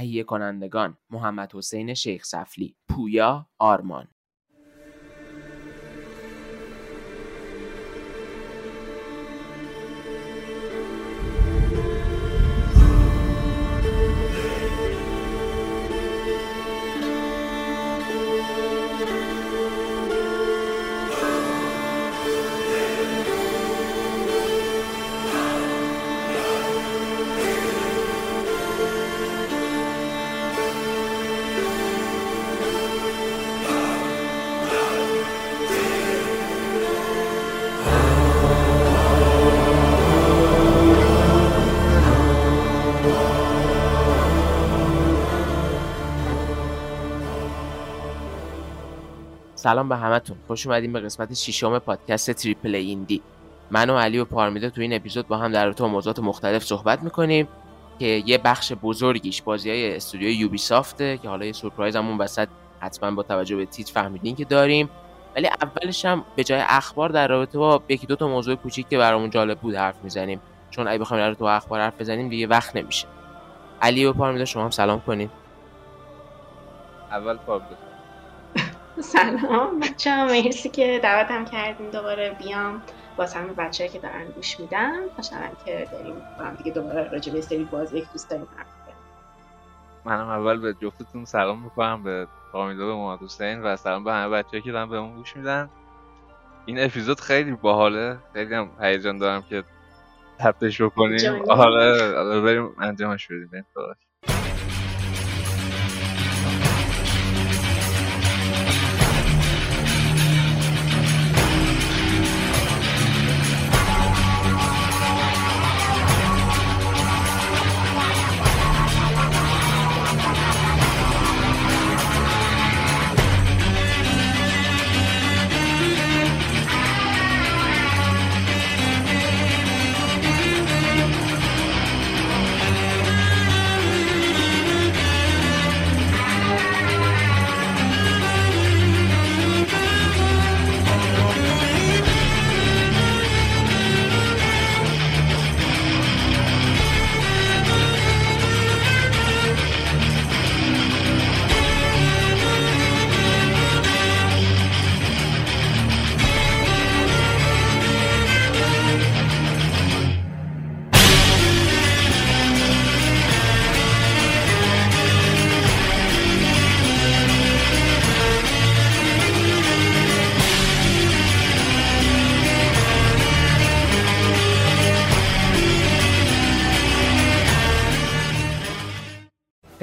تهیه کنندگان محمد حسین شیخ سفلی پویا آرمان. سلام به همتون. خوش اومدیم به قسمت ششم پادکست تریپل ایندی. من و علی و پارمیده تو این اپیزود با هم در رابطه موضوعات مختلف صحبت می‌کنیم که یه بخش بزرگیش بازی های استودیو یوبی سافته که حالا یه سورپرایز همون وسط حتما با توجه به تیت فهمیدین که داریم. ولی اولش هم به جای اخبار در رابطه با یکی دو تا موضوع کوچیک که برامون جالب بود حرف می‌زنیم. چون اگه بخوایم در تو اخبار حرف بزنیم دیگه وقت نمیشه. علی و پارمیده شما هم سلام کنین. اول پارمیده سلام. بچه هم مرسی که دعوتم کردین. دوباره بیام. با همه بچه که دارن گوش میدن خوشحالم که داریم با هم دیگه دوباره راجع به سری بازی یک دوست داریم منم اول به جفتتون سلام می‌کنم به فامیلا به محمد حسین و سلام به همه بچه که دارن به اون گوش میدن. این اپیزود خیلی باحاله. خیلی هم هیجان دارم که تفتش بکنیم. حالا بریم انجامش بدیم.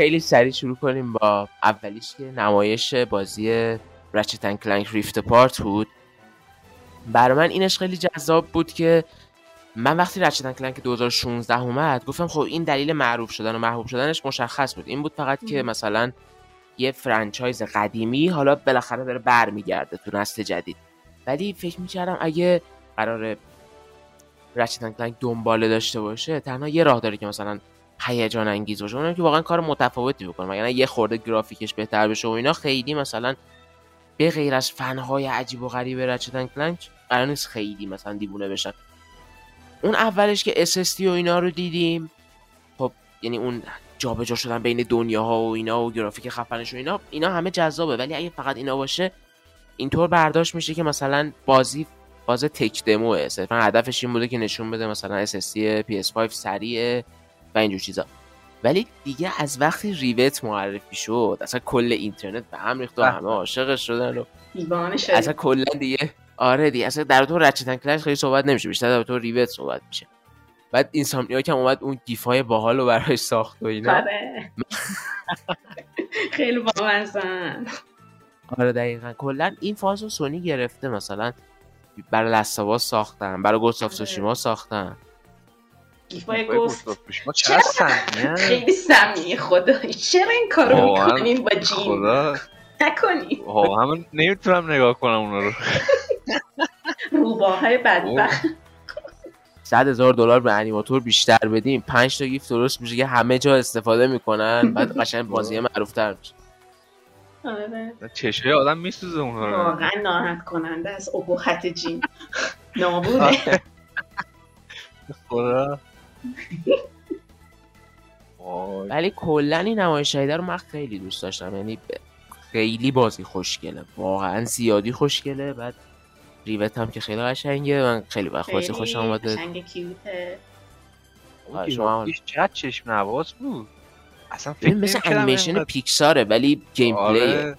خیلی سریع شروع کنیم با اولیش که نمایش بازی Ratchet & Clank Rift Apart بود. برای من اینش خیلی جذاب بود که من وقتی Ratchet & Clank 2016 اومد گفتم خب این دلیل معروف شدن و محبوب شدنش مشخص بود. این بود فقط که مثلا یه franchise قدیمی حالا بالاخره داره برمیگرده تو نسل جدید. ولی فکر می‌کردم اگه قرار Ratchet & Clank دنباله داشته باشه تنها یه راه داره که مثلا هیجان انگیز باشه. اونم که واقعا کار متفاوتی بکنه. مگر یه خورده گرافیکش بهتر بشه و اینا. خیلی مثلا به غیر از فنهای عجیب و غریب رچتن کلنک قرار نیست خیلی مثلا دیوونه بشن. اون اولش که SSD و اینا رو دیدیم. خب یعنی اون جابجا شدن بین دنیاها و اینا و گرافیک خفنش و اینا. اینا همه جذابه. ولی اگه فقط اینا باشه اینطور برداشت میشه که مثلا بازی باز تک دموه. صرفا هدفش این بوده که نشون بده مثلا SSD PS5 سریعه. و اینجور چیزا. ولی دیگه از وقتی Rivet معرفی شد اصلا کل اینترنت به هم ریخت و. همه عاشقش شدن و اصلا کلا دیگه آره دیگه اصلا در تو Ratchet and Clank ش خیلی صحبت نمیشه بیشتر در تو Rivet صحبت میشه. بعد Insomniac که اومد اون گیفای باحال رو براش ساخت و اینا. آره. خیلی بامزه‌ن آره دقیقا. کلا این فاز رو سونی گرفته مثلا برای Last of Us ساختن برای Ghost of Tsushima ساختن. گیفای Ghost خیلی سمیه خدا چرا این کارو می‌کنین با جین می‌کنی همه نمی‌تونم نگاه کنم اونا رو روباهای بدبخت صد هزار دلار به انیماتور بیشتر بدیم. پنج تا گیف درست میشه که همه جا استفاده می‌کنن. بعد قشنگ بازی معروف تر میشه. آره. چشم آدم میسوزه اونها رو. واقعا ناراحت کننده از ابهت جین. نابوده. خدا. ولی کلا این نمایش رو من خیلی دوست داشتم. یعنی ب- خیلی بازی خوشگله. واقعا زیادی خوشگله. بعد ریوت هم که خیلی قشنگه. من خیلی وقت بازی خوشم اومده. قشنگ کیوته. چقدر چشم نواز بود؟ اصلا فکر ببین مثل انیمیشن پیکساره ولی گیم پلی. آره.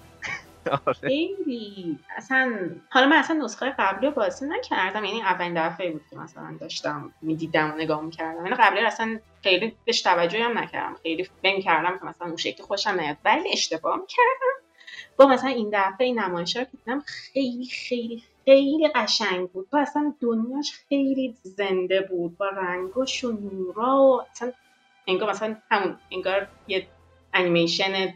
خیلی. اصلا حالا من اصلا نسخه قبلی رو بازی نکردم یعنی اولین دفعه بود که مثلا داشتم می‌دیدم و نگاه می‌کردم. یعنی قبلی اصلا خیلی بهش توجهی هم نکردم. خیلی فکر کردم که مثلا اون شکلی خوشم نیاد. ولی اشتباه می‌کردم. با مثلا این دفعه این نمایش رو که دیدم خیلی خیلی خیلی قشنگ بود. و اصلا دنیاش خیلی زنده بود. با رنگاش و نورا و اصلا انگار مثلا همون انگار یه انیمیشن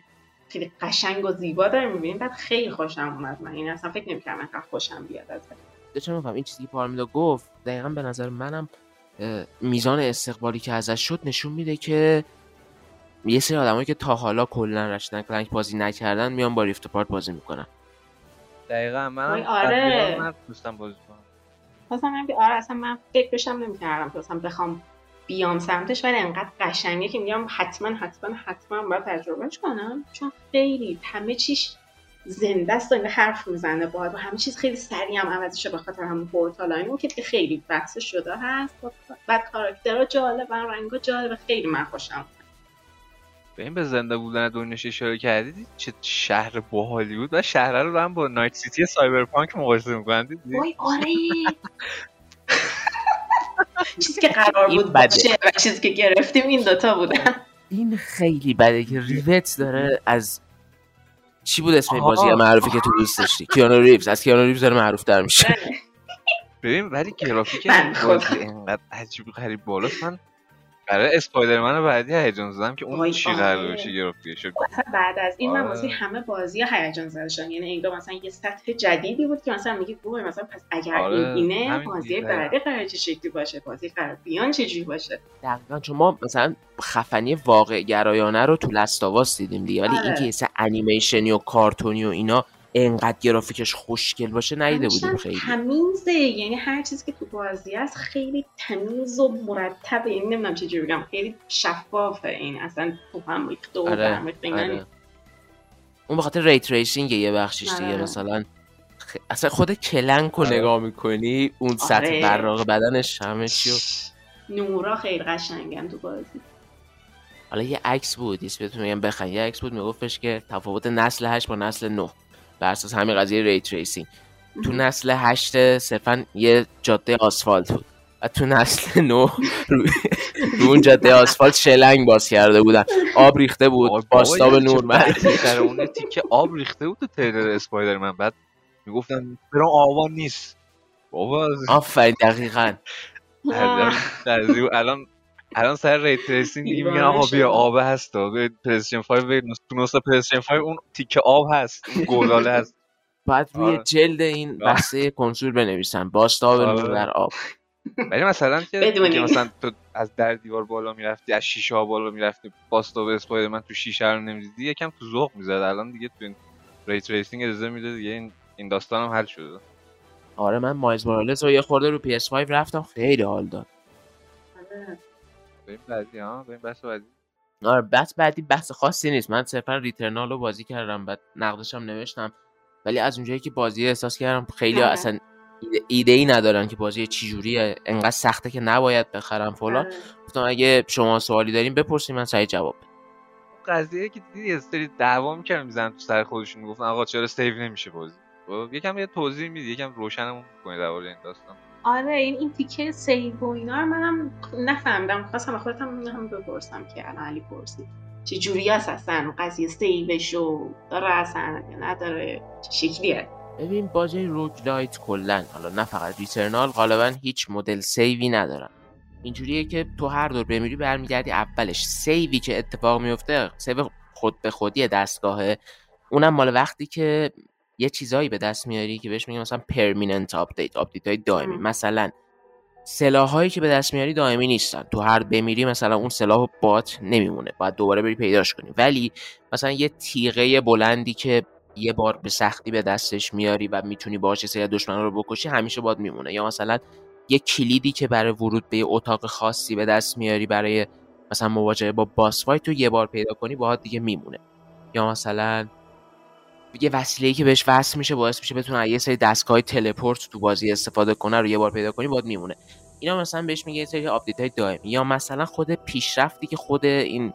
خیلی قشنگ و زیبا داره می‌بینیم. بعد خیلی خوشم اومد. من این اصلا فکر نمی‌کردم انقدر خوشم بیاد ازش چون میفهم این چیزی که پارمیدا گفت دقیقا به نظر منم میزان استقبالی که ازش شد نشون میده که یه سری آدمایی که تا حالا کلا رشتن کلنک بازی نکردن میان با ریفت پارت بازی می‌کنن. دقیقا منم وای، آره. قبلی‌ها دوستم بازی کنم. من آره اصلا من فکرشم نمی‌کردم که مثلا بخوام بیام سمتش ولی انقدر قشنگه که میگم حتما حتما حتما باید تجربهش کنم چون خیلی همه چیش زنده است و حرف می‌زنه باید و همه چیز خیلی سریع هم عوض شده به خاطر همون پورتال های که خیلی بحث شده هست بعد کاراکترها جالب رنگا جالب خیلی من خوشم. به این به زنده بودن دنیاش اشاره کردید چه شهر باحالی بود و شهر رو من با Night City Cyberpunk مقایسه می‌کنن؟ وای آره چیزی که قرار این بود بده. باشه و چیزی که گرفتیم این دوتا بودن این خیلی بده که ریوت داره از چی بود اسم این. بازی معروفی که تو دوست داشتی کیانو ریوز از کیانو ریوز داره معروف در میشه ببین ولی گرافیک این. بازی انقدر عجیب غریب بالاست من برای اسپایدرمن بعدی هیجان زدم که اون چی. قرار بشه گرافیکش مثلا بعد از این من آره. واسه همه بازی هیجان زده شدم یعنی انگار مثلا یه سطح جدیدی بود که مثلا میگی وای مثلا پس اگر آره، این اینه بازی. بعدی قرار چه شکلی باشه بازی قرار بیان چجوری باشه دقیقا چون ما مثلا خفنی واقع گرایانه رو تو Last of Us دیدیم دیگه ولی آره. اینکه انیمیشنی و کارتونی و اینا انقدر گرافیکش خوشگل باشه ندیده همش بودیم خیلی تمیزه یعنی هر چیزی که تو بازی هست خیلی تمیز و مرتبه یعنی نمی‌دونم چجوری بگم خیلی شفافه این اصلا تو هم ریخته و آره، آره. نیست. اون به خاطر ray tracing یه بخشیش دیگه آره. مثلا خ- اصلا خود Clank رو آره. نگاه می‌کنی اون سطح آره. براق بدنش همه چی و... نورا خیلی قشنگن تو بازی حالا یه عکس بود یه بهتون میگم بخندین یه عکس بود میگفتش که تفاوت نسل 8 با نسل 9 بر اساس همین قضیه ray tracing تو نسل 8 صرفا یه جاده آسفالت بود. و تو نسل 9 رو, رو اون جاده آسفالت شلنگ باز کرده بودن. آب ریخته بود. بازتاب یعنی نور من سر اون تیکه آب ریخته بود تریلر Spider-Man. بعد می‌گفتن برام آبان نیست. بابا آفرین دقیقا. الان الان سر ray tracing دیگه میگن آقا بیا. آب هست و به PlayStation 5 به تو نسخه PlayStation 5 اون تیکه آب هست اون گلاله هست بعد روی آره. جلد این. بسته کنسول بنویسن بازتاب آره. نور در آب ولی مثلا که مثلا تو از در دیوار بالا می‌رفتی از شیشه ها بالا می‌رفتی بازتاب Spider-Man تو شیشه رو نمی‌دیدی یکم تو ذوق می‌زد الان دیگه تو این ray tracing اجازه میده دیگه این این داستان هم حل شده آره من Miles Morales رو یه خورده رو PS5 رفتم خیلی حال داد آره. بریم بعدی ها بریم بحث بعدی. آره بس بعدی بحث خاصی نیست. من صرفا Returnal رو بازی کردم بعد نقدشم نوشتم. ولی از اونجایی که بازی احساس کردم خیلی آره. اصلا ایده ای ندارن که بازی چی جوریه انقدر سخته که نباید بخرم فلان. آره. گفتم اگه شما سوالی دارین بپرسید من سعی جواب بدم. قضیه که دیدی یه سری دعوا می‌کردن می‌زنن تو سر خودشون. می‌گفتن آقا چرا save نمیشه بازی؟ خب، یکم یه توضیح میدی یکم روشنمون کنید درباره این داستان. آره این این تیکه save و اینا رو منم نفهمیدم. خواستم خودم هم بپرسم که الان علی پرسید. چه جوری هست اصلا؟ قضیه save ش و داره اصلا نداره؟ چه شکلیه؟ ببین بازی roguelite کلا حالا نه فقط Returnal غالبا هیچ مدل save ی ندارن. اینجوریه که تو هر دور بمیری برمیگردی اولش save ی که اتفاق میفته save خود به خودی دستگاهه. اونم مال وقتی که یه چیزایی به دست میاری که بهش میگن مثلا permanent update، update های دائمی. مثلا سلاحایی که به دست میاری دائمی نیستن. تو هر بمیری مثلا اون سلاح باهات نمیمونه. باید دوباره بری پیداش کنی. ولی مثلا یه تیغه بلندی که یه بار به سختی به دستش میاری و می‌تونی باهاش سری دشمن رو بکشی همیشه باهات میمونه. یا مثلا یه کلیدی که برای ورود به یه اتاق خاصی به دست میاری برای مثلا مواجهه با boss fight تو یه بار پیدا کنی باهات دیگه میمونه. یا مثلا یه وسیله که بهش وصل میشه باعث میشه بتونه یه سری دستگاه teleport تو بازی استفاده کنه رو یه بار پیدا کنی باهات میمونه. اینا مثلا بهش میگه یه سری update های دائمی یا مثلا خود پیشرفتی که خود این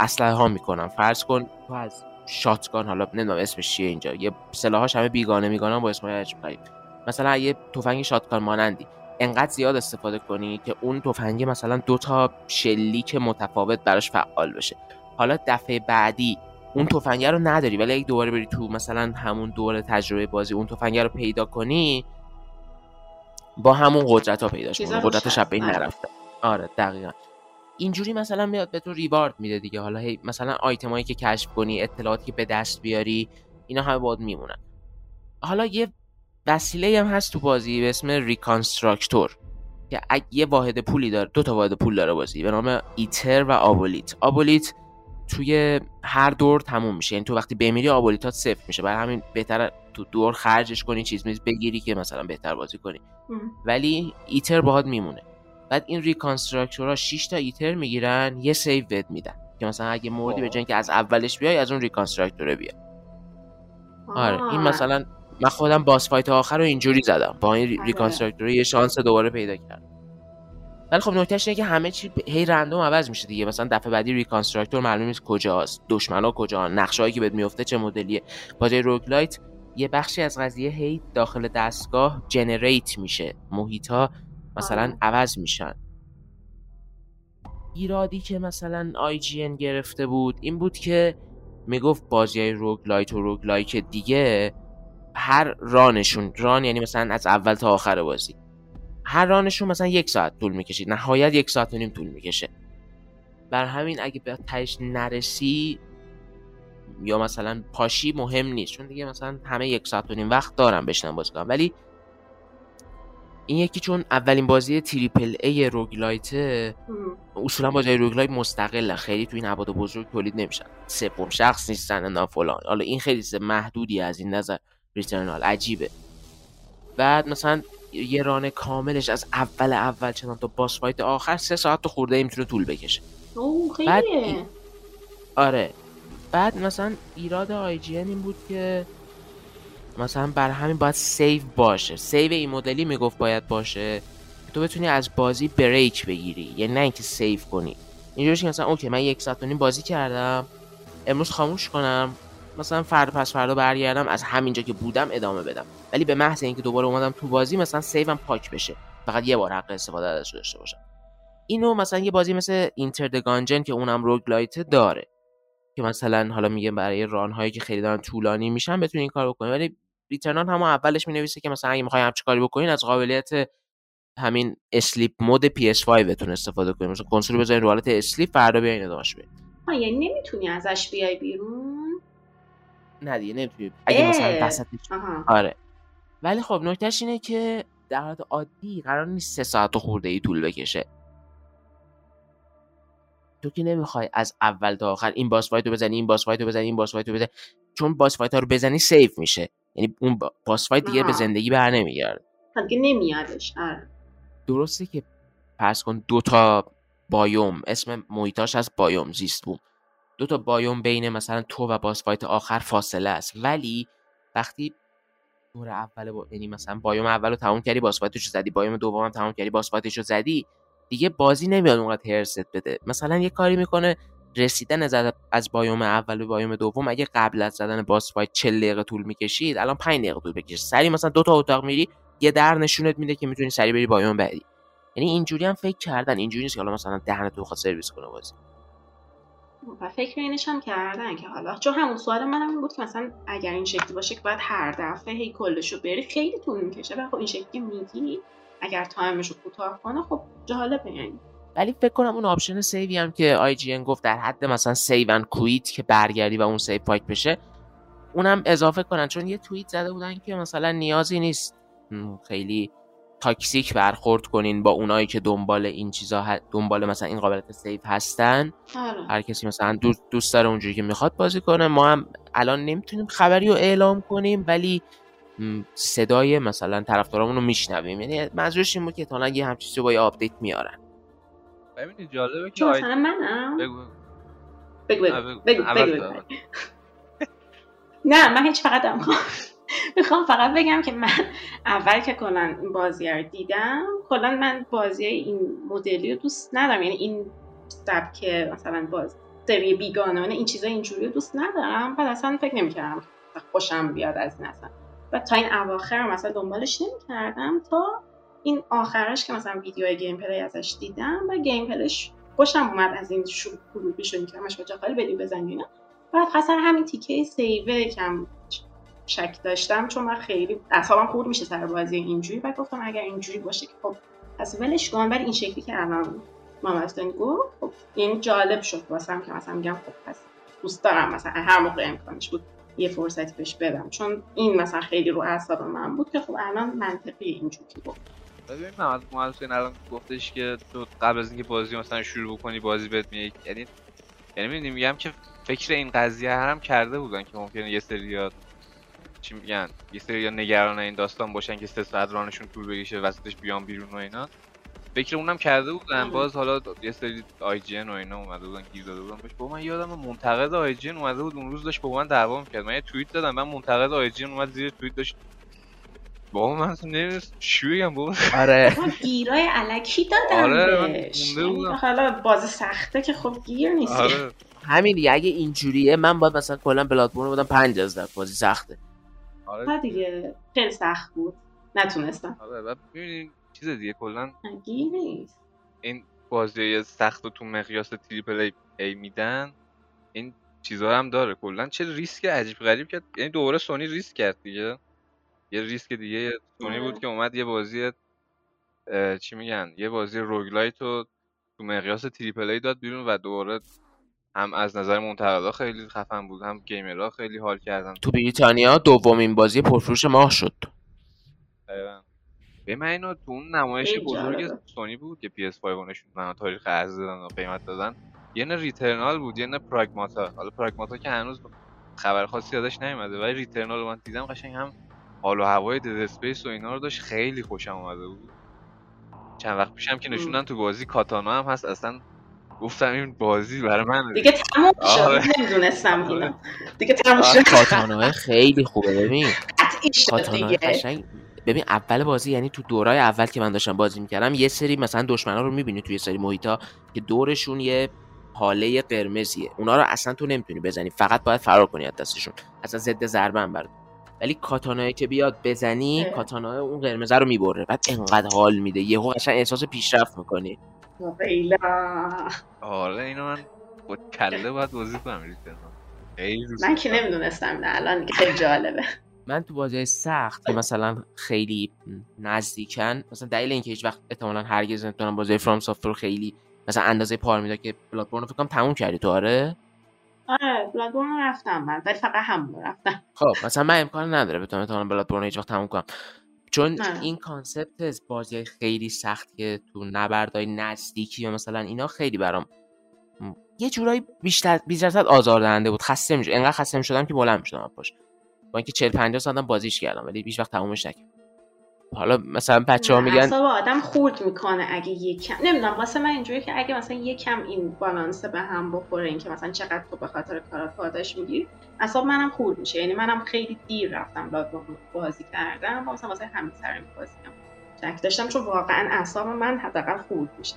اسلحه ها می‌کنن. فرض کن تو از shotgun حالا نمی‌دونم اسمش چیه اینجا. یه سلاحاش همه بیگانه میگانه‌ان با اسمای عجیب غریب. مثلا یه تفنگ شاتگان مانندی. انقدر زیاد استفاده کنی که اون تفنگ مثلا دو تا شلیک متفاوت براش فعال بشه. حالا دفعه بعدی اون تفنگه رو نداری ولی اگه دوباره بری تو مثلا همون دوره تجربه بازی اون تفنگه رو پیدا کنی با همون قدرت ها پیداش کنی قدرت شب این نرفته. آره دقیقا. اینجوری مثلا میاد به تو ریوارد میده دیگه. حالا هی مثلا آیتمایی که کشف کنی اطلاعاتی که به دست بیاری اینا همه باهات میمونن. حالا یه وسیله هم هست تو بازی به اسم Reconstructor که یه واحد پولی داره دو تا واحد پول داره بازی. به نام Ether و Obolite. Obolite توی هر دور تموم میشه. یعنی تو وقتی بمیری Obolite ات صفر میشه. برای همین بهتر تو دور خرجش کنی چیز میز بگیری که مثلا بهتر بازی کنی. ولی Ether باهات میمونه. بعد این Reconstructor ها 6 تا Ether می‌گیرن یه save بهت میدن. که مثلا اگه مردی به جای که از اولش بیای از اون Reconstructor ه بیای آره این مثلا من خودم boss fight آخر رو اینجوری زدم. با این آره. Reconstructor ه یه شانس دوباره پیدا کردم. ولی خب نکتهش اینه که همه چی هی random عوض میشه دیگه. مثلا دفعه بعدی Reconstructor معلوم نیست کجاست. دشمنا کجا نقشه‌ای که بهت میفته چه مدلیه. با جای roguelite یه بخشی از قضیه هی داخل دستگاه generate میشه. محیطا مثلا آره. عوض میشن. ایرادی که مثلا IGN گرفته بود این بود که می‌گفت بازی های roguelite و roguelike دیگه هر run شون run یعنی مثلا از اول تا آخر بازی. هر run شون مثلا یک ساعت طول می‌کشید نهایت یک ساعت و نیم طول می‌کشه. بر همین اگه به تهش نرسی یا مثلا پاشی مهم نیست. چون دیگه مثلا همه یک ساعت و نیم وقت دارم بشینم بازی کنم ولی این یکی چون اولین بازی triple A roguelite اصولا بازی roguelite مستقل خیلی تو این ابعاد بزرگ تولید نمیشن. سوم شخص نیستن نه فلان. حالا این خیلی محدودی از این نظر. Returnal عجیبه. بعد مثلا یه run کاملش از اول اول چنان تا boss fight آخر سه ساعت و خورده می‌تونه طول بکشه. اوه بعد آره. بعد مثلا ایراد IGN این بود که مثلا بر همین باید سیو باشه. سیو این مدلی می‌گفت باید باشه تو بتونی از بازی break بگیری یعنی نه اینکه save کنی. اینجوریش که مثلا okay من یک ساعت و نیم بازی کردم امروز خاموش کنم مثلا فردا پس فردا برگردم از همینجا که بودم ادامه بدم. ولی به محض اینکه دوباره اومدم تو بازی مثلا save م پاک بشه. فقط یه بار حق استفاده ازش داشته باشم. اینو مثلا یه بازی مثل Enter the Gungeon که اونم roguelite داره. که مثلا حالا میگه برای run هایی که خیلی دارن طولانی میشن بتونی این کار بکنی. ولی Returnal هم اولش می‌نویسه که مثلا اگه می‌خوای همچین کاری بکنین از قابلیت همین sleep mode PS5 بتون استفاده کنیم مثلا کنسول بزنین رو حالت sleep فردا بیاین ادامهش بدین. یعنی نمی‌تونی ازش بیای بیرون؟ نه دیگه نمی‌تونی اگه مثلا وسطش آره. ولی خب نکتهش اینه که در حالت عادی قرار نیست سه ساعت خورده ای طول بکشه. تو که نمی‌خوای از اول تا آخر این boss fight رو بزنی این boss fight رو بزنی این boss fight رو بزنی. چون boss fight ها رو بزنی save میشه. یعنی اون boss fight دیگه به زندگی بر نمیگرده. دیگه نمیادش. آره. درسته که فرض کن دو تا biome اسم محیطاش از biome زیست بوم. دو تا biome بین مثلا تو و boss fight آخر فاصله است. ولی وقتی دور اول با... یعنی مثلا biome اول رو تموم کردی boss fight ش زدی. biome دوم تموم کردی boss fight ش رو زدی. دیگه بازی نمیاد اونقدر هرست بده. مثلا یه کاری می‌کنه رسیدن از بایوم اول به بایوم دوم اگه قبل از زدن باس فایت 40 دقیقه طول می‌کشید الان 5 دقیقه طول بکشه سری مثلا دو تا اتاق میری یه در نشونت میده که می‌تونی سری بری بایوم بعدی. یعنی اینجوری هم فکر کردن. اینجوری نیست که حالا مثلا دهن تو سرویس کنه بازی. و فکر اینش هم کردن که حالا چون همون سوال منم این بود که مثلا اگر این شکلی باشه که باید هر دفعه هی کلشو بری خیلی طول می‌کشه. و خب این شکلی میگی اگر time ش رو کوتاه کنه خب جالبه یعنی ولی فکر کنم اون option save ی هم که IGN گفت در حد مثلا save and quit که برگردی و اون save پاک بشه اونم اضافه کنن. چون یه توییت زده بودن که مثلا نیازی نیست. خیلی toxic برخورد کنین با اونایی که دنبال این چیزا دنبال مثلا این قابلیت save هستن. آره. هر کسی مثلا دوست داره اونجوری که می‌خواد بازی کنه. ما هم الان نمی‌تونیم خبری رو اعلام کنیم ولی صدای مثلا طرفدارامون رو میشنویم. یعنی منظورش این بود که تا یه همچین با یه update میارن. ببینید جالبه که چون آی... مثلا منم. بگو. بگو نه، بگو. بگو. نه من هیچ فقط هم می‌خوام فقط بگم که من اول که کلا این بازی رو دیدم کلا من بازی این مدلی رو دوست ندارم. یعنی این سبک مثلا باز سری بیگانه این چیزا اینجوری رو دوست ندارم. بعد اصلا فکر نمی‌کردم خوشم بیاد از این اصلا. و تا این اواخر مثلا دنبالش نمی‌کردم تا این آخرش که مثلا ویدیو گیم پلی ازش دیدم و گیم پلیش خوشم اومد از این شروع گروهیشو میکردمش با جا خالی بدیم بزنیم اینا. بعد خاصا همین تیکه سیوه کم شک داشتم چون من خیلی اعصابم خورد میشه سر بازی اینجوری و گفتم اگر اینجوری باشه که خب پس ولش کن. ولی این شکلی که الان مامستان گفت خب یعنی جالب شد. واسم که مثلا میگم خب پس دوست دارم مثلا هر موقع امکانش بود یه فرصتی بهش بدم. چون این مثلا خیلی رو اعصاب من بود که خب الان منطقی اینجوری گفت ببین محمد حسین الان گفتش که تو قبل از اینکه بازی مثلا شروع بکنی بازی بهت میگه یعنی یعنی میگم که فکر این قضیه هم کرده بودن که ممکنه یه سری چی میگن یه سری نگران این داستان باشن که سه ساعت run شون طول بکشه وسطش بیان بیرون و اینا. فکر اونم کرده بودن. باز حالا یه سری IGN و اینا اومده بودن گیر داده بودن. بهش با من یادم منتقد IGN اومده بود اون روز داشت با من دعوا می‌کرد. من یه توییت دادم من منتقد IGN اومد زیر توییت داشت. بابا من اصلا نمی‌دونست چی بگم بابا. آره. گیرای الکی دادم آره، یعنی بودم. حالا بازی سخته که خب گیر نیست. آره. همین دیگه اگه اینجوریه من باید مثلا کلا Bloodborne بودم 5 از ده بازی سخته. آره دیگه. خیلی سخت بود. نتونستم. آره و ببینید چیز دیگه کلا نیست. این بازی سخت رو تو مقیاس triple A, میدن این چیزها هم داره. کلا چه ریسک عجیب غریب کرد. یعنی دوباره سونی ریسک کرد دیگه. یه ریسک دیگه سونی بود آره. که اومد یه بازی چی میگن یه بازی roguelite رو تو مقیاس triple A داد بیرون و دوباره هم از نظر منتقدا خیلی خفن بود هم gamer ها خیلی حال کردن. تو بریتانیا دومین بازی پرفروش ماه شد. دقیقاً. به من اینو تو اون نمایش بزرگ. سونی بود که PS5 رو نشون دادن تاریخ عرضه دادن و قیمت دادن. یه نه Returnal بود یه نه Pragmata. حالا Pragmata که هنوز خبر خاصی ازش نیومده ولی Returnal رو من دیدم قشنگ هم حال و هوای Dead Space و اینا رو داشت خیلی خوشم اومده بود. چند وقت پیشم که نشون دادن تو بازی کاتانا هم هست اصلا گفتم این بازی برای من دیگه تموم آره. شد نمی‌دونستم اینو دیگه تموم آره. شد. کاتانوه خیلی خوبه ببین. کاتانوه دیگه. قشنگ. ببین اول بازی یعنی تو دورای اول که من داشتم بازی می‌کردم یه سری مثلا دشمنا رو می‌بینی توی یه سری محیطا که دورشون یه حاله قرمزیه. اونا رو اصلا تو نمی‌تونی بزنی فقط باید فرار کنی از دستشون. اصلا ضد ضربه هم برد ولی کاتانایی که بیاد بزنی. کاتانای اون قرمزه رو می‌بره. بعد انقدر حال میده. یهو قشنگ احساس پیشرفت می‌کنی. خیلی. آره اینو من با کله باید بازی کنم دوست من که. نمی‌دونستم نه الان خیلی جالبه. من تو بازی سخت که مثلا خیلی نزدیکن مثلا دلیل اینکه هیچ وقت احتمالاً هرگز نمی‌تونم بازی فرام سافت رو خیلی مثلا اندازه پارمیدا که Bloodborne رو فکر کنم تموم کردی تو آره؟ آره Bloodborne رو رفتم من ولی فقط رو رفتم. خب مثلا من امکان نداره بتونم احتمالاً Bloodborne رو هیچ وقت تموم کنم. چون نه. این concept از بازی خیلی سخت که تو نبردای نزدیکی و مثلا اینا خیلی برام یه جورایی بیشتر بیشتر آزاردهنده بود. خسته می‌شد. انقدر خسته می‌شدم که بلند می‌شدم پاش. با اینکه 40 50 ساعتم بازیش کردم ولی هیچ وقت تمومش نکردم. حالا مثلا بچه ها میگن اعصاب آدم خورد می‌کنه اگه یکم نمی‌دونم واسه من اینجوری که اگه مثلا یکم این بالانس به هم بخوره این که مثلا چقدر تو به خاطر کارات پاداش می‌گیری اعصاب منم خورد میشه. یعنی منم خیلی دیر رفتم بلادبورن بازی کردم و مثلا واسه همین سر این بازی شک داشتم چون واقعا اعصاب من حداقل خورد میشه.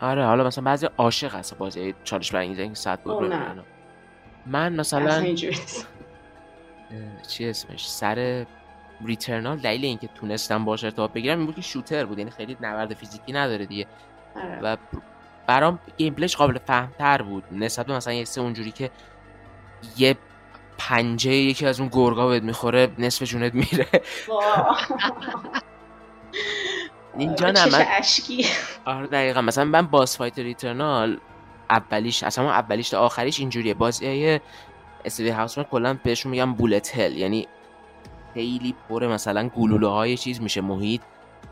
آره حالا مثلا بعضی عاشق هست بازی چالش برانگیزه که ساعت بود. من اصلا مثلا چی اسمش؟ سر Returnal دلیل اینکه تونستم باش ارتباط بگیرم این بود که shooter بود یعنی خیلی نبرد فیزیکی نداره دیگه. آره. و برام gameplay ش قابل فهمتر بود نسبت به مثلا یه سه اونجوری که یه پنجه یکی از اون گرگا بهت می‌خوره نصف جونت میره. اینجا آره، نه من آره دقیقا. مثلا من boss fight Returnal اولیش اصلا اولیش تا آخریش اینجوریه. بازی استیوی هاوس من کلا بهشون میگم بولت هل یعنی خیلی پر مثلا گلوله های چیز میشه محیط.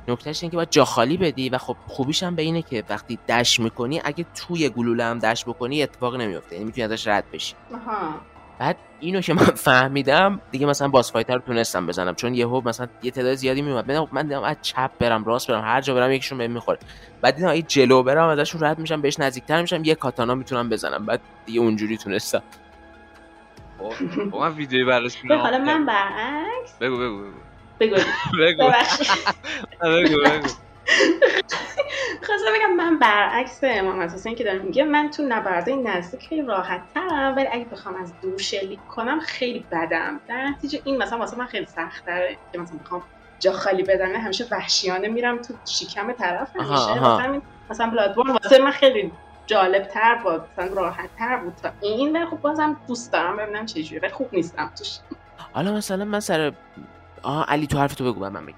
نکتهش اینه که باید جا خالی بدی و خب خوبیش هم به اینه که وقتی دش می‌کنی اگه توی گلوله هم دش بکنی اتفاقی نمیفته یعنی می‌تونی ازش رد بشی. آها. بعد اینو که من فهمیدم دیگه مثلا باس فایتر رو تونستم بزنم. چون یهو مثلا یه تعداد زیادی میومد. من من دیدم از چپ برم راست برم. هر جا برم یکیشون بهم می‌خوره. بعد دیدم اگه جلو برم ازشون رد میشم بهش نزدیکتر میشم یه کاتانا می‌تونم بزنم. بعد دیگه اونجوری تونستم. خب خب من ویدیوی بررسی به حالا من برعکس. بگو بگو بگو. بگو. بگو. بگو بگو. خواستم بگم من برعکس امام حسین که داره میگه من تو نبرده نزدیک خیلی راحت ترم ولی اگه بخوام از دور شلیک کنم خیلی بدم. در نتیجه این مثلا واسه من خیلی سخت داره که مثلا بخوام جا خالی بدنه همیشه وحشیانه میرم تو شکم طرف همیشه مثلا بلادبورن واسه من خیلی جالب تر بود مثلا راحت تر بود تا این ولی خب بازم دوست دارم ببینم چجوری ولی خوب نیستم توش. حالا مثلا من سر آه علی تو حرف تو بگو بعد من بگم.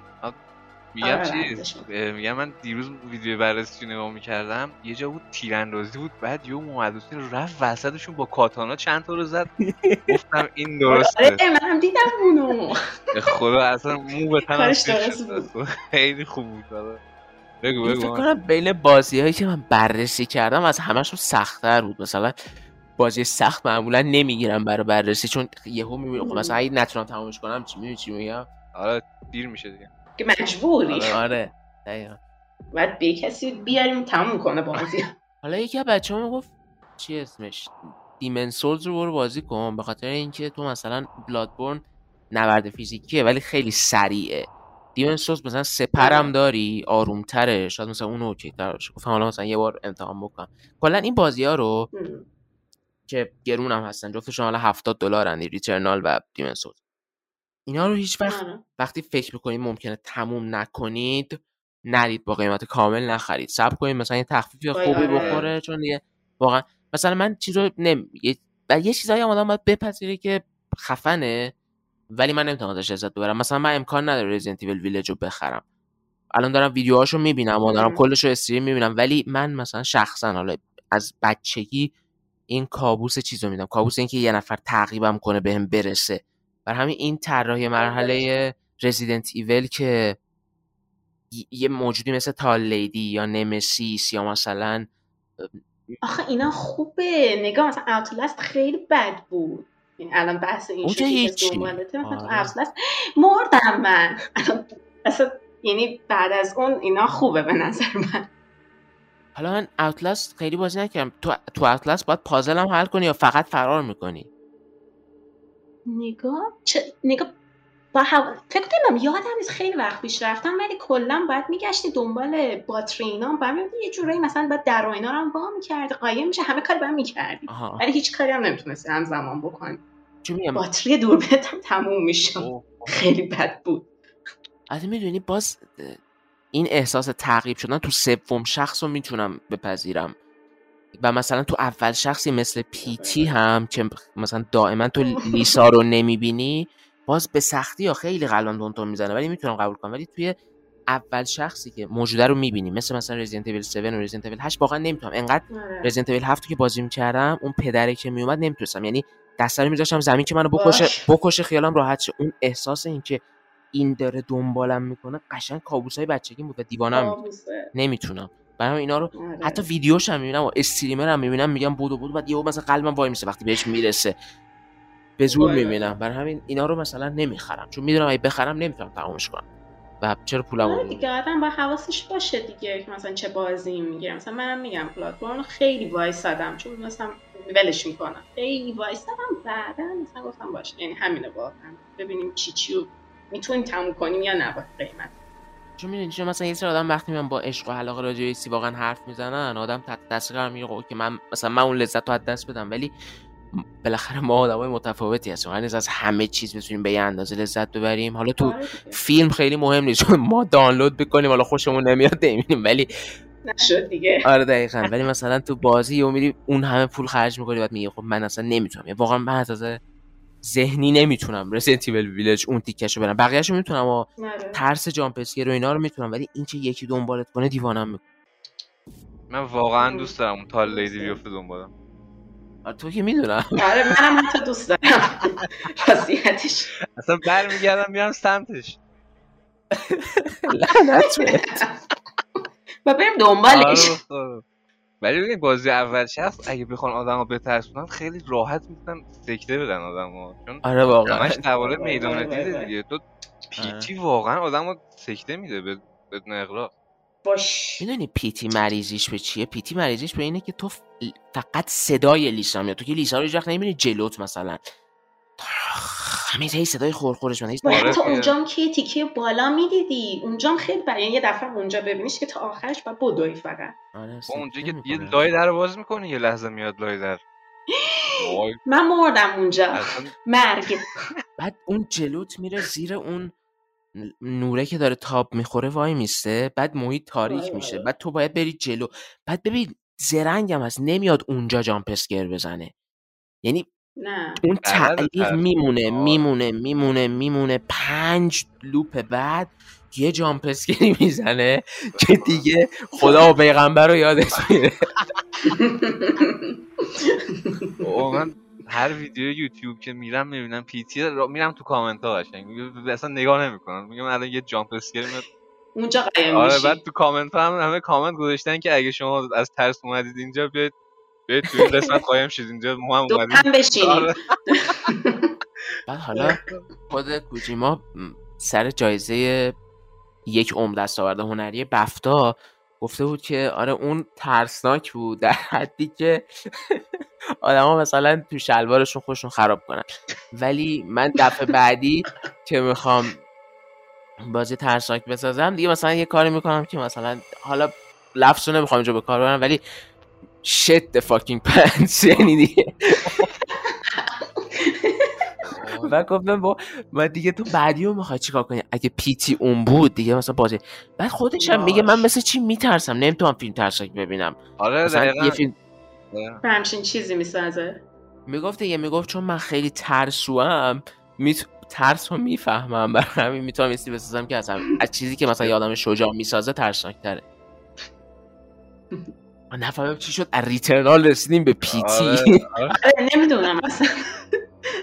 میگم آره، چیز میگم من دیروز ویدیو بررسی نگاه می‌کردم یه جا بود تیراندازی بود بعد یه محمد حسین رفت وسطشون با کاتانا چند تا رو زد. گفتم این درسته. آره منم دیدم اونو. خدا اصلا مو به تنم. خیلی خوب بود بگو این فکر بگو کنم بین بازی هایی که من بررسی کردم از همشون سختتر بود. مثلا بازی سخت معمولا نمی‌گیرم برای بررسی چون یهو می‌بینم خب مثلا اگه نتونم تمامش کنم چی می‌دونی چی میگم؟ آره دیر میشه دیگه. که مجبوری. آره. آره. دقیقا. باید به کسی بیاریم تموم کنه بازی. حالا یکی از بچه می‌گفت چی اسمش؟ دیمن سولز رو برو بازی کن به خاطر اینکه تو مثلا بلادبورن نبرد فیزیکیه ولی خیلی سریعه. Demon's Souls مثلا سپرم آره. داری آرومتره شاید مثلا اون OK تر باشه گفتم حالا مثلا یه بار امتحان بکنم کلا این بازی ها رو ام. که گرون هم هستن جفتشون حالا 70 دلارن Returnal و Demon's Souls اینا رو هیچ وقت آره. وقتی فکر می‌کنید ممکنه تموم نکنید نرید با قیمت کامل نخرید صبر کنید مثلا یه تخفیف وای، خوبی آره. بخوره چون دیگه واقعا مثلا من چیز رو نم... یه... و یه چیزایی هم آدم باید بپذیره که خفنه ولی من نمی‌تونم ازش لذت ببرم. مثلا من امکان نداره رزیدنت ایول ویلج رو بخرم. الان دارم ویدیوهاشو می‌بینم و دارم مم. کلش رو استریم می‌بینم. ولی من مثلا شخصا حالا از بچگی این کابوس چیز رو میدم کابوس اینکه یه نفر تعقیبم کنه بهم برسه. بر همین این طراحی مرحله رزیدنت ایول که یه موجودی مثل تال لیدی یا نمسیس یا مثلا آخه اینا خوبه. نگاه مثلا اوتلست خیلی بد بود. یعنی الان بحث این اون شد که که هیچی. آره. مردم من. اصلا یعنی بعد از اون اینا خوبه به نظر من. حالا من اوتلاست خیلی بازی نکردم. تو تو اوتلاست باید پازل هم حل کنی یا فقط فرار می‌کنی؟ نگاه چه نگاه با هوا... فکر کنم یادم نیست خیلی وقت پیش رفتم ولی کلا باید میگشتی دنبال باتری اینا. می‌بینی یه جورایی مثلا باید در و اینا رو هم وا می‌کردی. قایم میشه همه کاری باید می‌کردی. ولی هیچ کاری هم نمی‌تونستی همزمان بکنی. باتری دوربینت هم تموم می‌شد اوه. خیلی بد بود. از می‌دونی باز این احساس تعقیب شدن تو سوم شخص رو می‌تونم بپذیرم. و مثلا تو اول شخصی مثل پیتی هم که مثلا دائما تو لیسا رو نمی‌بینی باز به سختی یا خیلی قلبم دونتون می‌زنه ولی می‌تونم قبول کنم. ولی توی اول شخصی که موجوده رو می‌بینی مثل مثلا رزیدنت ایول 7 و رزیدنت ایول 8 واقعا نمی‌تونم. انقدر. رزیدنت ایول 7 که بازی می‌کردم اون پدره که میومد نمی‌تونستم. یعنی دستا رو میذاشتم زمین که منو بکشه باش. بکشه خیالم راحت شه. اون احساس این که این داره دنبالم می‌کنه قشنگ کابوسای بچگی بود و دیوانم. نمی‌تونم. برای اینا رو آره. حتی ویدیوش هم می‌بینم و استریمر هم می‌بینم میگم بودو بود بعد یهو مثلا قلبم وای میسه وقتی بهش می‌رسه. به زور. می‌بینم. برای همین اینا رو مثلا نمی‌خرم. چون می‌دونم اگه بخرم نمی‌تونم تمامش کنم. و چرا پولمو آره دیگه آدم با حواسش باشه دیگه. مثلا چه بازی می‌گیره مثلا منم میگم پلاتفرم رو خیلی وایسادم. چون مثلا ولش می‌کنم. خیلی وایسادم بعدا مثلا گفتم باشه یعنی همینه واقعا ببینیم چی چی رو می‌تونیم تموم کنیم یا نه با قیمت. چون می‌دونی چون مثلا یه سری آدم وقتی من با عشق و علاقه راجع به واقعا حرف می‌زنن آدم تحت تاثیر قرار می‌گیره که من مثلا من اون لذت رو از دست بدم. ولی بالاخره ما آدمای متفاوتی هستیم. نیست از همه چیز بتونیم به یه اندازه لذت ببریم. حالا تو آره. فیلم خیلی مهم نیست. چون ما دانلود بکنیم حالا خوشمون نمیاد نمی‌بینیم. ولی نشد دیگه. آره دقیقا. ولی مثلا تو بازی و میری اون همه پول خرج می‌کنی بعد میگی خب من اصلا نمی‌تونم. یعنی واقعا من از ذهنی نمی‌تونم رزیدنت ایول ویلج اون تیکشو برم. بقیه‌شو می‌تونم و آره. ترس جامپ اسکیر و اینا رو می‌تونم ولی این که یکی دنبالت کنه دیوانم می‌کنه. من واقعا دوست دارم اون تال لیدی بیفته دنبالم. تو که می‌دونم. آره منم حتی دوست دارم. وضعیتش. اصلا برمیگردم میرم سمتش. لعنت. و بریم آره دنبالش خدا. ولی ببین بازی اول شخص اگه بخوان آدمو بترسونن خیلی راحت می‌تونن سکته بدن آدمو چون آره واقعا. همش میدان آره، دیده آره. دیگه. تو پیتی واقعا آدمو سکته میده به بدون اغراق. باش. می‌دونی پیتی مریضیش به چیه؟ پیتی مریضیش به اینه که تو فقط صدای لیسا میاد. تو که لیسا رو هیچ وقت نمی‌بینی جلوت مثلا. همیشه هی صدای خورخورش باید آره که- اونجام که تیکه بالا می‌دیدی. اونجام خیلی برای یه دفعه اونجا ببینیش که تا آخرش باید بدوی فقط. آره، با اونجا که می‌کنه. یه لای در باز می‌کنی یه لحظه میاد لای در. من مردم اونجا. مرگ. بعد اون جلوت میره زیر اون نوره که داره تاب می‌خوره وای میسته. بعد محیط تاریک میشه. بعد تو باید بری جلو. بعد ببین زرنگم هست. نمیاد اونجا jump scare بزنه. یعنی نه. اون تعلیق. میمونه. میمونه میمونه میمونه. پنج loop بعد یه jump scare ی می‌زنه که دیگه خدا و پیغمبر رو یادش میره. واقعا هر ویدیو یوتیوب که میرم می‌بینم P.T. میرم تو کامنت ها قشنگ اصلا نگاه نمی‌کنم. میگم الان یه jump scare میاد. اونجا قایم آره بعد تو کامنت ها هم همه کامنت گذاشتن که اگه شما از ترس اومدید اینجا بیاید بیاید تو این قسمت قایم شید اینجا ما هم دو اومدیم. هم بشینی آره. بعد حالا خود کوجیما سر جایزه یک عمر دستاورد هنری بفتا گفته بود که آره اون ترسناک بود در حدی که آدما مثلا تو شلوارشون خودشون خراب کنن. ولی من دفعه بعدی که می‌خوام بازی ترسناک بسازم دیگه مثلا یه کاری می‌کنم که مثلا حالا لفظ رو نمی‌خوام اینجا به کار ببرم ولی shit the fucking pants. یعنی دیگه. و گفتم با من دیگه تو بعدی رو می‌خوای چیکار کنی؟ اگه پیتی اون بود دیگه مثلا بازی بعد خودش هم میگه من مثل چی میترسم؟ نمی‌تونم فیلم ترسناک ببینم. آره دقیقاً. یه فیلم آره. همچین چیزی می‌سازه. می‌گفت دیگه می‌گفت چون من خیلی ترسوام میت... ترس رو می‌فهمم. برای همین می‌تونم یه چیزی بسازم که اصلا از چیزی که مثلا یادم شجاع می‌سازه ترسناک تره من نفهمم چی شد. از ریترنال رسیدیم به پیتی. آره، آره. آره نمی‌دونم. اصلا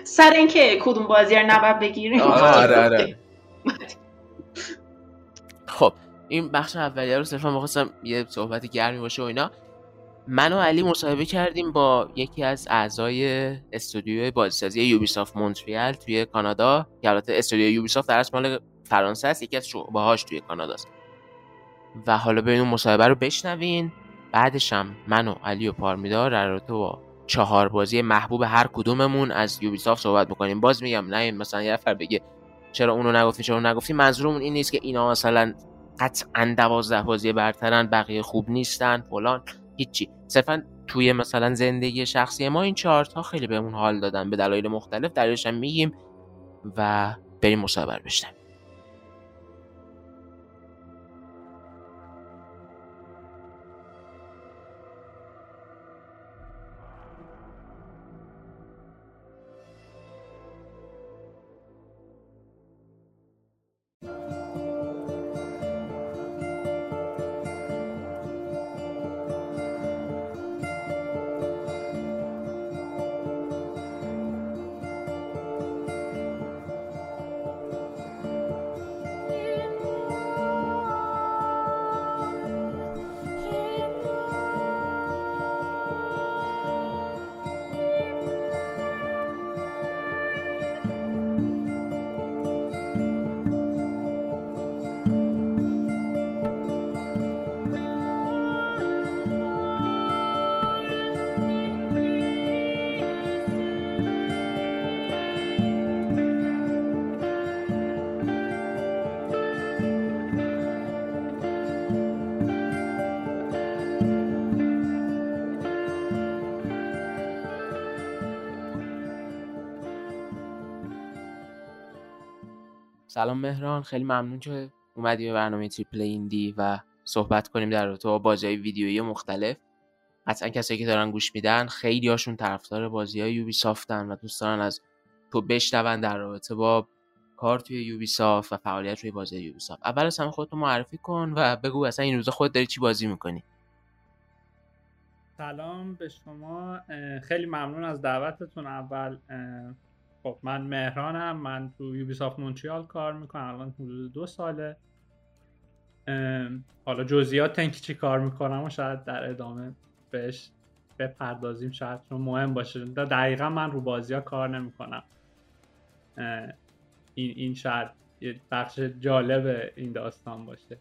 سر اینکه کدوم بازی رو نباید بگیریم. آره، آره. خب این بخش اولیه رو صرفا می‌خواستم یه صحبت گرمی باشه و اینا. من و علی مصاحبه کردیم با یکی از اعضای استودیوی بازیسازی یوبیسافت مونتریال توی کانادا. که البته استودیو یوبیسافت در اصل مال فرانسه است یکی از شعبه‌هاش توی کاناداست و حالا بریم اون مصاحبه رو بشنوین. بعدش هم من و علی و پارمیدار در رابطه با چهار بازی محبوب هر کدوممون از یوبیسافت صحبت می‌کنیم. باز میگم نه مثلا یه نفر بگه چرا اونو نگفتی چرا اونو نگفتی. منظورمون این نیست که اینا مثلا قطعا دوازده بازی برترن بقیه خوب نیستن فلان هیچی. صرفا توی مثلا زندگی شخصی ما این چهار تا خیلی بهمون حال دادن به دلایل مختلف. دلیلش هم میگیم و بریم رو بشنویم. سلام مهران خیلی ممنون که اومدی به برنامه Triple Indie و صحبت کنیم در رابطه با بازی ویدیویی مختلف. قطعا کسایی که دارن گوش میدن خیلی هاشون طرفدار بازی های Ubisoft ن و دوست دارن از تو بشنون در رابطه با کار توی Ubisoft و فعالیت روی بازی Ubisoft اول از همه خودتو معرفی کن و بگو اصلا این روزا خود داری چی بازی می‌کنی؟ سلام به شما خیلی ممنون از دعوتتون. اول خب من مهرانم من تو یوبیسافت مونتریال کار می‌کنم الان حدود دو ساله. حالا جزئیات اینکه چی کار می‌کنم و شاید در ادامه بهش بپردازیم شاید چون مهم باشه. دقیقا من رو بازی ها کار نمی‌کنم. این این شاید بخش جالب این داستان باشه.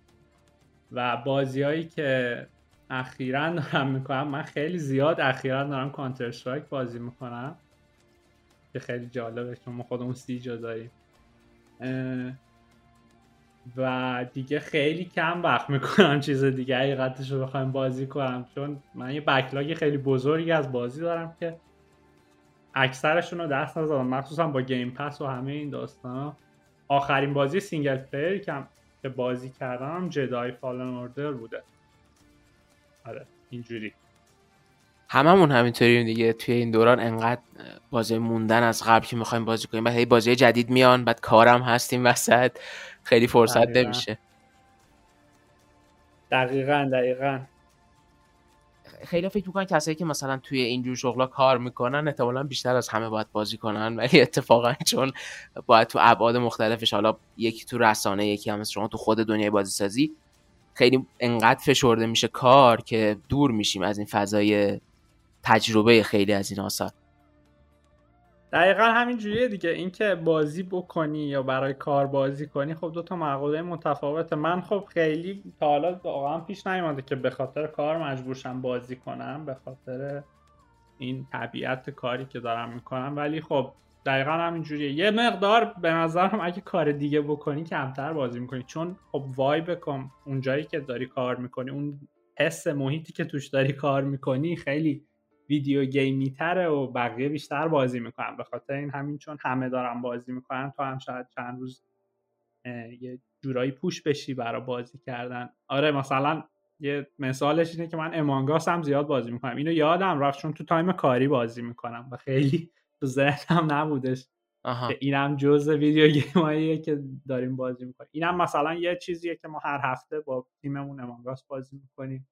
و بازیهایی که اخیرا دارم می‌کنم من خیلی زیاد اخیرا دارم کانتر بازی می‌کنم. که خیلی جالبه چون ما خودمون سی داریم. و دیگه خیلی کم وقت می‌کنم چیز دیگه حقیقتش رو بخوایم بازی کنم. چون من یه backlog خیلی بزرگی از بازی دارم که اکثرشون رو دست نزدم مخصوصا با Game Pass و همه این داستان آخرین بازی single player که بازی کردم Jedi Fallen Order بوده. آره اینجوری. هممون همینطوریم دیگه. توی این دوران انقدر بازی موندن از قبل که می‌خوایم بازی کنیم. بعد هی بازی جدید میان بعد کارم هستیم وسط. خیلی فرصت دقیقا. نمیشه. دقیقا دقیقا. خیلی فکر می‌کنن کسایی که مثلا توی اینجور شغلا کار می‌کنن احتمالا بیشتر از همه باید بازی کنن. ولی اتفاقا چون باید تو ابعاد مختلفش حالا یکی تو رسانه یکی هم شما تو خود دنیای بازی سازی خیلی انقدر فشرده میشه کار که دور میشیم از این فضای تجربه خیلی از این آثار. دقیقا همین جوریه دیگه. اینکه بازی بکنی یا برای کار بازی کنی خب دو تا مقوله متفاوته. من خب خیلی تا حالا واقعا پیش نیومده که به خاطر کار مجبورشم بازی کنم به خاطر این طبیعت کاری که دارم می‌کنم. ولی خب دقیقا همین جوریه. یه مقدار به نظرم اگه کار دیگه بکنی کمتر بازی می‌کنی. چون خب وای بکن اونجایی که داری کار می‌کنی اون حس محیطی که توش داری کار می‌کنی خیلی video game ی تره و بقیه بیشتر بازی می‌کنن. به خاطر این همین چون همه دارن بازی می‌کنن تو هم شاید چند روز یه جورایی push بشی برای بازی کردن. آره مثلا یه مثالش اینه که من Among Us هم زیاد بازی می‌کنم. اینو یادم رفت چون تو time کاری بازی می‌کنم و خیلی تو ذهنم نبودش. که اینم جز video game اییه که داریم بازی می‌کنیم. اینم مثلا یه چیزیه که ما هر هفته با تیممون Among Us بازی می‌کنیم.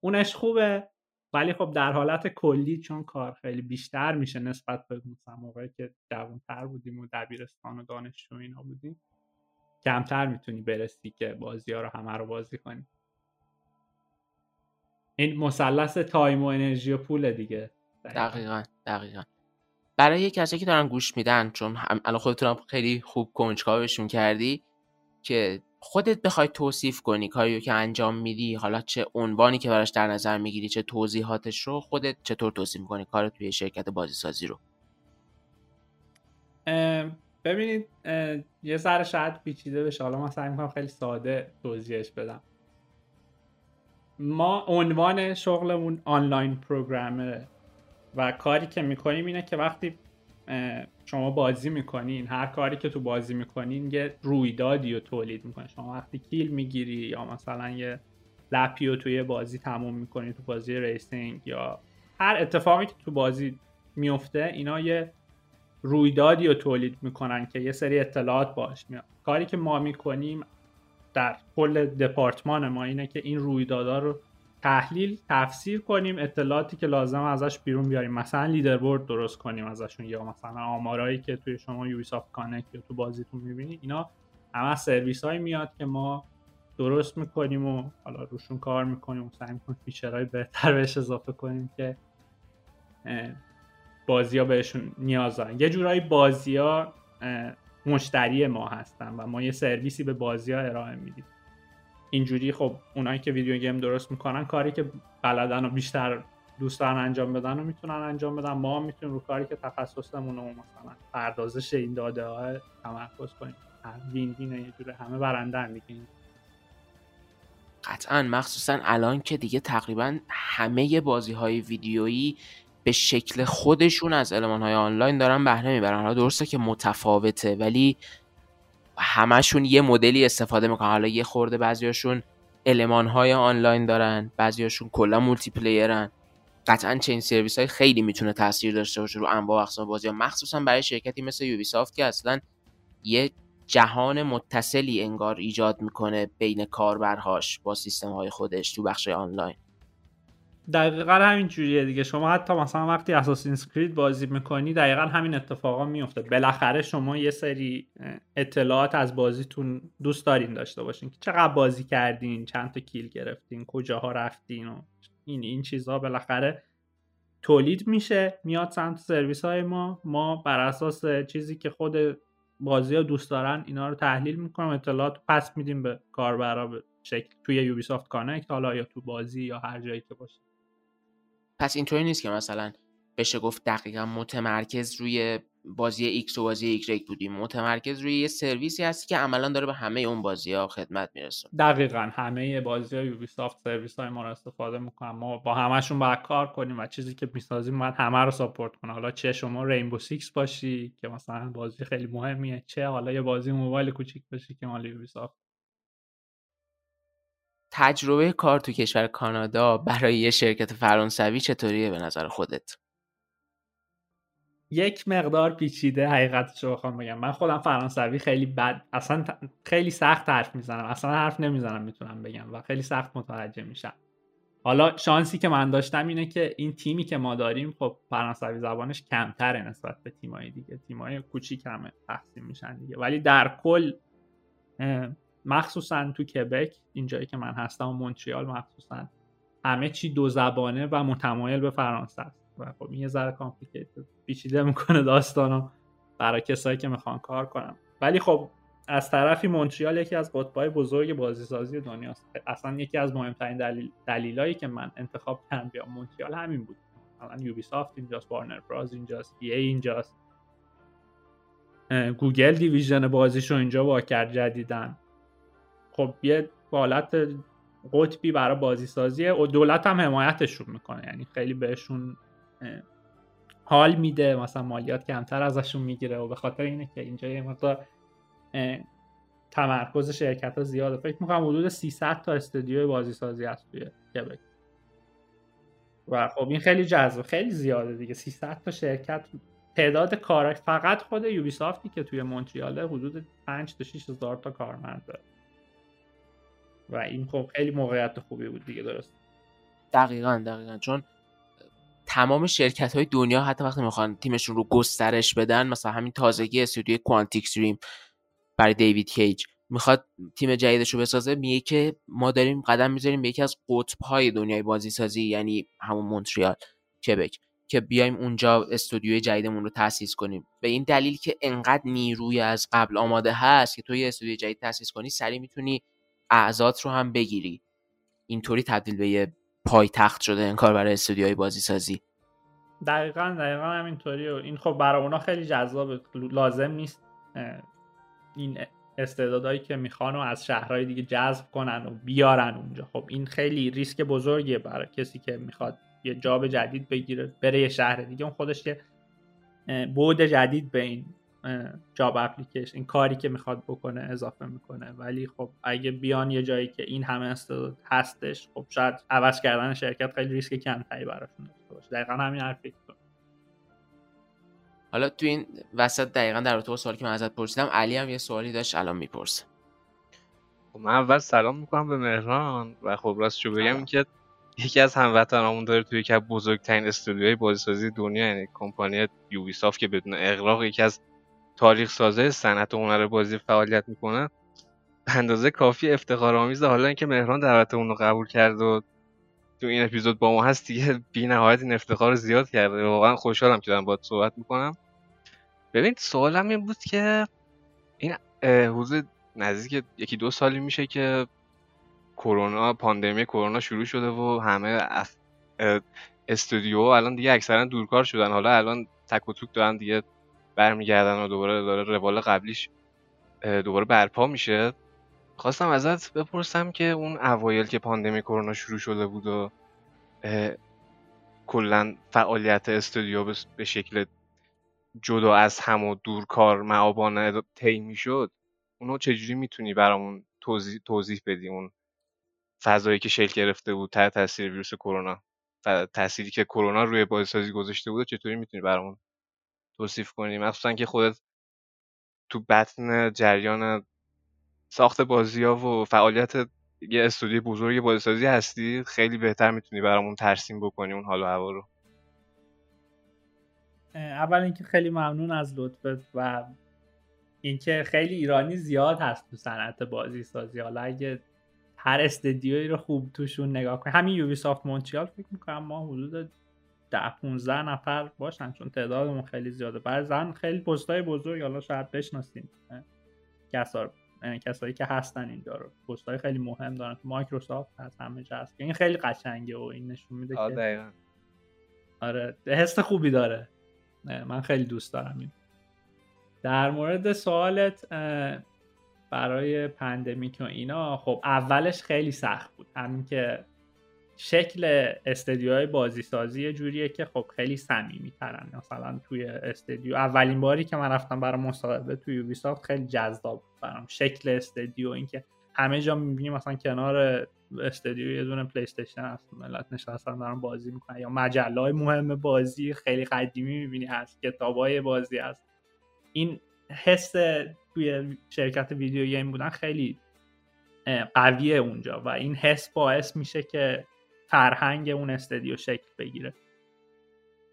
اونش خوبه. ولی خب در حالت کلی چون کار خیلی بیشتر میشه نسبت به مثلا موقعی که جوانتر بودیم و دبیرستان و دانشجو اینا بودیم کمتر می‌تونی برسی که بازی ها رو همه رو بازی کنی. این مثلث تایم و انرژی و پول دیگه. دقیقا. دقیقا برای کسی که دارن گوش میدن چون الان خودتون خیلی خوب کنجکاوشون کردی که خودت بخوای توصیف کنی کاری که انجام میدی حالا چه عنوانی که براش در نظر می‌گیری چه توضیحاتش رو خودت چطور توصیف می‌کنی کار توی شرکت بازی سازی رو ببینید یه ذره شاید پیچیده بشه. حالا من سعی می‌کنم خیلی ساده توضیحش بدم. ما عنوان شغلمون آنلاین پروگرامره و کاری که می‌کنیم اینه که وقتی شما بازی می‌کنین هر کاری که تو بازی می‌کنین یه رویدادی رو تولید می‌کنین شما وقتی kill می‌گیری یا مثلا یه lap ی رو توی بازی تموم می‌کنی تو بازی racing یا هر اتفاقی که تو بازی میفته اینا یه رویدادی رو تولید می‌کنن که یه سری اطلاعات باش میاد. کاری که ما می‌کنیم در کل دپارتمان ما اینه که این رویدادها رو تحلیل تفسیر کنیم اطلاعاتی که لازم ازش بیرون بیاریم. مثلا leaderboard درست کنیم ازشون یا مثلا آمارایی که توی شما Ubisoft Connect یا تو بازیتون می‌بینید اینا همه سرویس هایی میاد که ما درست می‌کنیم و حالا روشون کار می‌کنیم و سعی می‌کنیم feature های بهتر بهش اضافه کنیم که بازی ها بهشون نیاز دارن. یه جورایی بازی ها مشتری ما هستن و ما یه سرویسی به بازی ها ارائه میدیم. اینجوری خب اونایی که video game درست می‌کنن کاری که بلدن و بیشتر دوست دارن انجام بدن و می‌تونن انجام بدن. ما می‌تونیم رو کاری که تخصصمون رو مثلا پردازش این داده ها تمرکز کنیم. win win یه جوره همه برنده دیگه. قطعا مخصوصا الان که دیگه تقریبا همه بازی های ویدیویی به شکل خودشون از المان های آنلاین دارن بهره می‌برن. حالا درسته که متفاوته ولی همشون یه مدلی استفاده می‌کنن. حالا یه خورده بعضیاشون المان های آنلاین دارن بعضیاشون کلا multiplayer ن قطعا چنین سرویس های خیلی می‌تونه تاثیر داشته باشه رو انواع اقسام بازی ها مخصوصا برای شرکتی مثل Ubisoft که اصلا یه جهان متصلی انگار ایجاد می‌کنه بین کاربرهاش با سیستم های خودش تو بخش آنلاین. دقیقا همین جوریه دیگه. شما حتی مثلا وقتی اساسین اسکرید بازی می‌کنی دقیقا همین اتفاقا میفته بالاخره شما یه سری اطلاعات از بازیتون دوست دارین داشته باشین که چقدر بازی کردین چند تا کیل گرفتین کجاها رفتین و این این چیزها. بالاخره تولید میشه میاد سمت سرویس های ما. ما بر اساس چیزی که خود بازی ها دوست دارن اینا رو تحلیل می‌کنیم اطلاعات پس میدیم به کاربرا شکل توی Ubisoft Connect حالا یا تو بازی یا هر جایی که باشه. پس اینطوری نیست که مثلا بشه گفت دقیقا متمرکز روی بازی X و بازی Y بودیم. متمرکز روی یه سرویسی هستی که عملا داره به همه اون بازی ها خدمت می‌رسه. دقیقا همه بازی های Ubisoft سرویس های ما رو استفاده می‌کنن ما با همشون باید کار کنیم و چیزی که می‌سازیم باید همه رو support کنه. حالا چه شما Rainbow Six باشی که مثلا بازی خیلی مهمیه چه حالا یه بازی موبایل کوچیک باشی که مال Ubisoft. تجربه کار تو کشور کانادا برای یه شرکت فرانسوی چطوریه به نظر خودت؟ یک مقدار پیچیده حقیقتش رو بخوام بگم. من خودم فرانسوی خیلی بد اصلا خیلی سخت حرف می‌زنم. اصلا حرف نمی‌زنم می‌تونم بگم و خیلی سخت متوجه میشم. حالا شانسی که من داشتم اینه که این تیمی که ما داریم خب فرانسوی زبانش کمتره نسبت به تیمایی دیگه. تیمای کوچیک همه تقسیم میشن دیگه. ولی در کل مخصوصا تو کبک اینجایی که من هستم و مونتریال مخصوصا همه چی دو زبانه و متمایل به فرانسه است. و خب این یه ذره complicated پیچیده می‌کنه داستانو برای کسایی که می‌خوان کار کنن ولی خب از طرفی مونتریال یکی از قطبای بزرگ بازیسازی دنیاست اصلا یکی از مهمترین دلیل دلیلایی که من انتخاب کردم بیام مونتریال همین بود. مثلا Ubisoft اینجاست Warner Bros اینجاست EA اینجاست. گوگل دیویژن بازیشو اینجا وا کرد جدیدن. خب یه حالت قطبی برای بازی سازیه و دولت هم حمایتشون می‌کنه. یعنی خیلی بهشون حال میده مثلا مالیات کمتر ازشون می‌گیره و به خاطر اینه که اینجا یه مقدار تمرکز شرکت ها زیاده. فکر می‌کنم حدود 300 تا استودیو بازی سازی هست توی کبک و خب این خیلی جذاب خیلی زیاده دیگه. 300 تا شرکت تعداد کار فقط خود یوبی سافتی که توی مونتریال حدود 5 تا 6 هزار تا کارمند داره. و این خب خیلی موقعیت خوبی بود دیگه درست. دقیقا دقیقا. چون تمام شرکت های دنیا حتی وقتی می‌خوان تیمشون رو گسترش بدن مثلا همین تازگی استودیو کوانتیک استریم برای دیوید کیج می‌خواد تیم جدیدش رو بسازه میگه که ما داریم قدم می‌ذاریم به یکی از قطب های دنیای بازی سازی یعنی همون مونتریال کبک که بیایم اونجا استودیوی جدیدمون رو تاسیس کنیم. به این دلیل که انقدر نیروی از قبل آماده هست که تو یه استودیوی جدید تاسیس کنی سریع می‌تونی اعضات رو هم بگیری. اینطوری تبدیل به یه پایتخت شده این کار برای استودیوهای بازی سازی دقیقا دقیقا همینطوری و این خب برای اونا خیلی جذاب لازم نیست این استعدادهایی که می‌خوان و از شهرهای دیگه جذب کنن و بیارن اونجا. خب این خیلی ریسک بزرگیه برای کسی که می‌خواد یه جاب جدید بگیره بره یه شهر دیگه. اون خودش یه بود جدید به این جاب اپلیکیشن این کاری که می‌خواد بکنه اضافه می‌کنه. ولی خب اگه بیان یه جایی که این همه استعداد هستش خب شاید عوض کردن شرکت خیلی ریسک کمتری براشون داشته باشه. دقیقا همین حرفی حالا تو این وسط دقیقا در رابطه سوالی که من ازت پرسیدم علی هم یه سوالی داشت الان می‌پرسه خب من اول سلام می‌کنم به مهران و خب راستشو بگم اینکه یکی از هموطنامون داره توی یکی از بزرگترین استودیوهای بازیسازی دنیا یعنی کمپانی یوبیسافت که بدون اغراق یکی از تاریخ سازه صنعت هنر بازی فعالیت می‌کنه به اندازه کافی افتخار آمیزه حالا اینکه مهران دعوت اون رو قبول کرد و تو این اپیزود با ما هست دیگه بی نهایت این افتخار زیاد کرده. واقعا خوشحالم که دارم باید صحبت می‌کنم. ببین سوالم این بود که این حوزه نزدیک یکی دو سالی میشه که کرونا پاندمی کرونا شروع شده و همه استودیو الان دیگه اکثرا دورکار شدن. حالا الان تک و توک دارن دیگه برمیگردن و دوباره داره روال قبلیش دوباره برپا میشه. خواستم ازت بپرسم که اون اوایل که پاندمی کرونا شروع شده بود و کلا فعالیت استودیو به شکل جدا از هم و دورکار معابانه طی می‌شد اونو چجوری می‌تونی برامون توضیح, توضیح بدی اون فضایی که شکل گرفته بود تحت تاثیر ویروس کرونا؟ تأثیری که کرونا روی بازیسازی گذاشته بود چطوری می‌تونی برامون توصیف کنی. مخصوصا که خودت تو بطن جریان ساخت بازی ها و فعالیت یه استودیو بزرگ بازیسازی هستی خیلی بهتر می‌تونی برامون ترسیم بکنی اون حال و هوا رو. اول اینکه خیلی ممنون از لطفت و اینکه خیلی ایرانی زیاد هست تو صنعت بازی سازی حالا اگه هر استدیویی رو خوب توشون نگاه کنی. همین یوبی سافت مونتریال فکر می‌کنم ما حدود ده 15 نفر باشن چون تعدادمون خیلی زیاده. بعضا خیلی پستای بزرگ حالا شاید بشناسین کسا کسایی که هستن اینجا رو. پستای خیلی مهم دارن. مایکروسافت هست همه جا هست. این خیلی قشنگه و این نشون میده که آره حس خوبی داره. من خیلی دوست دارم این در مورد سوالت برای pandemic و اینا خب اولش خیلی سخت بود. همین که شکل استدیوهای بازی سازی جوریه که خب خیلی صمیمی ترن مثلا توی استدیو اولین باری که من رفتم برای مصاحبه توی Ubisoft خیلی جذاب برام. شکل استدیو اینکه همه جا می‌بینی مثلا کنار استدیو یه دونه PlayStation هست ملت نشستن دارن بازی می‌کنن. یا مجله های مهم بازی خیلی قدیمی می‌بینی هست کتاب های بازی هست. این حس توی شرکت video game بودن خیلی قویه اونجا و این حس باعث میشه که فرهنگ اون استدیو شکل بگیره.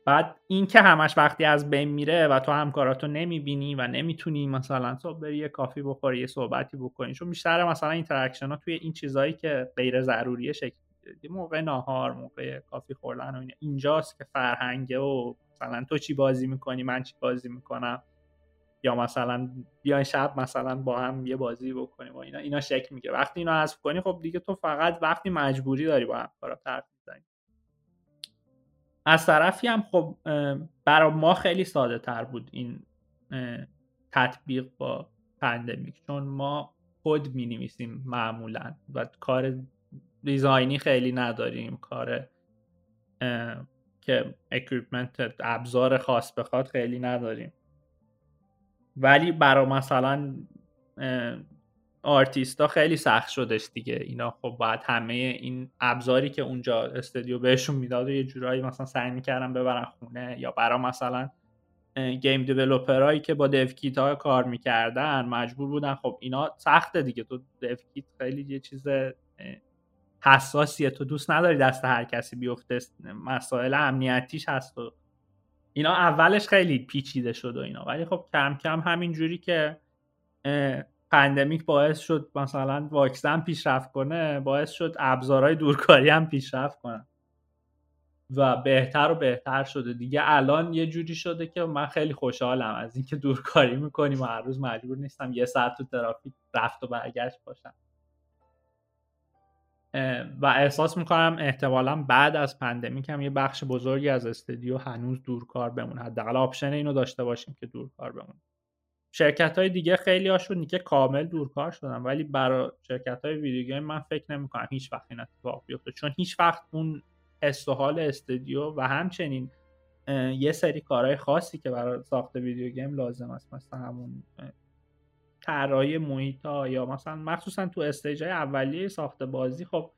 بعد این که همش وقتی از بین میره و تو همکاراتو نمی‌بینی و نمی‌تونی مثلا تو بری یه coffee بخوری یه صحبتی بکنی چون بیشتر مثلا interaction ها توی این چیزهایی که غیر ضروریه شکل می‌گیره موقع ناهار موقع کافی خوردن و اینجاست که فرهنگه و مثلا تو چی بازی می‌کنی من چی بازی می‌کنم. یا مثلا بیاین شب مثلا با هم یه بازی بکنیم و اینا اینا شکل میگه وقتی اینا حذف کنی خب دیگه تو فقط وقتی مجبوری داری با هم کارا طرف می‌زنی. از طرفی هم خب برای ما خیلی ساده تر بود این تطبیق با پندمیک چون ما کد می نویسیم معمولا و کار design ی خیلی نداریم. کار که equipment ابزار خاص بخواد خیلی نداریم. ولی برا مثلا آرتیستا خیلی سخت شدش دیگه. اینا خب باید همه این ابزاری که اونجا استودیو بهشون می‌داد یه جورایی مثلا سعی می‌کردن ببرن خونه یا برا مثلا game developer ایی که با dev ها کار می‌کردن مجبور بودن. خب اینا سخته دیگه. تو dev kit خیلی یه چیز حساسیه. تو دوست نداری دست هر کسی بیفته مسائل امنیتیش هست و اینا اولش خیلی پیچیده شد و اینا. ولی خب کم کم همین جوری که pandemic باعث شد مثلا واکسن پیشرفت کنه باعث شد ابزارهای دورکاری هم پیشرفت کنن. و بهتر و بهتر شده. دیگه الان یه جوری شده که من خیلی خوشحالم از اینکه دورکاری می‌کنیم و هر روز مجبور نیستم یه ساعت تو ترافیک رفت و برگشت باشم. و احساس می‌کنم احتمالا بعد از pandemic هم یه بخش بزرگی از استودیو هنوز دورکار بمونه. حداقل option اینو داشته باشیم که دورکار بمونه. شرکت های دیگه خیلی هاشون دیگه کامل دورکار شدن ولی برای شرکت های video game من فکر نمی کنم هیچ وقت این اتفاق بیفته. چون هیچ وقت اون حس و حال استودیو و همچنین یه سری کارهای خاصی که برای ساخت ویدیو گیم لازم است مثلا همون طراحی محیط ها یا مثلا مخصوصا تو استیج های اولیه ساخت بازی خب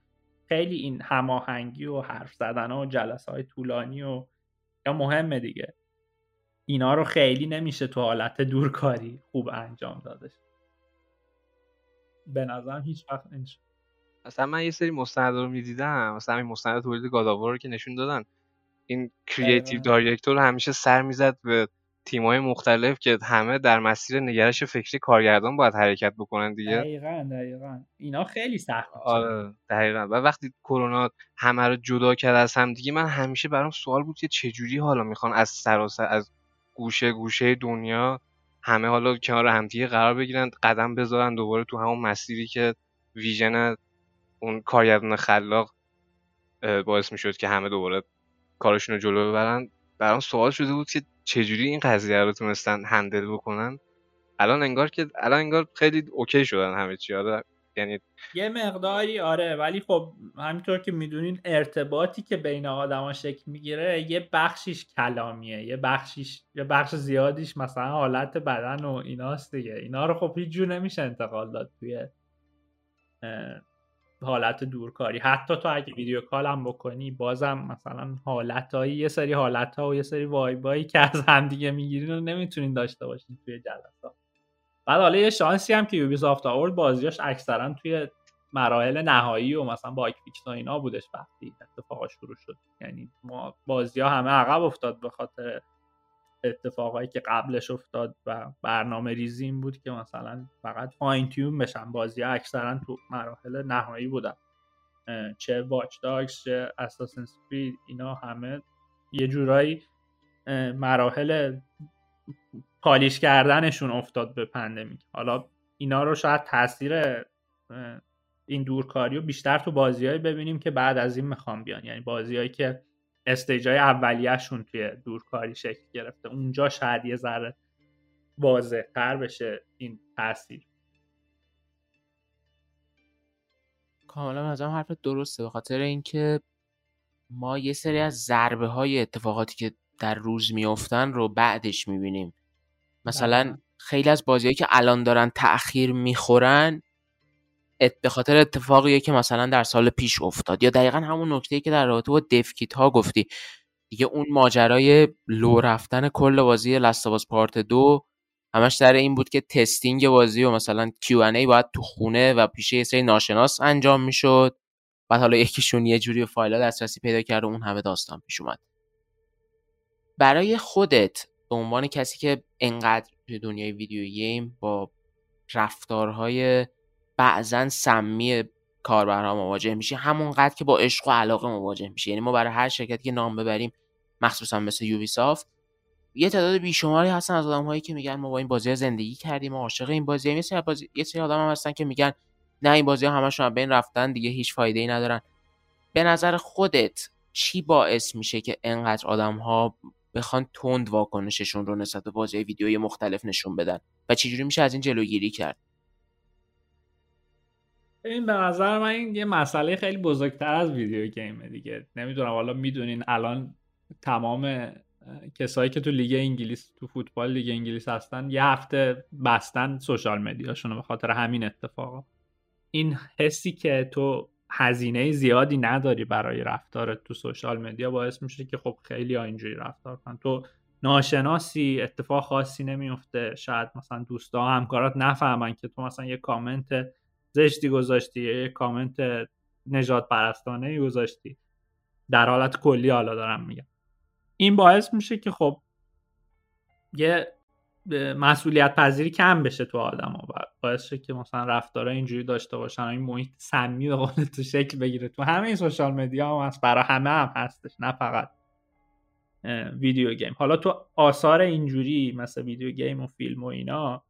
خیلی این هماهنگی و حرف زدن و جلسه های طولانی و یا مهمه دیگه. اینا رو خیلی نمیشه تو حالت دورکاری خوب انجام دادش. به نظرم هیچ وقت نمیشه. مثلا من یه سری مستند رو می‌دیدم. مثلا این مستند تولید God of War رو که نشون دادن. این creative director همیشه سر می‌زد به تیمای مختلف که همه در مسیر نگرش فکری کارگردان باید حرکت بکنن دیگه. دقیقا دقیقا. اینا خیلی سخت آره دقیقا. و وقتی کرونا همه رو جدا کرد از هم دیگه من همیشه برام سوال بود که چجوری حالا می‌خوان از سراسر از گوشه گوشه دنیا همه حالا کنار همدیگه قرار بگیرن قدم بذارن دوباره تو همون مسیری که ویژن اون کارگردان خلاق باعث می‌شد که همه دوباره کارشون رو جلو ببرن. برام سوال شده بود که چجوری این قضیه رو تونستن هندل بکنن. الان انگار که الان انگار خیلی اوکی شدن همه چی. آره یعنی یه مقداری آره ولی خب همینطور که می‌دونین ارتباطی که بین آدما شکل می‌گیره یه بخشیش کلامیه یه بخشیش یه بخش زیادیش مثلا حالت بدن و ایناست دیگه. اینا رو خب هیچ جور نمیشه انتقال داد توی حالت دورکاری. حتی تو اگه video call هم بکنی بازم مثلا حالتهایی یه سری حالت ها و یه سری vibe ایی که از همدیگه می‌گیرین رو نمی‌تونین داشته باشین توی جلسات. بعد حالا یه شانسی هم که Ubisoft آورد بازیاش اکثرا توی مراحل نهایی و مثلا با fix و اینا بودش وقتی اتفاقا شروع شد. یعنی ما بازی ها همه عقب افتاد به خاطر اتفاقایی که قبلش افتاد و برنامه ریزی این بود که مثلا فقط fine tune بشن. بازی اکثرا تو مراحل نهایی بودن. چه واچ داگز چه اساسن اینا همه یه جورایی مراحل پالیش کردنشون افتاد به پندمیک. حالا اینا رو شاید تاثیر این دورکاری رو بیشتر تو بازیهایی ببینیم که بعد از این می‌خوام بیان. یعنی بازیهایی که استیجای اولیهشون توی دورکاری شکل گرفته. اونجا شاید یه ذره واضح تر بشه این تاثیر. کاملا از هم حرف درسته. به خاطر اینکه ما یه سری از ضربه های اتفاقاتی که در روز میافتن رو بعدش می‌بینیم. مثلا خیلی از بازیهایی که الان دارن تاخیر می‌خورن به خاطر اتفاقیه که مثلا در سال پیش افتاد. یا دقیقا همون نکته که در رابطه با دفکیت ها گفتی. دیگه اون ماجرای لو رفتن کل بازی لستاباز پارت دو همش در این بود که تستینگ بازی و مثلا ای باید تو خونه و پیش یه سری ناشناس انجام می‌شد. بعد حالا یکیشون یه جوری فایل دسترسی پیدا کرد و اون همه داستان پیش اومد. برای خودت به عنوان کسی که انقدر دنیای ویدیو گیم با رفتارهای بعضا سمی کاربرها مواجه میشه همونقدر که با عشق و علاقه مواجه میشه یعنی ما برای هر شرکتی که نام ببریم مخصوصا مثل یوبی سافت یه تعداد بیشماری هستن از آدم هایی که میگن ما با این بازی زندگی کردیم و عاشق این بازی. یه سری بازی یه سری آدم هم هستن که میگن نه این بازی ها همشون بین رفتن دیگه هیچ فایده ای ندارن. به نظر خودت چی باعث میشه که انقدر آدم ها بخوان تند واکنششون رو نسبت به بازی ویدیوی مختلف نشون بدن؟ و چجوری میشه از این جلوگیری کرد؟ این به نظر من این یه مسئله خیلی بزرگتر از ویدیو گیمه دیگه. نمی‌دونم حالا می‌دونین الان تمام کسایی که تو لیگ انگلیس تو فوتبال لیگ انگلیس هستن یه هفته بستن سوشال مدیاشونو به خاطر همین اتفاقا این حسی که تو هزینه زیادی نداری برای رفتارت تو سوشال مدیا باعث میشه که خب خیلی ها اینجوری رفتار کن تو ناشناسی اتفاق خاصی نمیفته شاید مثلا دوستا همکارات نفهمن که تو مثلا یه کامنت زشتی گذاشتی یه کامنت نجات پرستانه ای گذاشتی. در حالت کلی حالا دارم میگم. این باعث میشه که خب یه مسئولیت پذیری کم بشه تو آدم ها باعث شه که مثلا رفتارها اینجوری داشته باشن این محیط سمی به قول تو شکل بگیره. تو همه این social media هم هست برای همه هم هستش نه فقط video game. حالا تو آثار اینجوری مثل video game و فیلم و اینا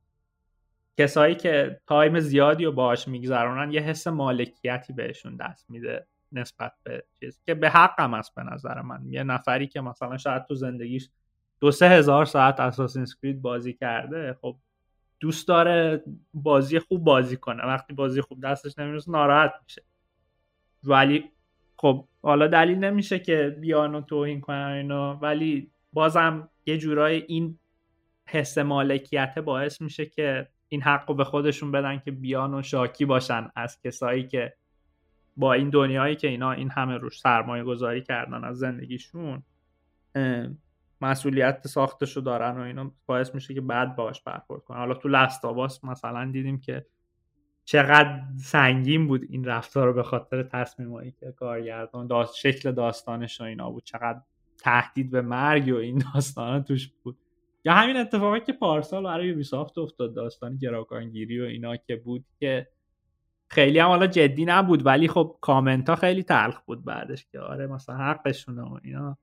کسایی که time زیادی رو باهاش میگذرونن یه حس مالکیتی بهشون دست میده نسبت به چیز که به حقم است به نظر من. یه نفری که مثلا شاید تو زندگیش دو سه هزار ساعت اساسین اسکرید بازی کرده خب دوست داره بازی خوب بازی کنه. وقتی بازی خوب دستش نمی‌رسه ناراحت میشه. ولی خب حالا دلیل نمیشه که بیان و توهین کنن اینو ولی بازم یه جورای این حس مالکیت باعث میشه که این حق رو به خودشون بدن که بیان و شاکی باشن از کسایی که با این دنیایی که اینا این همه روش سرمایه گذاری کردن از زندگیشون مسئولیت ساختش رو دارن و اینا باعث میشه که بعد باش برخورد کنن. حالا تو لستاواس مثلا دیدیم که چقدر سنگین بود این رفتار رو به خاطر تصمیمایی که کارگردان داست شکل داستانش و اینا بود. چقدر تهدید به مرگ و این داستان توش بود. یا همین اتفاقی که پارسال برای یوبیسافت افتاد داستان گراکانگیری و اینا که بود که خیلی هم حالا جدی نبود ولی خب کامنت ها خیلی تلخ بود بعدش که آره مثلا حقشونه و اینا.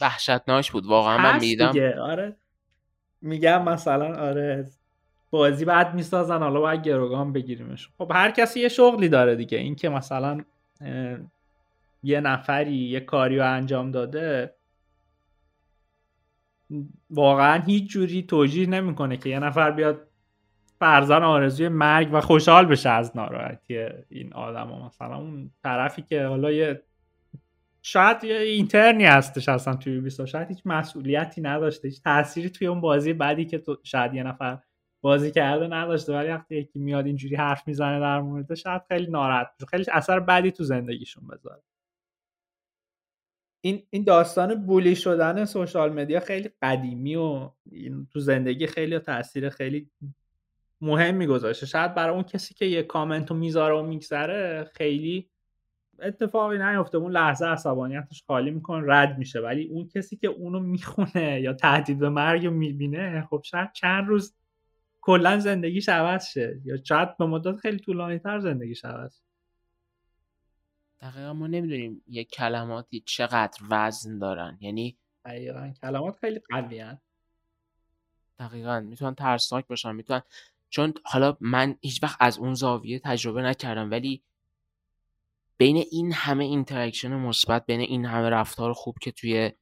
وحشتناک بود واقعا من میدم آره. میگم مثلا آره بازی بعد می‌سازن حالا باید گروگان بگیریمش. خب هر کسی یه شغلی داره دیگه. این که مثلا یه نفری یه کاری رو انجام داده واقعا هیچ جوری توجیه نمی‌کنه که یه نفر بیاد فرزن آرزوی مرگ و خوشحال بشه از ناراحتی این آدم. ها. مثلا اون طرفی که حالا یه شاید یه اینترنی هستش اصلا توی بیستا شاید هیچ مسئولیتی نداشته. هیچ تأثیری توی اون بازی بعدی که تو شاید یه نفر بازی کرده نداشته. ولی وقتی یکی میاد اینجوری حرف می‌زنه در مورد شاید خیلی ناراحت خیلی اثر بعدی تو زندگیشون بذاره. این این داستان بولی شدن سوشال مدیا خیلی قدیمی و تو زندگی خیلی تاثیر خیلی مهم میگذاشته شاید برای اون کسی که یه کامنت رو می‌ذاره و میگذره خیلی اتفاقی نیفته. اون لحظه عصبانیتش خالی می‌کنه رد میشه. ولی اون کسی که اونو می‌خونه یا تهدید به مرگ می‌بینه خب شاید چند روز کلا زندگیش عوض شه. یا شاید به مدت خیلی طولانی تر زندگیش عوض دقیقا ما نمی‌دونیم یه کلماتی چقدر وزن دارن. یعنی دقیقا. کلمات خیلی قوی هن. دقیقا. می‌تونن ترسناک باشن. می‌تونن چون حالا من هیچ وقت از اون زاویه تجربه نکردم ولی بین این همه interaction مثبت بین این همه رفتار خوب که توی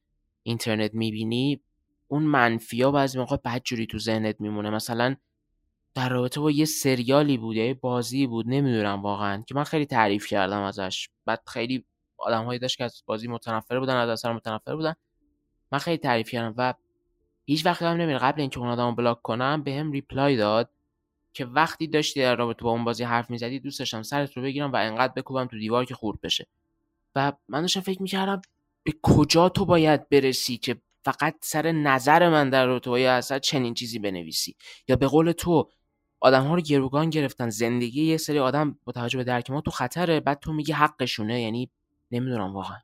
اینترنت می‌بینی اون منفیا بعضی موقع بدجوری تو ذهنت میمونه. مثلا در رابطه با یه سریالی بود یه بازی بود نمی‌دونم واقعا که من خیلی تعریف کردم ازش. بعد خیلی آدمهایی داشت که از بازی متنفر بودن از اثر متنفر بودن. من خیلی تعریف کردم و هیچ وقت یادم نمیره قبل اینکه اون آدمو block کنم بهم reply داد که وقتی داشتی در رابطه با اون بازی حرف می‌زدی دوست داشتم سرت رو بگیرم و انقدر بکوبم تو دیوار که خورد بشه. و من داشتم فکر می‌کردم به کجا تو باید برسی که فقط سر نظر من در رابطه با اثر چنین چیزی بنویسی؟ یا به قول تو آدم ها رو گروگان گرفتن. زندگی یه سری آدم با توجه به درک ما تو خطره بعد تو میگی حقشونه یعنی نمی‌دونم واقعا.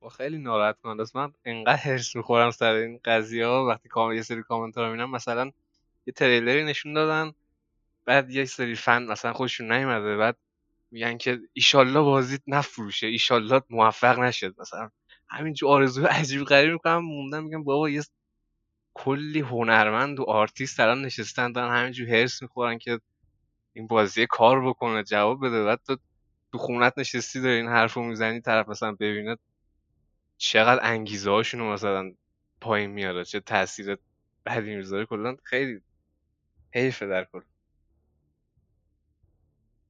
با خیلی ناراحت کننده است. من انقدر هرس می‌خورم سر این قضیه ها. وقتی کام... یه سری کامنت رو می‌بینم مثلا یه تریلری نشون دادن بعد یه سری فن مثلا خوششون نیومده بعد میگن که ایشالله بازیت نفروشه ایشالله موفق نشه. مثلا همینجور آرزوی عجیب غریب می‌کنن موندم میگم بابا یه کلی هنرمند و آرتیست الان نشستن دارن همینجور حرص می‌خورن که این بازی کار بکنه جواب بده. بعد تو تو خونت نشستی داری این حرفو می‌زنی طرف مثلا ببینه چقدر انگیزه هاشونو مثلا پایین میاره چه تاثیر بدی می‌ذاره. کلا خیلی حیفه در کل.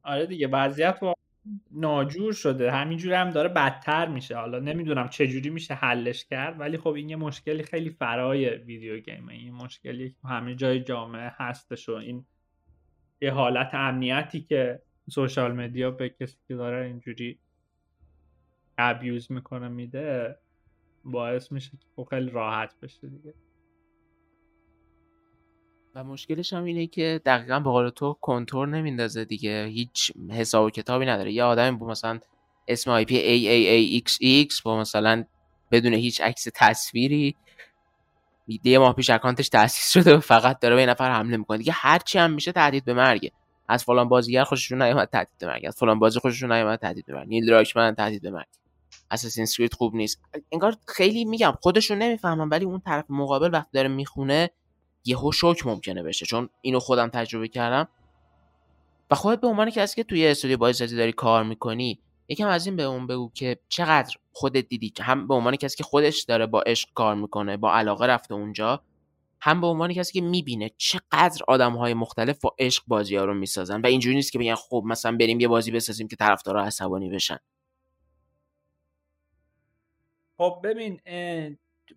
آره دیگه وضعیت ناجور شده. همینجوری هم داره بدتر میشه. حالا نمی‌دونم چجوری میشه حلش کرد ولی خب این یه مشکلی خیلی فرای ویدیو گیمه این مشکلی که همه جای جامعه هستش و این یه حالت امنیتی که سوشال مدیا به کسی که داره اینجوری abuse می‌کنه میده باعث میشه که خب خیلی راحت بشه دیگه. و مشکلش هم اینه که دقیقا به قول تو کنتور نمیندازه دیگه. هیچ حساب و کتابی نداره. یه آدمی با مثلا اسم IP AAAXX با مثلا بدون هیچ عکس تصویری یه ماه پیش account ش تاسیس شده و فقط داره به یه نفر حمله می‌کنه. دیگه هرچی هم میشه تهدید به مرگه. از فلان بازیگر خوششون نیومد تهدید به مرگ. از فلان بازی خوششون نیومد تهدید به مرگ. نیل دراکمن تهدید به مرگ. Assassin's Creed خوب نیست. انگار خیلی میگم خودشون نمی‌فهمن ولی اون طرف مقابل وقتی داره می‌خونه یهو شوک ممکنه بشه چون اینو خودم تجربه کردم. و خودت به عنوان کسی که توی استودیو بازی سازی داری کار می‌کنی یکم از این به اون بگو که چقدر خودت دیدی هم به عنوان کسی که خودش داره با عشق کار می‌کنه با علاقه رفته اونجا هم به عنوان کسی که می‌بینه چقدر آدم های مختلف با عشق بازی ها رو می‌سازن. و اینجوری نیست که بگن خب مثلا بریم یه بازی بسازیم که طرفدارا عصبانی بشن. خب ببین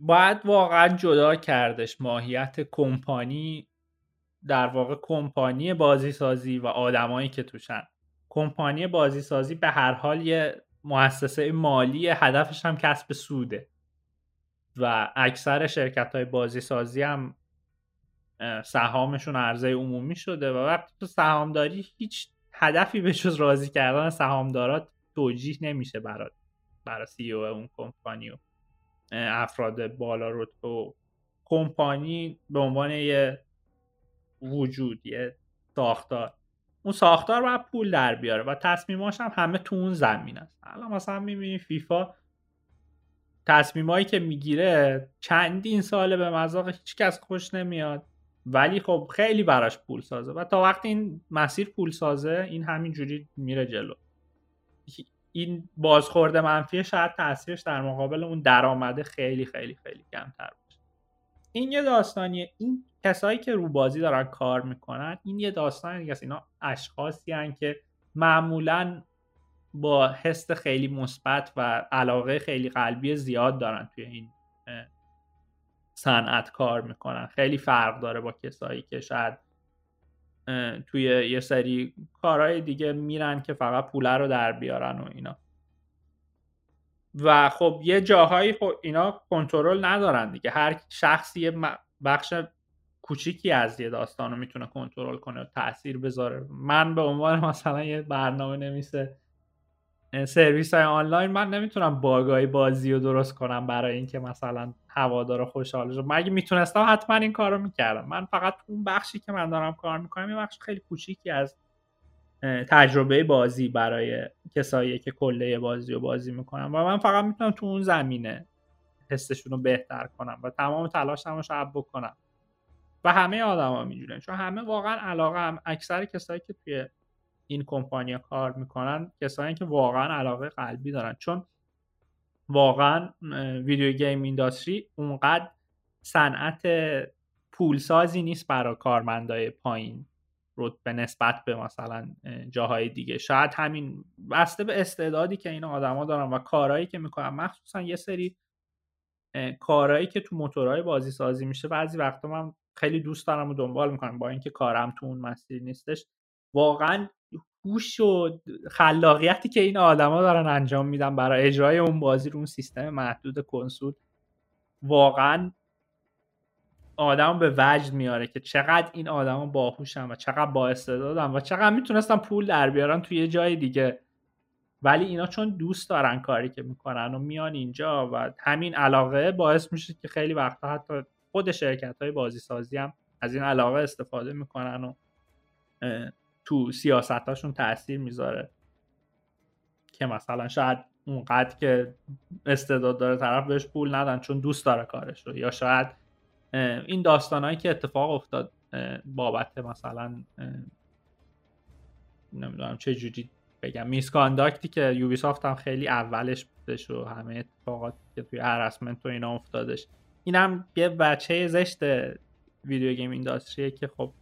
باید واقعا جدا کردش ماهیت کمپانی در واقع کمپانی بازی سازی و آدمایی که توشن. کمپانی بازی سازی به هر حال یه مؤسسه مالی هدفش هم کسب سوده. و اکثر شرکت های بازی سازی هم سهامشون عرضه عمومی شده و وقتی تو سهامداری هیچ هدفی به جز راضی کردن سهامدارات توجیه نمیشه برای برای سی او اون کمپانی افراد بالا رتبه و کمپانی به عنوان یه وجود یه ساختار. اون ساختار باید پول در بیاره و تصمیماش هم همه تو اون زمین است. الان مثلا می‌بینی فیفا تصمیمایی که می‌گیره چندین ساله به مذاق هیچکس خوش نمیاد ولی خب خیلی براش پول سازه و تا وقتی این مسیر پول سازه این همین جوری میره جلو. این بازخورده منفی شاید تاثیرش در مقابل اون درآمده خیلی خیلی خیلی کمتر باشه. این یه داستانیه. این کسایی که رو بازی دارن کار می‌کنن این یه داستان دیگه اینا اشخاصی هن که معمولا با حس خیلی مثبت و علاقه خیلی قلبی زیاد دارن توی این صنعت کار می‌کنن. خیلی فرق داره با کسایی که شاید توی یه سری کارهای دیگه میرن که فقط پوله رو در بیارن و اینا. و خب یه جاهایی خب اینا کنترل ندارن دیگه. هر شخصی یه بخش کوچیکی از یه داستان رو می‌تونه کنترل کنه و تاثیر بذاره. من به عنوان مثلا یه برنامه نمیسه سرویس های آنلاین من نمی‌تونم باگای بازی رو درست کنم برای اینکه مثلا هوادارا خوشحال شه مگه می‌تونستم حتما این کارو می‌کردم. من فقط اون بخشی که من دارم کار می‌کنم یه بخش خیلی کوچیکی از تجربه بازی برای کسایی که کله بازی رو بازی می‌کنم و من فقط می‌تونم تو اون زمینه حسشون رو بهتر کنم و تمام تلاشم رو شب بکنم. و همه آدما می‌دونن چون همه واقعا علاقه هم اکثر کسایی که توی این کمپانیا کار می‌کنن کسایی که واقعا علاقه قلبی دارن. چون واقعا ویدیو گیم اینداستری اونقدر صنعت پولسازی نیست برای کارمندای پایین به نسبت به مثلا جاهای دیگه. شاید همین بسته به استعدادی که این آدما دارن و کارهایی که می‌کنن. مخصوصا یه سری کارهایی که تو موتورهای بازی سازی میشه. بعضی وقتا من خیلی دوست دارم و دنبال می‌کنم. با اینکه کارم تو اون مسیر نیستش. واقعا هوش و خلاقیتی که این آدما دارن انجام میدن برای اجرای اون بازی رو اون سیستم محدود کنسول واقعا آدم به وجد میاره که چقدر این آدما باهوشن و چقدر با و چقدر می‌تونستن پول در بیارن توی یه جای دیگه. ولی اینا چون دوست دارن کاری که می‌کنن و میان اینجا و همین علاقه باعث میشه که خیلی وقتا حتی خود شرکت های بازی سازی هم از این علاقه استفاده می‌کنن و تو سیاستاشون تاثیر می‌ذاره. که مثلا شاید اونقدر که استعداد داره طرف بهش پول ندن چون دوست داره کارش رو یا شاید این داستانهایی که اتفاق افتاد بابت مثلا نمی‌دونم چه جوری بگم میسکانداکتی که یوبیسافت هم خیلی اولش بودش و همه اتفاقاتی که توی هرسمنت و اینا افتادش. این هم یه بچه زشت ویدیو گیم اینداستریه که خب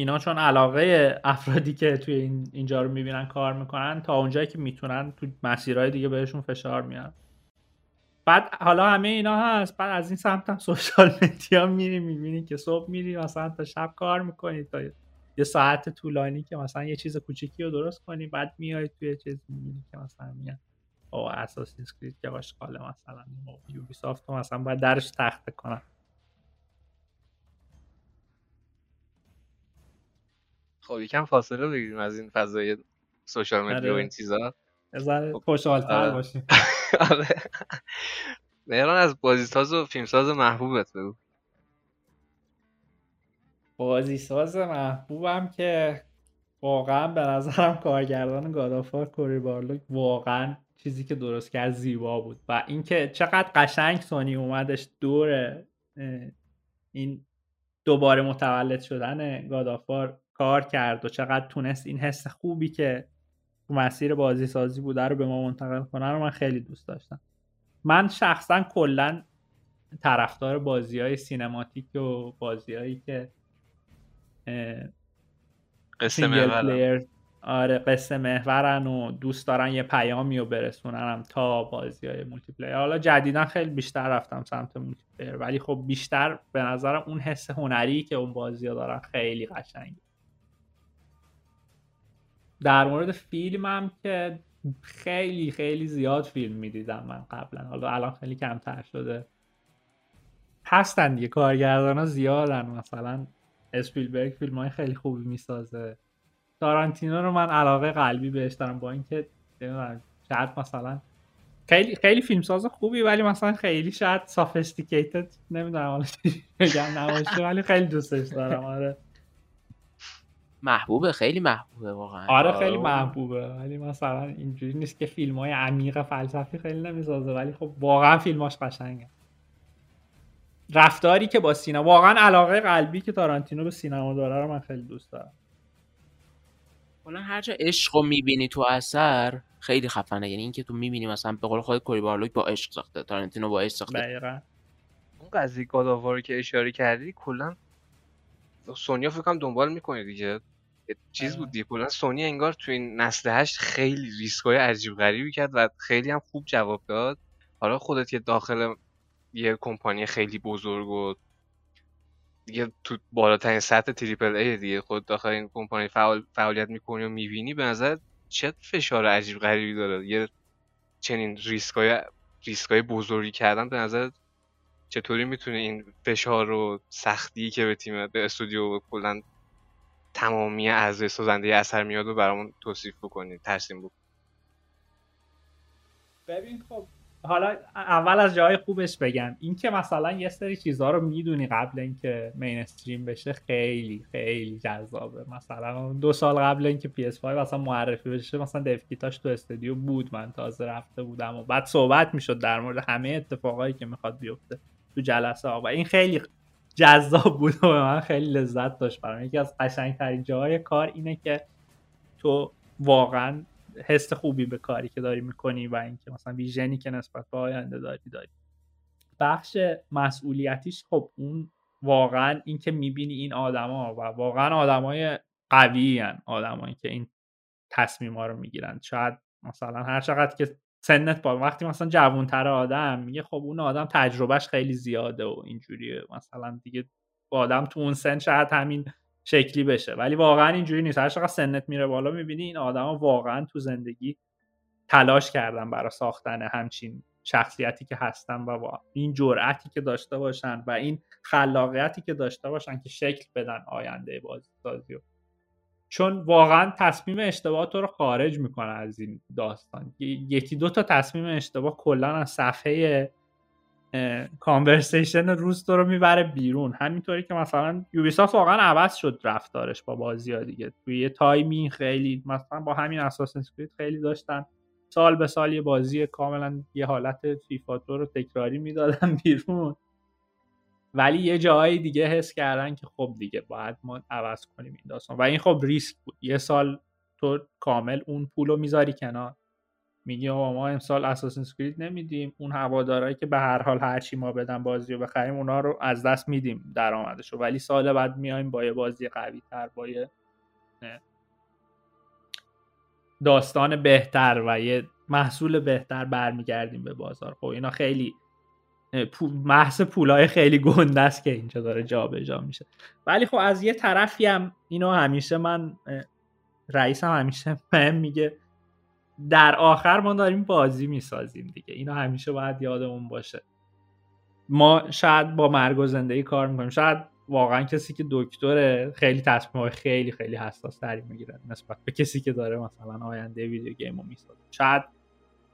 اینا چون علاقه افرادی که توی اینجا رو می‌بینن کار می‌کنن تا اونجایی که می‌تونن تو مسیرهای دیگه بهشون فشار میاد. بعد حالا همه اینا هست. بعد از این سمت هم social media میری می‌بینی که صبح میری مثلا تا شب کار می‌کنی تا یه ساعت طولانی که مثلا یه چیز کوچیکی رو درست کنی بعد میای توی چیز می‌بینی که مثلا میاد او Assassin's Creed که باشه مثلا Ubisoft مثلا باید درش تخته کنن. خب یکم فاصله بگیریم از این فضای سوشال مدیا و آره. این چیزا. خب، خوشحالتر آره. باشیم. آره. مهران از بازیساز و فیلمساز محبوبت بگو. بازیساز محبوبم که واقعا به نظرم کارگردان گادافار کوری بارلوک واقعا چیزی که درست کرد زیبا بود. و اینکه چقدر قشنگ سونی اومدش دور این دوباره متولد شدن God of War کار کرد و چقدر تونست این حس خوبی که تو مسیر بازی سازی بوده رو به ما منتقل کنه رو من خیلی دوست داشتم. من شخصا کلا طرفدار بازی های cinematic و بازی هایی که قصه محور آره قصه محورن و دوست دارن یه پیامی رو برسونن تا بازی های multiplayer حالا جدیدا خیلی بیشتر رفتم سمت multiplayer ولی خب بیشتر به نظرم اون حس هنری که اون بازی ها دارن خیلی قشنگه. در مورد فیلمم که خیلی خیلی زیاد فیلم می‌دیدم من قبلا. حالا الان خیلی کمتر شده. هستن دیگه. کارگردان ها زیادن. مثلا اسپیلبرگ فیلم های خیلی خوبی می‌سازه. تارانتینو رو من علاقه قلبی بهش دارم با اینکه شاید مثلا خیلی خیلی فیلمساز خوبی ولی مثلا خیلی شاید سافستیکیتد نمی‌دونم حالا بگم نباشه ولی خیلی دوستش دارم. آره. محبوبه خیلی محبوبه واقعا. آره خیلی محبوبه. ولی مثلا اینجوری نیست که فیلم های عمیق فلسفی خیلی نمی‌سازه ولی خب واقعا فیلماش قشنگه. رفتاری که با سینما واقعا علاقه قلبی که تارانتینو به سینما داره رو من خیلی دوست دارم. حالا هر جا عشق رو می‌بینی تو اثر خیلی خفنه. یعنی اینکه تو می‌بینی مثلا به قول خود کوری بارلوک با عشق ساخته تارانتینو با عشق ساخته. دقیقا. اون قضیه گاداوار که اشاره کردی کلا سونیا فکر کنم دنبال می‌کنه دیگه. چیز بود دیگه کلا سونی انگار تو این نسل هشت خیلی ریسکای عجیب غریبی کرد و خیلی هم خوب جواب داد. حالا خودت یه داخل یه کمپانی خیلی بزرگ و دیگه تو بالاترین سطح تریپل ای دیگه خود داخل این کمپانی فعال فعالیت می‌کنی و می‌بینی به نظر چه فشار عجیب غریبی داره. یه چنین ریسکای ریسکای بزرگی کردن به نظر چطوری می‌تونه این فشار و سختی که به تیم به استودیو کلا تمامی اعضای سازنده اثر میاد و برامون توصیف بکنید ترسیم بکنید ببین خب حالا اول از جای خوبش بگم. این که مثلا یه سری چیزها رو می‌دونی قبل اینکه مینستریم بشه خیلی خیلی جذابه. مثلا دو سال قبل اینکه PS5 مثلا معرفی بشه مثلا دفکیتاش تو استودیو بود. من تازه رفته بودم و بعد صحبت می‌شد در مورد همه اتفاقایی که می‌خواد بیفته تو جلسه ها. و این خیلی جذاب بود و من خیلی لذت داشت برام. یکی از قشنگترین جاهای کار اینه که تو واقعا حس خوبی به کاری که داری می‌کنی و اینکه مثلا ویژنی که نسبت به آینده داری داری. بخش مسئولیتیش خب اون واقعا اینکه می‌بینی این آدما و واقعا آدمای قوی هن آدمایی که این تصمیم ها رو می‌گیرن. شاید مثلا هر چقدر که سنت با وقتی مثلا جوانتر آدم میگه خب اون آدم تجربهش خیلی زیاده و اینجوریه. مثلا دیگه آدم تو اون سن شاید همین شکلی بشه. ولی واقعا اینجوری نیست. هر چقدر سنت میره بالا می‌بینی این آدما واقعا تو زندگی تلاش کردن برای ساختن همچین شخصیتی که هستن و این جرأتی که داشته باشن و این خلاقیتی که داشته باشن که شکل بدن آینده بازی سازی چون واقعا تصمیم اشتباه تو رو خارج می‌کنه از این داستان. یکی دو تا تصمیم اشتباه کلا از صفحه conversation روز تو رو می‌بره بیرون. همینطوری که مثلا Ubisoft واقعا عوض شد رفتارش با بازی ها دیگه. توی یه time ی خیلی مثلا با همین Assassin's Creed خیلی داشتن. سال به سال یه بازی کاملا یه حالت فیفا رو تکراری می‌دادن بیرون. ولی یه جایی دیگه حس کردن که خب دیگه باید ما عوض کنیم این داستان. و این خب ریسک بود. یه سال تو کامل اون پول رو می‌ذاری کنار. میگی ما امسال اساسین اسکرید نمیدیم. اون هوادارایی که به هر حال هرچی ما بدن بازی رو بخریم اونا رو از دست میدیم درآمدش ولی سال بعد میایم با یه بازی قوی تر با یه داستان بهتر و یه محصول بهتر برمیگردیم به بازار. خب اینا خیلی محض پولای خیلی گنده است که اینجا داره جابجا جا میشه. ولی خب از یه طرفی هم اینو همیشه من رئیسم همیشه بهم میگه در آخر ما داریم بازی می‌سازیم دیگه. اینو همیشه باید یادمون باشه. ما شاید با مرگ و زندگی کار می‌کنیم. شاید واقعا کسی که دکتر خیلی تصمیم خیلی خیلی حساس تری می‌گیره نسبت به کسی که داره مثلا آینده ویدیو گیم رو می‌سازه. شاید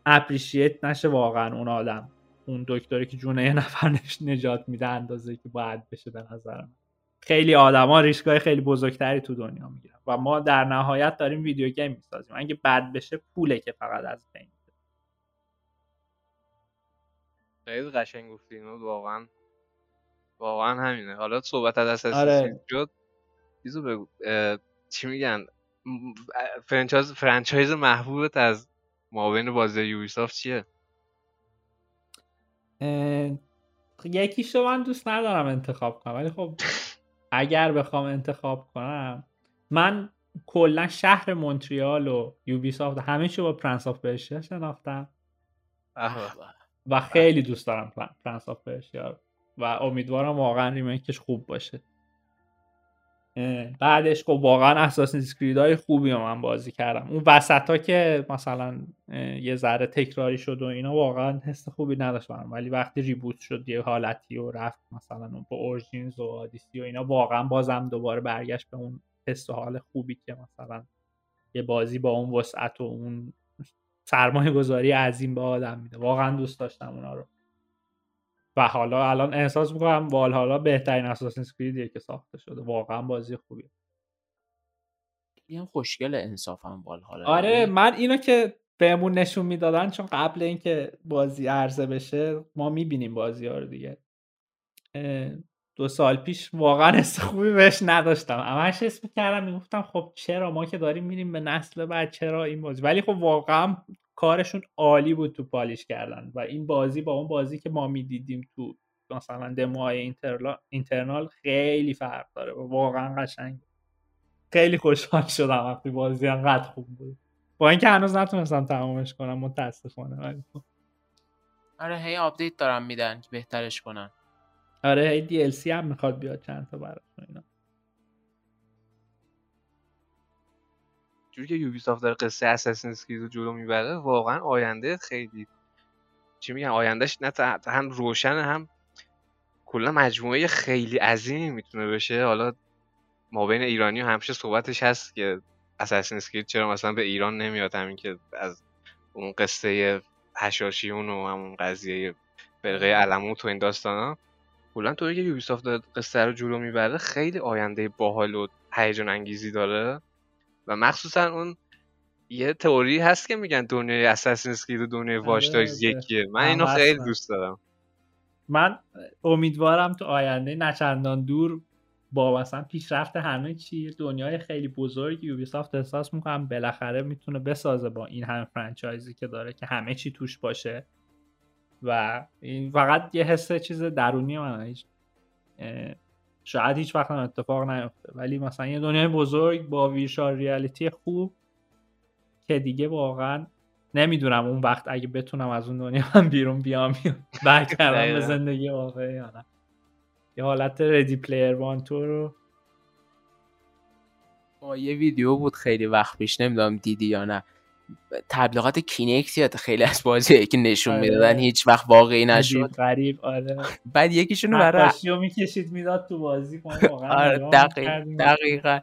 اپریشیت نشه واقعا اون آدم. اون دکتری که جون یه نفر نجات میده اندازه که باید بشه به نظرم خیلی آدما ریسکای خیلی بزرگتری تو دنیا می‌گیرن و ما در نهایت داریم video game می‌سازیم. اگه بد بشه پوله که فقط از بین خیلی قشنگ گفتین واقعا واقعا همینه. حالا صحبت از اساس آره. شد. چیزو بگو. چی میگن؟ franchise franchise محبوبت از مابین بازی Ubisoft چیه؟ یکیشو من دوست ندارم انتخاب کنم ولی خب اگر بخوام انتخاب کنم من کلا شهر مونتریال و Ubisoft همه چی با Prince of Persia شناختم. و خیلی دوست دارم Prince of Persia و امیدوارم واقعا remake ش خوب باشه. بعدش خب واقعا Assassin's Creed های خوبی رو من بازی کردم. اون وسط ها که مثلا یه ذره تکراری شد و اینا واقعا حس خوبی نداشت ولی وقتی ریبوت شد یه حالتی و رفت مثلا با اورژینز و آدیسی و اینا واقعا بازم دوباره برگشت به اون حس و حال خوبی که مثلا یه بازی با اون وسعت و اون سرمایه گذاری عظیم به آدم میده. واقعا دوست داشتم اونا رو. و حالا الان احساس می‌کنم وال حالا بهترین اساسین اسکریدیه که ساخته شده. واقعا بازی خوبیه. این خوشگل انصافا وال حالا. آره یعنی من اینو که بهمون نشون می‌دادن چون قبل اینکه بازی عرضه بشه ما می‌بینیم بازی ها رو دیگه. دو سال پیش واقعا حس خوبی بهش نداشتم. همش حس می‌کردم می‌گفتم خب چرا ما که داریم میریم به نسل بعد چرا این بازی؟ ولی خب واقعا کارشون عالی بود تو پالیش کردن و این بازی با اون بازی که ما می‌دیدیم تو مثلا دموهای internal خیلی فرق داره و واقعا قشنگ. خیلی خوشحال شدم وقتی بازی انقدر خوب بود. با اینکه هنوز نتونستم تمامش کنم متاسفانه. ولی خب. آره هی update دارم میدن که بهترش کنن. آره هی DLC هم می‌خواد بیاد چند تا براتون اینا. جوری که Ubisoft داره قصه Assassin's Creed رو جلو می‌بره واقعا آینده خیلی چی میگن آیندهش نه هم روشن هم کلا مجموعه خیلی عظیمی می‌تونه بشه. حالا ما بین ایرانی همیشه صحبتش هست که اساسین اسکرید چرا مثلا به ایران نمیاد همین که از اون قصه هشاشیون و همون قضیه فرقه علموت و این داستان ها کلا طوری که یوبیسافت قصه رو جلو می‌بره خیلی آینده باحال و هیجان انگیزی داره. و مخصوصا اون یه تئوری هست که میگن دنیای اساسین اسکرید و دنیای واچ آره، یکیه. من اینو خیلی. دوست دارم. من امیدوارم تو آینده نچندان دور با مثلا پیشرفت همه چی دنیای خیلی بزرگ یوبیسافت احساس می‌کنم بالاخره می‌تونه بسازه با این هم فرانچایزی که داره که همه چی توش باشه. و این فقط یه حس چیز درونی من هیچ شاید هیچ وقت هم اتفاق نیفته. ولی مثلا یه دنیای بزرگ با ویرچوال ریالیتی خوب که دیگه واقعا نمی‌دونم اون وقت اگه بتونم از اون دنیا هم بیرون بیام یا برگردم به. زندگی واقعی یا نه. یه حالت Ready Player One تو رو با یه ویدیو بود خیلی وقت پیش نمی‌دونم دیدی یا نه. تبلیغات کینکت یاد خیلی از بازی که نشون آره. می‌دادن هیچ وقت واقعی نشد. غریب آره. بعد یکیشونو برای نقاشی رو می‌کشید می‌داد تو بازی آره نگاه دقیق می‌کردیم. دقیقا.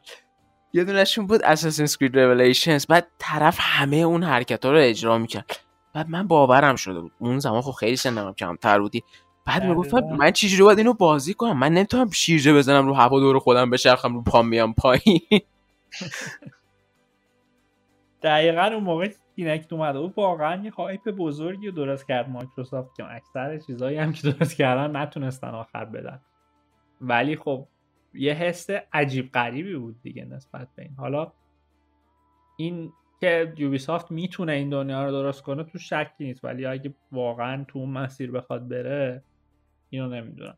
یه دونشون بود Assassin's Creed Revelations. بعد طرف همه اون حرکت ها رو اجرا می‌کرد. بعد من باورم شده بود. اون زمان خب خیلی سنم کمتر بودی. بعد می‌گفتم دقیقاً. من چجوری باید اینو بازی کنم؟ من نمی‌تونم شیرجه بزنم رو هوا دور خودم بچرخم رو پام میام پایین. دقیقا اون موقع کینکت اومده بود واقعا یه هایپ بزرگی رو درست کرد مایکروسافت که اکثر چیزایی هم که درست کردن نتونستن آخر بدن. ولی خب یه حس عجیب غریبی بود دیگه نسبت به این. حالا این که یوبیسافت می‌تونه این دنیا رو درست کنه تو شکی نیست ولی اگه واقعا تو اون مسیر بخواد بره اینو نمی‌دونم.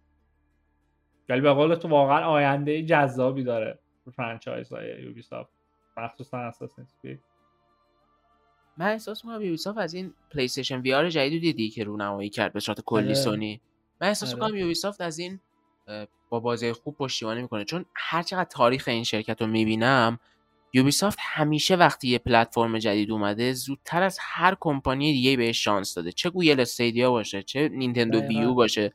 ولی به قول تو واقعا آینده جذابی داره franchise های یوبیسافت. مخصوصا Creed من احساس می‌کنم یوبیسافت از این پلی استیشن وی آر جدید دیدی که رونمایی کرد به صورت کلی آره. سونی من احساس آره. می‌کنم یوبیسافت از این با بازی خوب پشتیبانی می‌کنه چون هر چقدر تاریخ این شرکت رو می‌بینم یوبیسافت همیشه وقتی یه پلتفرم جدید اومده زودتر از هر کمپانی دیگه بهش شانس داده چه گوگل Stadia باشه چه نینتندو. Wii U باشه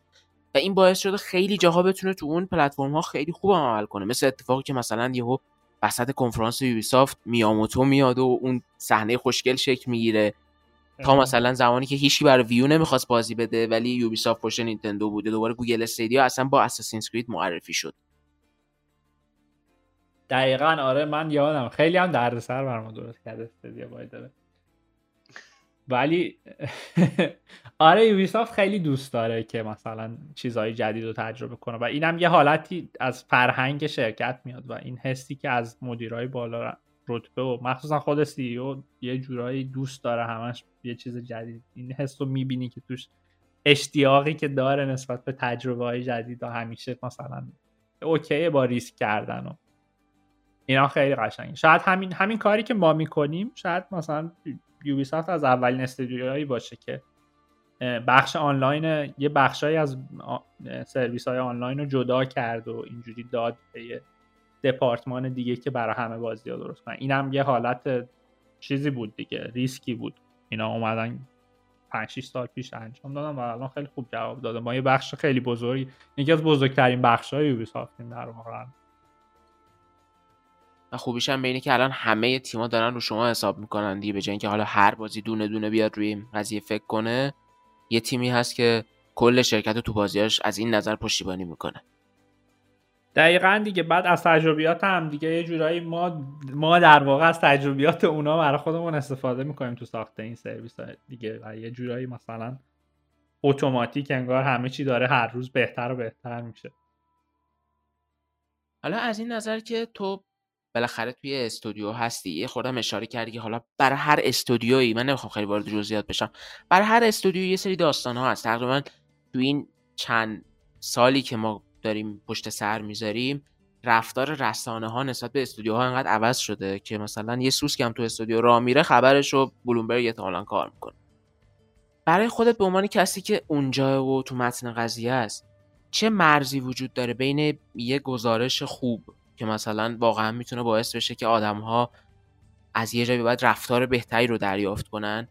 و این باعث شده خیلی جاها بتونه تو اون پلتفرم ها خیلی خوب عمل کنه مثل اتفاقی که مثلا یهو وسط کنفرانس یوبیسافت میاموتو میاد و اون صحنه خوشگل شکل می‌گیره. تا مثلا زمانی که هیچی برای Wii U نمی‌خواست بازی بده ولی یوبیسافت پشت نینتندو بوده دوباره گوگل Stadia اصلا با Assassin's Creed معرفی شد. دقیقا آره من یادم. خیلی هم دردسر برا ما درست کرده استدیا باید داره ولی آره یوبیسافت خیلی دوست داره که مثلا چیزهای جدید رو تجربه کنه و اینم یه حالتی از فرهنگ شرکت میاد و این حسی که از مدیرای بالا رتبه و مخصوصا خود CEO یه جورایی دوست داره همش یه چیز جدید. این حس رو می‌بینی که توش اشتیاقی که داره نسبت به تجربه های جدید و همیشه مثلا okay با ریسک کردن و اینا خیلی قشنگه. شاید همین همین کاری که ما می‌کنیم شاید مثلا یوبیسافت از اولین استودیوهایی باشه که بخش آنلاین یه بخشایی از سرویس های آنلاین رو جدا کرد و اینجوری داد به یه دپارتمان دیگه که برای همه بازی ها درست کنن اینم یه حالت چیزی بود دیگه ریسکی بود. اینا اومدن 5 6 سال پیش انجام دادن و الان خیلی خوب جواب داده ما یه بخش خیلی بزرگی یکی از بزرگترین بخش های یوبیسافتیم در واقع. و خوبیش هم اینه که الان همه تیما دارن رو شما حساب می‌کنن دیگه به جای اینکه حالا هر بازی دونه دونه بیاد روی این قضیه فکر کنه یه تیمی هست که کل شرکت رو تو بازیاش از این نظر پشتیبانی می‌کنه. دقیقا دیگه بعد از تجربیات هم دیگه یه جورایی ما ما در واقع از تجربیات اونا برای خودمون استفاده می‌کنیم تو ساخت این سرویس دیگه و یه جورایی مثلا اتوماتیک انگار همه چی داره هر روز بهتر و بهتر میشه. حالا از این نظر که تو بالاخره توی استودیو هستی. یه خوردم اشاره کردی که حالا برای هر استودیویی من نمی‌خوام خیلی وارد جزئیات بشم. برای هر استودیو یه سری داستان ها هست. تقریبا تو این چند سالی که ما داریم پشت سر می‌ذاریم رفتار رسانه ها نسبت به استودیوها انقدر عوض شده که مثلا یه سوسک هم تو استودیو راه میره خبرش رو بلومبرگ احتمالاً کار می‌کنه. برای خودت به عنوان کسی که اونجا و تو متن قضیه است چه مرزی وجود داره بین یه گزارش خوب که مثلا واقعا می‌تونه باعث بشه که آدم ها از یه جایی بعد رفتار بهتری رو دریافت کنن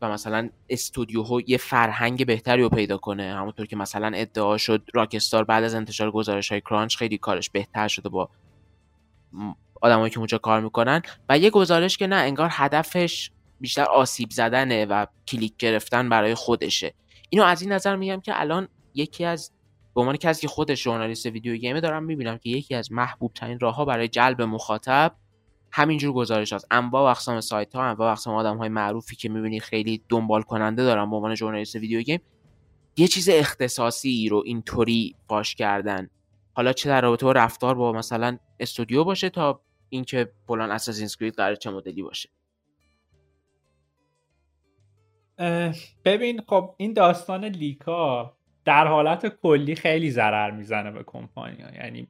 و مثلا استودیوها یه فرهنگ بهتری رو پیدا کنه. همونطور که مثلا ادعا شد راکستار بعد از انتشار گزارش های کرانچ خیلی کارش بهتر شده با آدمایی که اونجا کار می‌کنن و یه گزارش که نه انگار هدفش بیشتر آسیب زدنه و کلیک گرفتن برای خودشه. اینو از این نظر میگم که الان یکی از به عنوان کسی که خودش ژورنالیست ویدیو گیمه دارم می‌بینم که یکی از محبوب ترین راه برای جلب مخاطب همینجور گزارش هست انواع و اقسام سایت ها انواع و اقسام آدم های معروفی که می‌بینی خیلی دنبال کننده دارن به عنوان ژورنالیست ویدیو گیم یه چیز اختصاصی رو اینطوری باش کردن. حالا چه در رابطه با رفتار با مثلا استودیو باشه تا اینکه فلان اساسین اسکرید قرار چه مدلی باشه. ببین خب این داستان لیکا در حالت کلی خیلی ضرر می‌زنه به کمپانی یعنی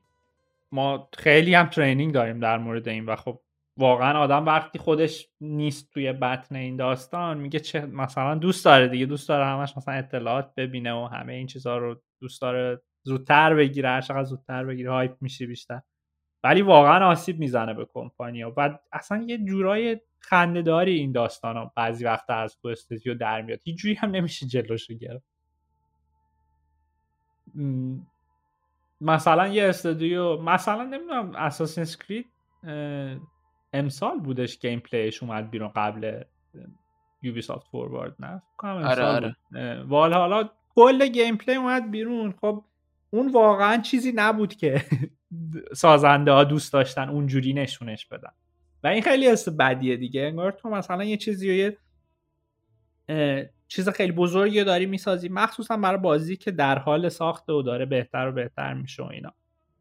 ما خیلی هم ترینینگ داریم در مورد این و خب واقعا آدم وقتی خودش نیست توی بطن این داستان میگه چه مثلا دوست داره دیگه دوست داره همش مثلا اطلاعات ببینه و همه این چیزها رو دوست داره زودتر بگیره هر چقدر زودتر بگیره هایپ میشه بیشتر. ولی واقعا آسیب می‌زنه به کمپانیا و اصلا یه جورای خندهداری این داستان ها. بعضی وقت از تو استودیو در میاد. هیچ جوری هم نمیشه جلوش گرفت. مثلا یه استودیو مثلا نمی‌دونم Assassin's Creed امسال بودش gameplay ش اومد بیرون قبل Ubisoft Forward نه؟ آره آره. والا حالا کل gameplay اومد بیرون. خب اون واقعا چیزی نبود که سازنده ها دوست داشتن اونجوری نشونش بدن. و این خیلی حس بدیه دیگه. انگار تو مثلا یه چیزی یه چیز خیلی بزرگی داری می‌سازی. مخصوصا برای بازی که در حال ساخته و داره بهتر و بهتر میشه و اینا.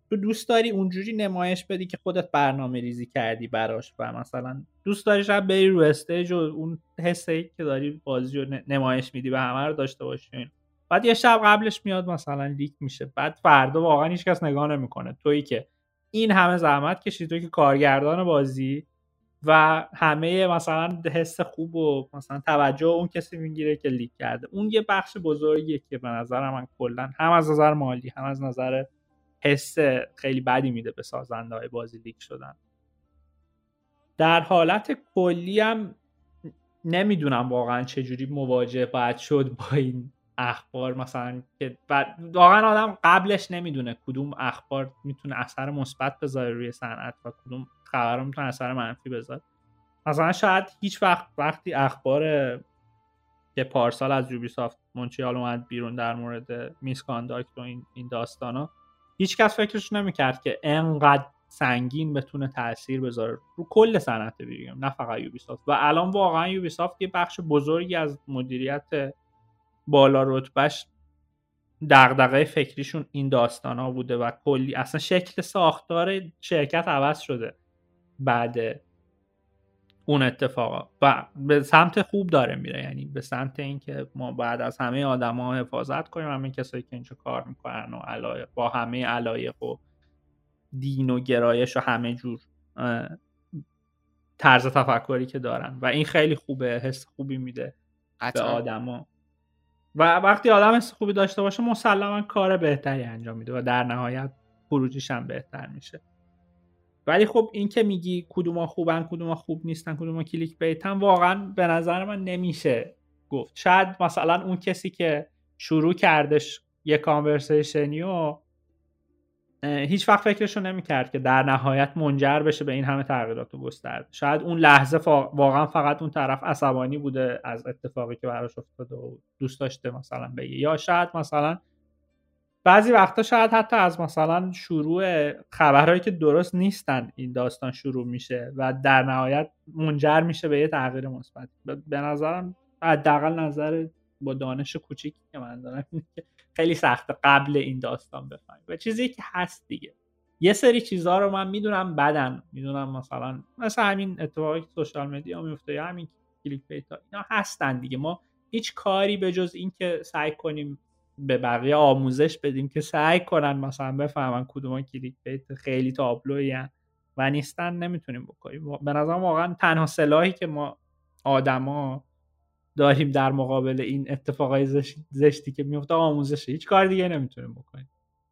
تو دوست داری اونجوری نمایش بدی که خودت برنامه ریزی کردی براش و مثلا دوست داری شب بری رو stage و اون حسی که داری بازی رو نمایش میدی و همه رو داشته باشی بعد یه شب قبلش میاد مثلا leak میشه. بعد فردا واقعا هیچکس نگاه نمی‌کنه. تویی که این همه زحمت کشیدی تویی که کارگردان بازی و همه مثلا حس خوب و مثلا توجه اون کسی می‌گیره که leak کرده. اون یه بخش بزرگیه که به نظر من کلا هم از نظر مالی هم از نظر حس خیلی بدی میده به سازنده های بازی leak شدن. در حالت کلی هم نمی‌دونم واقعا چجوری مواجه باید شد با این اخبار مثلا که واقعا آدم قبلش نمی‌دونه کدوم اخبار می‌تونه اثر مثبت بذاره روی صنعت و کدوم خبر می‌تونه اثر منفی بذاره مثلا شاید هیچ وقت وقتی اخبار که پارسال از یوبی سافت مونتریال اومد بیرون در مورد misconduct و این, این داستان هیچ کس فکرش نمی‌کرد که انقدر سنگین بتونه تاثیر بذاره. رو کل صنعت ویدیو نه فقط یوبی سافت و الان واقعا یوبی سافت یه بخش بزرگی از مدیریت بالا رتبهش دغدغه فکریشون این داستان ها بوده و کلی اصلا شکل ساختار شرکت عوض شده. بعد اون اتفاقا. و به سمت خوب داره میره. یعنی به سمت اینکه ما بعد از همه آدما حفاظت کنیم. همه کسایی که اینجا کار می‌کنن و علایق با همه علایق و دین و گرایش و همه جور طرز تفکری که دارن. و این خیلی خوبه. حس خوبی میده به آدما. و وقتی آدم حس خوبی داشته باشه مسلما کار بهتری انجام میده و در نهایت خروجیش هم بهتر میشه. ولی خب این که میگی کدوما خوبن کدوما خوب نیستن کدوما کلیک بیتن واقعا به نظر من نمیشه گفت. شاید مثلا اون کسی که شروع کردش یه کانورسیشنی و هیچ وقت فکرشو نمی‌کرد که در نهایت منجر بشه به این همه تغییرات و گسترده شاید اون لحظه واقعا فقط اون طرف عصبانی بوده از اتفاقی که براش افتاده و دوست داشته مثلا بگه. یا شاید مثلا بعضی وقتا شاید حتی از مثلا شروع خبرهایی که درست نیستن این داستان شروع میشه و در نهایت منجر میشه به یه تغییر مثبت. به نظرم حداقل نظر با دانش کوچیکی که من دارم خیلی سخته قبل این داستان بفهمیم. و چیزی که هست دیگه. یه سری چیزها رو من می‌دونم بدن. می‌دونم مثلا مثل همین اتفاقی که social media میفته یا همین clickbait ا اینا هستن دیگه. ما هیچ کاری به جز اینکه سعی کنیم به بقیه آموزش بدیم که سعی کنن مثلا بفهمن کدوم clickbait خیلی تابلوی و نیستن نمی‌تونیم بکنیم. به نظر واقعا تنها سلاحی که ما آدما داریم در مقابل این اتفاقای زشتی که میفته آموزشه هیچ کار دیگه نمی‌تونیم بکنیم.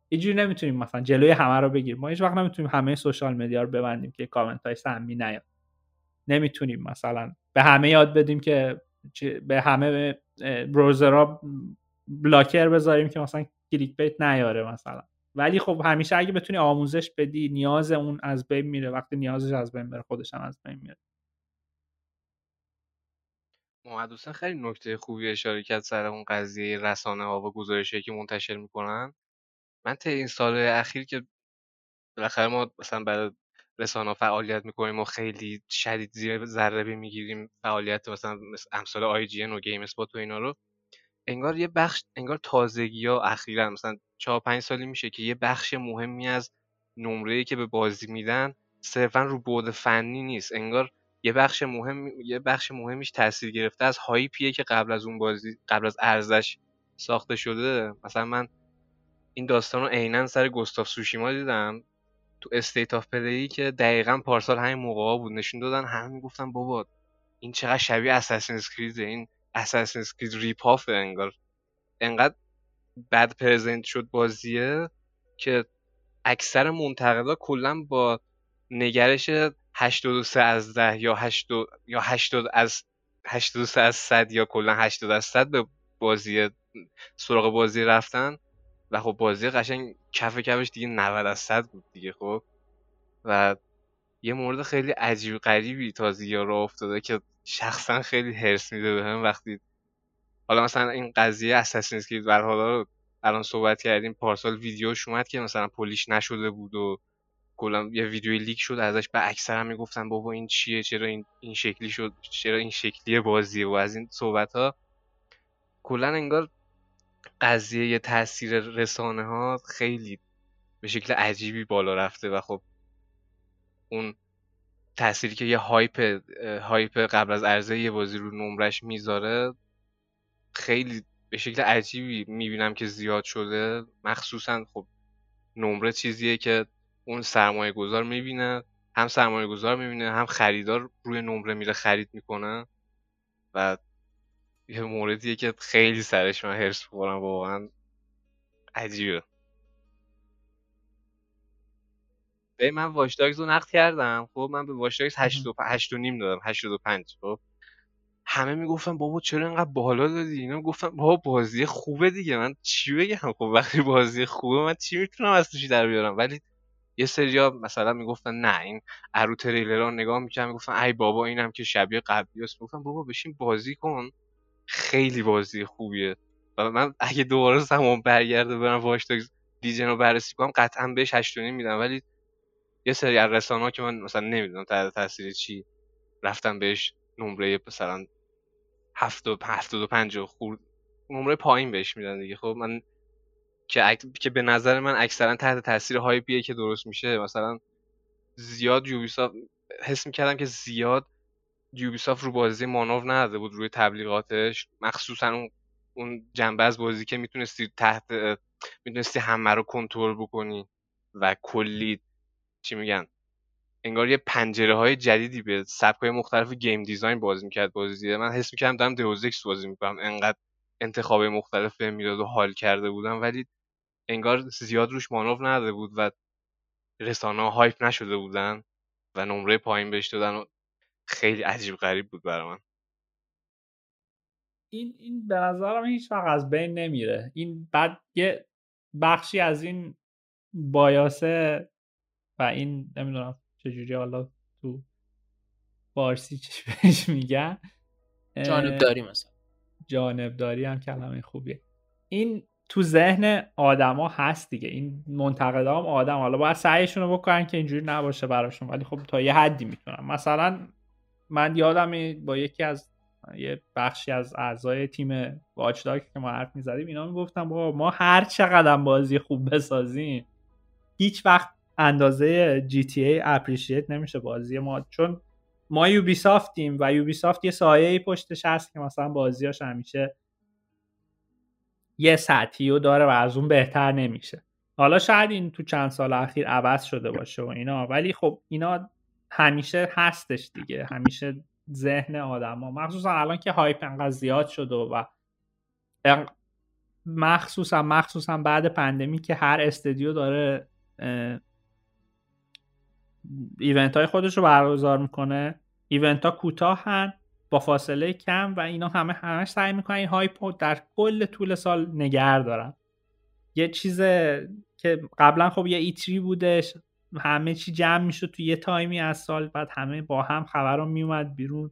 اینجوری نمی‌تونیم مثلا جلوی همه رو بگیریم. ما هیچ وقت نمی‌تونیم همه سوشال مدیا رو ببندیم که کامنت های سمی نیاد. نمی‌تونیم مثلا به همه یاد بدیم که به همه بروزرها بلاکر بذاریم که مثلا کلیک بیت نیاره مثلا. ولی خب همیشه اگه بتونی آموزش بدی نیاز اون از بین میره. وقتی نیازش از بین بره خودش هم از بین میره. محمد حسین خیلی نکته خوبی اشاره کرد سر اون قضیه رسانه ها و گزارشی که منتشر می‌کنن. من تا این سال اخیر که بالاخره ما مثلا برای رسانه فعالیت می‌کنیم و خیلی شدید زیر ذره می‌گیریم فعالیت مثلا امثال آی جی و گیم اسپات و اینا رو انگار یه بخش انگار تازگی ها اخیرا مثلا چهار پنج سالی میشه که یه بخش مهمی از نمره که به بازی میدن صرفا رو بود فنی نیست. انگار یه بخش مهم یه بخش مهمیش تاثیر گرفته از hype یه که قبل از اون بازی قبل از عرضش ساخته شده. مثلا من این داستان رو عینا سر Ghost of Tsushima دیدم. تو State of Play که دقیقا پارسال همین موقع بود. نشون دادن همه می‌گفتن بابا این چقدر شبیه Assassin's Creed این Assassin's Creed rip-off ه انگار. انقدر بد present شد بازیه که اکثر منتقدا کلا با نگرش 83 از 10 یا 80 یا 80 از 83 از 100 یا کلا 80 از 100 به بازی سراغ بازی رفتن و خب بازی قشنگ کف کفش دیگه 90 از 100 بود دیگه خب. و یه مورد خیلی عجیب غریبی تازگی ها را افتاده که شخصا خیلی هرس میده به هم وقتی حالا مثلا این قضیه اساسین کرید حالا رو الان صحبت کردیم پارسال ویدیوش اومد که مثلا polish نشده بود و کلا یه ویدیوی leak شد ازش به اکثر هم می‌گفتن بابا این چیه؟ چرا این این شکلی شد؟ چرا این شکلی بازیه؟ و از این صحبت ها کلا انگار قضیه تاثیر رسانه ها خیلی به شکل عجیبی بالا رفته و خب اون تأثیری که یه hype hype قبل از عرضه یه بازی رو نمره‌ش می‌ذاره خیلی به شکل عجیبی می‌بینم که زیاد شده. مخصوصا خب نمره چیزیه که اون سرمایه گذار می‌بینه هم سرمایه گذار می‌بینه هم خریدار روی نمره میره خرید می‌کنه و یه موردیه که خیلی سرش من هرس بخورم واقعا عجیبه. به من واشداگز رو نقد کردم. خب من به واشداگز 8 و 8 و نیم دادم 85 خب همه می‌گفتن بابا چرا اینقدر بالا دادی؟ اینا گفتم بابا بازی خوبه دیگه. من چی بگم؟ خب وقتی بازی خوبه من چی می‌تونم از توش در بیارم؟ ولی یه سریا مثلا می‌گفتن نه این ارو تریلر نگاه می‌کنم می‌گفتن ای بابا اینم که شبیه قبلی است. می‌گفتم بابا بشین بازی کن. خیلی بازی خوبیه. و من اگه دوباره زمان برگرده برم واش دیجن رو بررسی کنم قطعا بهش هشتونی میدم. ولی یه سری از رسانه که من مثلا نمی‌دونم تحت تاثیر چی رفتم بهش نمره مثلا هفت و و پنج خورد نمره پایین بهش میدن دیگه. خب من که که به نظر من اکثرا تحت تاثیر هایپیه که درست میشه. مثلا زیاد یوبیسافت حس می‌کردم که زیاد یوبیسافت رو بازی مانور نداده بود روی تبلیغاتش. مخصوصا اون اون جنبه از بازی که می‌تونستی تحت می‌تونستی همه رو کنترل بکنی و کلی چی میگن انگار یه پنجره های جدیدی به سبک های مختلف گیم دیزاین بازی می‌کرد بازی من حس می‌کردم دارم دوزکس بازی می‌کنم. انقدر انتخاب مختلف به می‌داد و حال کرده بودم ولی انگار زیاد روش مانور نداده بود و رسانه ها هایپ نشده بودن و نمره پایین بهش دادن و خیلی عجیب غریب بود برای من. این این به نظرم هیچ وقت از بین نمیره. این بعد یه بخشی از این بایاسه و این نمی‌دونم چجوری حالا تو فارسی چی بهش میگن. جانبداری مثلا. جانبداری هم کلمه خوبیه. این تو ذهن آدما هست دیگه. این منتقدا هم آدم. حالا باید سعیشون رو بکنن که اینجوری نباشه براشون. ولی خب تا یه حدی می‌تونن. مثلا من یادم با یکی از یه بخشی از اعضای تیم واچداگ که ما حرف می‌زدیم اینا می‌گفتن بابا ما هر چقدر بازی خوب بسازیم هیچ وقت اندازه GTA اپریشیت نمیشه بازی ما چون ما یوبیسافتیم و یوبیسافت یه سایه پشتش هست که مثلا بازیاش همیشه یه سطحی رو داره و از اون بهتر نمیشه. حالا شاید این تو چند سال اخیر عوض شده باشه و اینا ولی خب اینا همیشه هستش دیگه همیشه ذهن آدم ها مخصوصا الان که هایپ انقدر زیاد شده و مخصوصا مخصوصا بعد pandemic که هر studio داره event های خودش رو برگزار می‌کنه. event ها کوتاهن با فاصله کم و اینا همه همش سعی می‌کنن این hype در کل طول سال نگه دارن. یه چیز که قبلا خب یه E3 بودش همه چی جمع می‌شد تو یه تایمی از سال بعد همه با هم خبرها میومد بیرون.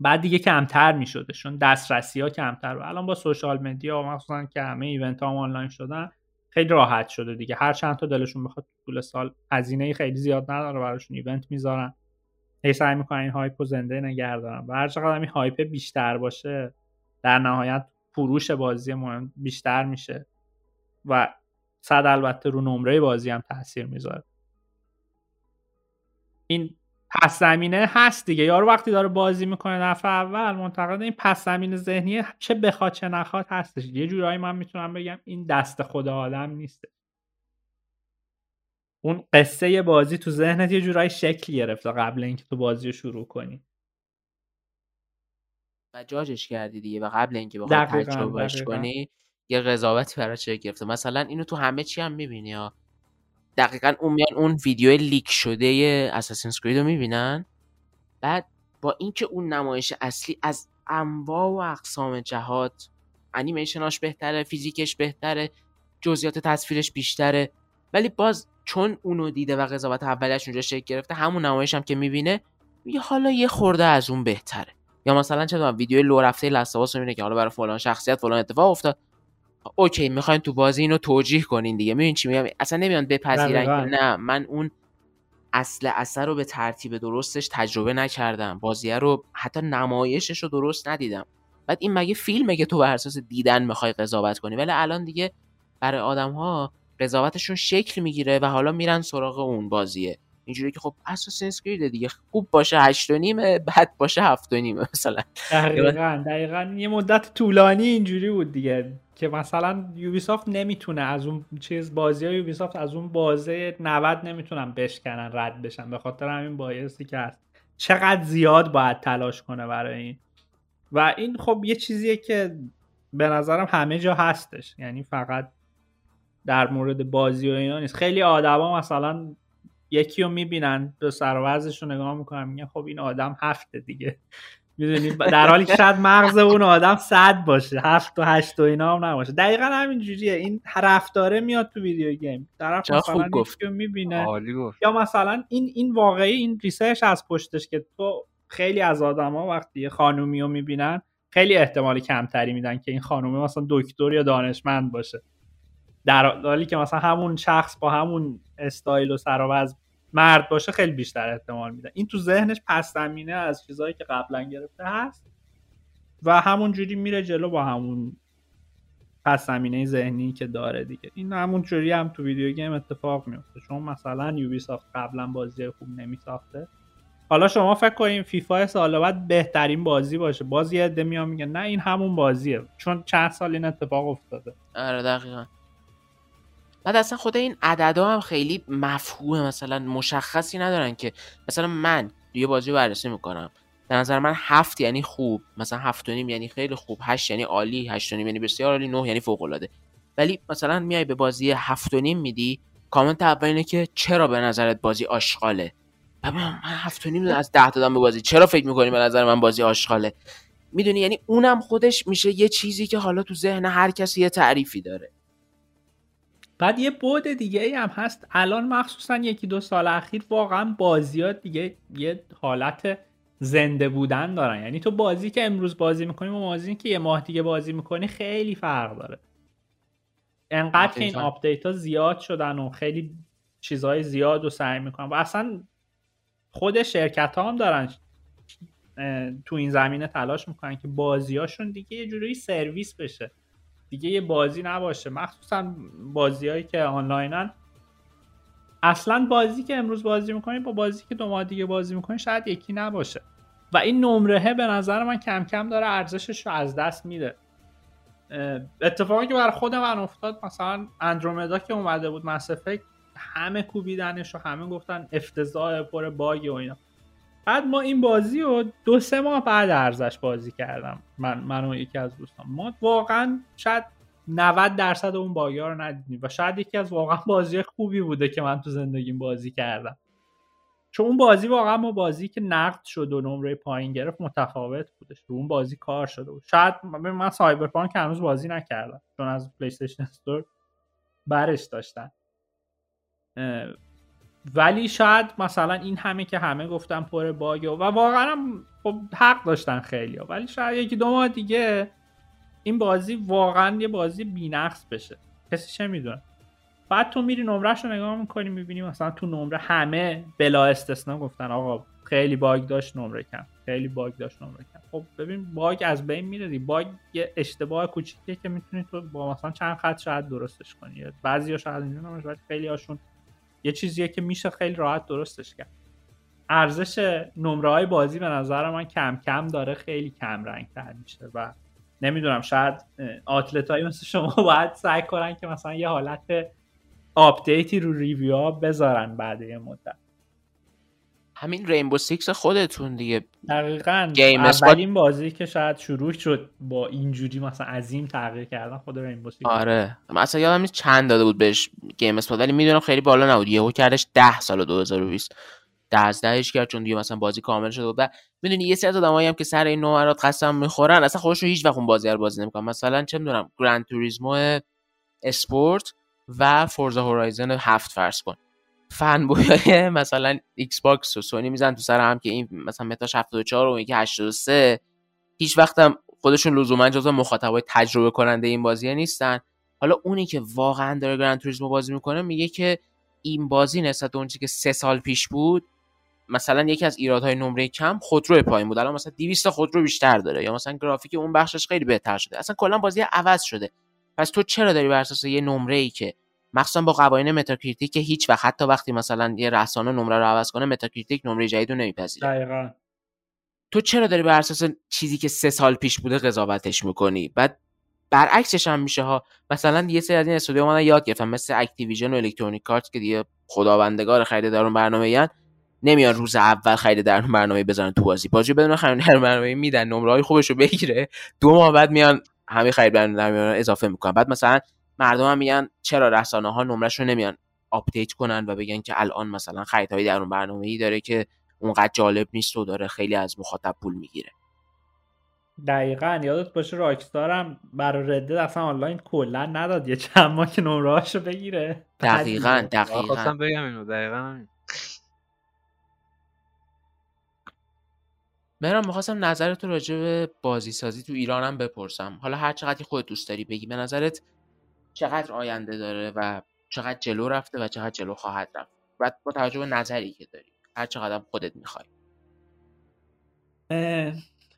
بعد دیگه کمتر میشدشون دسترسی ها کمتر و الان با social media مخصوصا که همه event ها آنلاین شدن خیلی راحت شده دیگه. هر چند تا دلشون بخواد طول سال هزینه خیلی زیاد نداره براشون event می‌ذارن. هی سعی می‌کنن این hype زنده نگه دارن و هر چقدر این hype بیشتر باشه در نهایت فروش بازی هم بیشتر میشه. و صد البته رو نمره بازی هم تاثیر می‌ذاره. این پس زمینه هست دیگه. یارو وقتی داره بازی می‌کنه نفع اول منتقد این پس زمینه ذهنی چه بخواد چه نخواد هستش. یه جورایی من می‌تونم بگم این دست خدا آدم نیست. اون قصه بازی تو ذهنت یه جورایی شکل گرفته قبل اینکه تو بازی رو شروع کنی. و جاجش کردی دیگه و قبل اینکه بخوای تجربهش کنی یه قضاوتی برای چه گرفته. مثلا اینو تو همه چی هم می‌بینی ها. دقیقا اون میان اون ویدیو لیک شده اساسینز کرید رو می‌بینن؟ بعد با اینکه اون نمایش اصلی از انواع و اقسام جهات انیمیشناش بهتره فیزیکش بهتره جزئیات تصویرش بیشتره ولی باز چون اونو دیده و قضاوت اولیش اونجا شکل گرفته همون نمایش هم که می‌بینه میگه حالا یه خورده از اون بهتره. یا مثلا چه ویدیو لو رفته لستاواس می‌بینه که حالا برای فلان شخصیت فلان اتفاق افتاد. اوکی می‌خواین تو بازی اینو توجیه کنین دیگه. میبین چی میگم؟ اصلا نمیان بپذیرن که نه. من اون اصل اثر رو به ترتیب درستش تجربه نکردم. بازیه رو حتی نمایشش رو درست ندیدم. بعد این مگه فیلمه که تو بر اساس دیدن می‌خوای قضاوت کنی؟ ولی الان دیگه برای آدم ها قضاوتشون شکل می‌گیره و حالا میرن سراغ اون بازیه. اینجوری که خب اساسینز کرید دیگه. خوب باشه هشت و نیمه بد باشه هفت و نیمه مثلا. دقیقا دقیقا. یه مدت طولانی اینجوری بود دیگه. که مثلا یوبیسافت نمی‌تونه از اون چیز بازی های یوبیسافت از اون بازه 90 نمی‌تونن بشکنن رد بشن به خاطر همین بایستی که هست. چقدر زیاد باید تلاش کنه برای این. و این خب یه چیزیه که به نظرم همه جا هستش. یعنی فقط در مورد بازی و اینا نیست. خیلی آدما مثلا یکی رو می‌بینن دو سر رو نگاه می‌کنن میگن خب این آدم هفته دیگه. می‌دونی؟ در حالی که شاید مغز اون آدم صد باشه. هفت و هشت و اینا هم نباشه. دقیقا همین جوریه. این رفتاره میاد تو video game. طرف مثلا گفت. می‌بینه. یا مثلا این این واقعی این research از پشتش که تو خیلی از آدما وقتی یه خانومی رو می‌بینن خیلی احتمال کمتری میدن که این خانومی مثلا دکتر یا دانشمند باشه. در حالی که مثلا همون شخص با همون استایل و سر و مرد باشه خیلی بیشتر احتمال میده. این تو ذهنش پس زمینه از چیزهایی که قبلا گرفته هست و همون جوری میره جلو با همون پس زمینه ذهنی که داره دیگه. این همون جوری هم تو ویدیو گیم اتفاق میفته. چون مثلا یوبی ساخت قبلا بازی خوب نمیساخته. حالا شما فکر کنین فیفا سال بعد بهترین بازی باشه. بازی عده میان میگن نه این همون بازیه. چون چند سال این اتفاق افتاده. آره دقیقا. بعد اصلا خود این عددا هم خیلی مفهوم مثلا مشخصی ندارن که مثلا من یه بازی بررسی می‌کنم. به نظر من هفت یعنی خوب مثلا هفت و نیم یعنی خیلی خوب هشت یعنی عالی هشت و نیم یعنی بسیار عالی نه یعنی فوق العاده ولی مثلا میای به بازی هفت و نیم میدی کامنت اول اینه که چرا به نظرت بازی آشغاله؟ من هفت و نیم از ده دادم به بازی چرا فکر می‌کنی به نظر من بازی آشغاله؟ می‌دونی یعنی اونم خودش میشه یه چیزی که حالا تو ذهن هر کسی یه تعریفی داره. بعد یه بعد دیگه ای هم هست. الان مخصوصا یکی دو سال اخیر واقعا بازیات دیگه یه حالت زنده بودن دارن. یعنی تو بازی که امروز بازی می‌کنی و بازی که یه ماه دیگه بازی می‌کنی خیلی فرق داره. انقدر که این update ها زیاد شدن و خیلی چیزهای زیاد رو سعی می‌کنن. و اصلا خود شرکت ها هم دارن تو این زمینه تلاش می‌کنن که بازیاشون دیگه یه جوری سرویس بشه. دیگه یه بازی نباشه. مخصوصا بازیهایی که آنلاینن. اصلا بازی که امروز بازی می‌کنی با بازی که دو ماه دیگه بازی می‌کنی شاید یکی نباشه. و این نمره به نظر من کم کم داره ارزشش رو از دست میده. اتفاقی که بر خود من افتاد مثلا اندرومدا که اومده بود مسافه همه کوبیدنش و همه گفتن افتضاح پر باگ و اینا. بعد ما این بازی رو دو سه ماه بعد ارزش بازی کردم. من من و یکی از دوستان. ما واقعا شاید 90 درصد اون bug ا رو ندیدیم و شاید یکی از واقعا بازی خوبی بوده که من تو زندگیم بازی کردم. چون اون بازی واقعا با بازی که نقد شد و نمره پایین گرفت متفاوت بودش. رو اون بازی کار شده بود. شاید من Cyberpunk هنوز بازی نکردم. چون از PlayStation Store برش داشتن. ولی شاید مثلا این همه که همه گفتن پر bug و واقعا خب حق داشتن خیلی ولی شاید یکی دو ماه دیگه این بازی واقعا یه بازی بینقص بشه. کسی چه می‌دونه؟ بعد تو میری نمرهش رو نگاه می‌کنی می‌بینی مثلا تو نمره همه بلا استثنا گفتن آقا خیلی باگ داشت نمره کم خیلی باگ داشت نمره کم. خب ببین باگ از بین میره باگ یه اشتباه کوچیکیه که می‌تونی تو با مثلا چند خط شاید درستش کنی. بعضی شاید اینجوری خیلی هاشون یه چیزیه که میشه خیلی راحت درستش کرد. ارزش نمره های بازی به نظر من کم کم داره خیلی کم رنگ تر میشه و نمی‌دونم شاید outlet های مثل شما باید سعی کنن که مثلا یه حالت update ی رو review ها بذارن بعد یه مدت. همین Rainbow Six خودتون دیگه. دقیقا. game اولین بازی که شاید شروع شد با اینجوری مثلا عظیم تغییر کردن خود Rainbow Six آره. مثلا یادم نیست چند داده بود بهش GameSpot ولی می‌دونم خیلی بالا نبود. یهو کردش 10 سال 2020 دهش کرد چون دیگه مثلا بازی کامل شده بود. می‌دونی یه سری آدمایی هم که سر این نمرات قسم می‌خورن اصلا خودشون هیچ وقت اون بازی رو بازی نمی‌کنن. مثلا چه می‌دونم Gran Turismo Sport و Forza Horizon هفت فرض کن. fanboy ای مثلا Xbox و سونی میزن تو سر هم که این مثلا Meta ش 74 و یکی 83 هیچ وقت هم خودشون لزوما جزو مخاطبای تجربه کننده این بازی نیستن. حالا اونی که واقعا داره Gran Turismo بازی می‌کنه میگه که این بازی نسبت به اونچه که سه سال پیش بود مثلا یکی از ایرادهای نمره کم خودرو پایین بود. الان مثلا 200 خودرو بیشتر داره یا مثلا گرافیک اون بخشش خیلی بهتر شده. اصلا کلا بازی عوض شده. پس تو چرا داری بر اساس یه نمره ای که مخصوصا با قوانین Metacritic که هیچ وقت حتی وقتی مثلا یه رسانه نمره رو عوض کنه Metacritic نمره جدید رو نمیپذیره. دقیقاً. تو چرا داری بر اساس چیزی که سه سال پیش بوده قضاوتش می‌کنی؟ بعد برعکسش هم میشه ها. مثلا یه سری از این استودیو اومدن یاد گرفتن مثل Activision و Electronic Arts که دیگه خداوندگار خرید در اون برنامه ان نمیان روز اول خرید در برنامه بزنن تو بازی. بازی بدون خرید در برنامه میدن نمره های خوبش رو بگیره. دو ماه بعد میان همه خرید برنامه اضافه می‌کنن. بعد مثلا مردم هم میگن چرا رسانه ها نمرش رو نمیان update کنن و بگن که الان مثلا خریدهایی در اون برنامه ای داره که اونقدر جالب نیست و داره خیلی از مخاطب پول می‌گیره. دقیقا. یادت باشه Rockstar هم برای Red Dead اصلا آنلاین کلا نداد. یه چند ماه که نمره بگیره. دقیقا دقیقا. بگم اینو. دقیقا مهران می‌خواستم نظرت راجع به بازی سازی تو ایران هم بپرسم. حالا هر چقدر خود دوست داری بگی به نظرت چقدر آینده داره و چقدر جلو رفته و چقدر جلو خواهد رفت. و با توجه به نظری که داری هر چقدر خودت می‌خوای.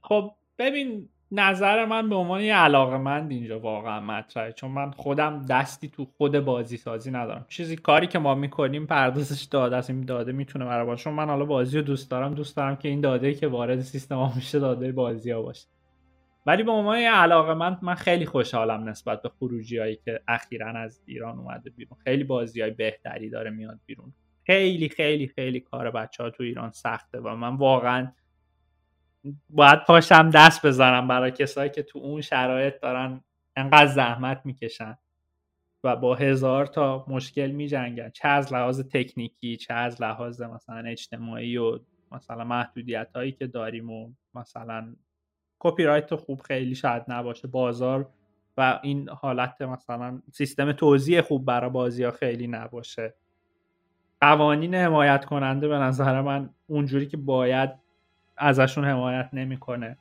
خب ببین نظر من به عنوان یه علاقه مند اینجا واقعا مطرحه. چون من خودم دستی تو خود بازی سازی ندارم. چیزی کاری که ما می‌کنیم پردازش داده است. این داده می‌تونه برای چون من حالا بازی رو دوست دارم دوست دارم که این داده که وارد سیستم ها میشه داده بازی ها باشه. ولی به عنوان یه علاقه من من خیلی خوشحالم نسبت به خروجی هایی که اخیرا از ایران اومده بیرون. خیلی بازی های بهتری داره میاد بیرون. خیلی خیلی خیلی کار بچه ها تو ایران سخته و من واقعا باید پاشم دست بزنم برای کسایی که تو اون شرایط دارن انقدر زحمت می‌کشن و با هزار تا مشکل میجنگن. چه از لحاظ تکنیکی چه از لحاظ مثلا اجتماعی و مثلا محدودیت هایی که داریم و مثلا کپی رایت خوب خیلی شاید نباشه بازار و این حالت مثلا سیستم توضیح خوب برای بازی ها خیلی نباشه. قوانین حمایت کننده به نظر من اونجوری که باید ازشون حمایت نمی‌کنه.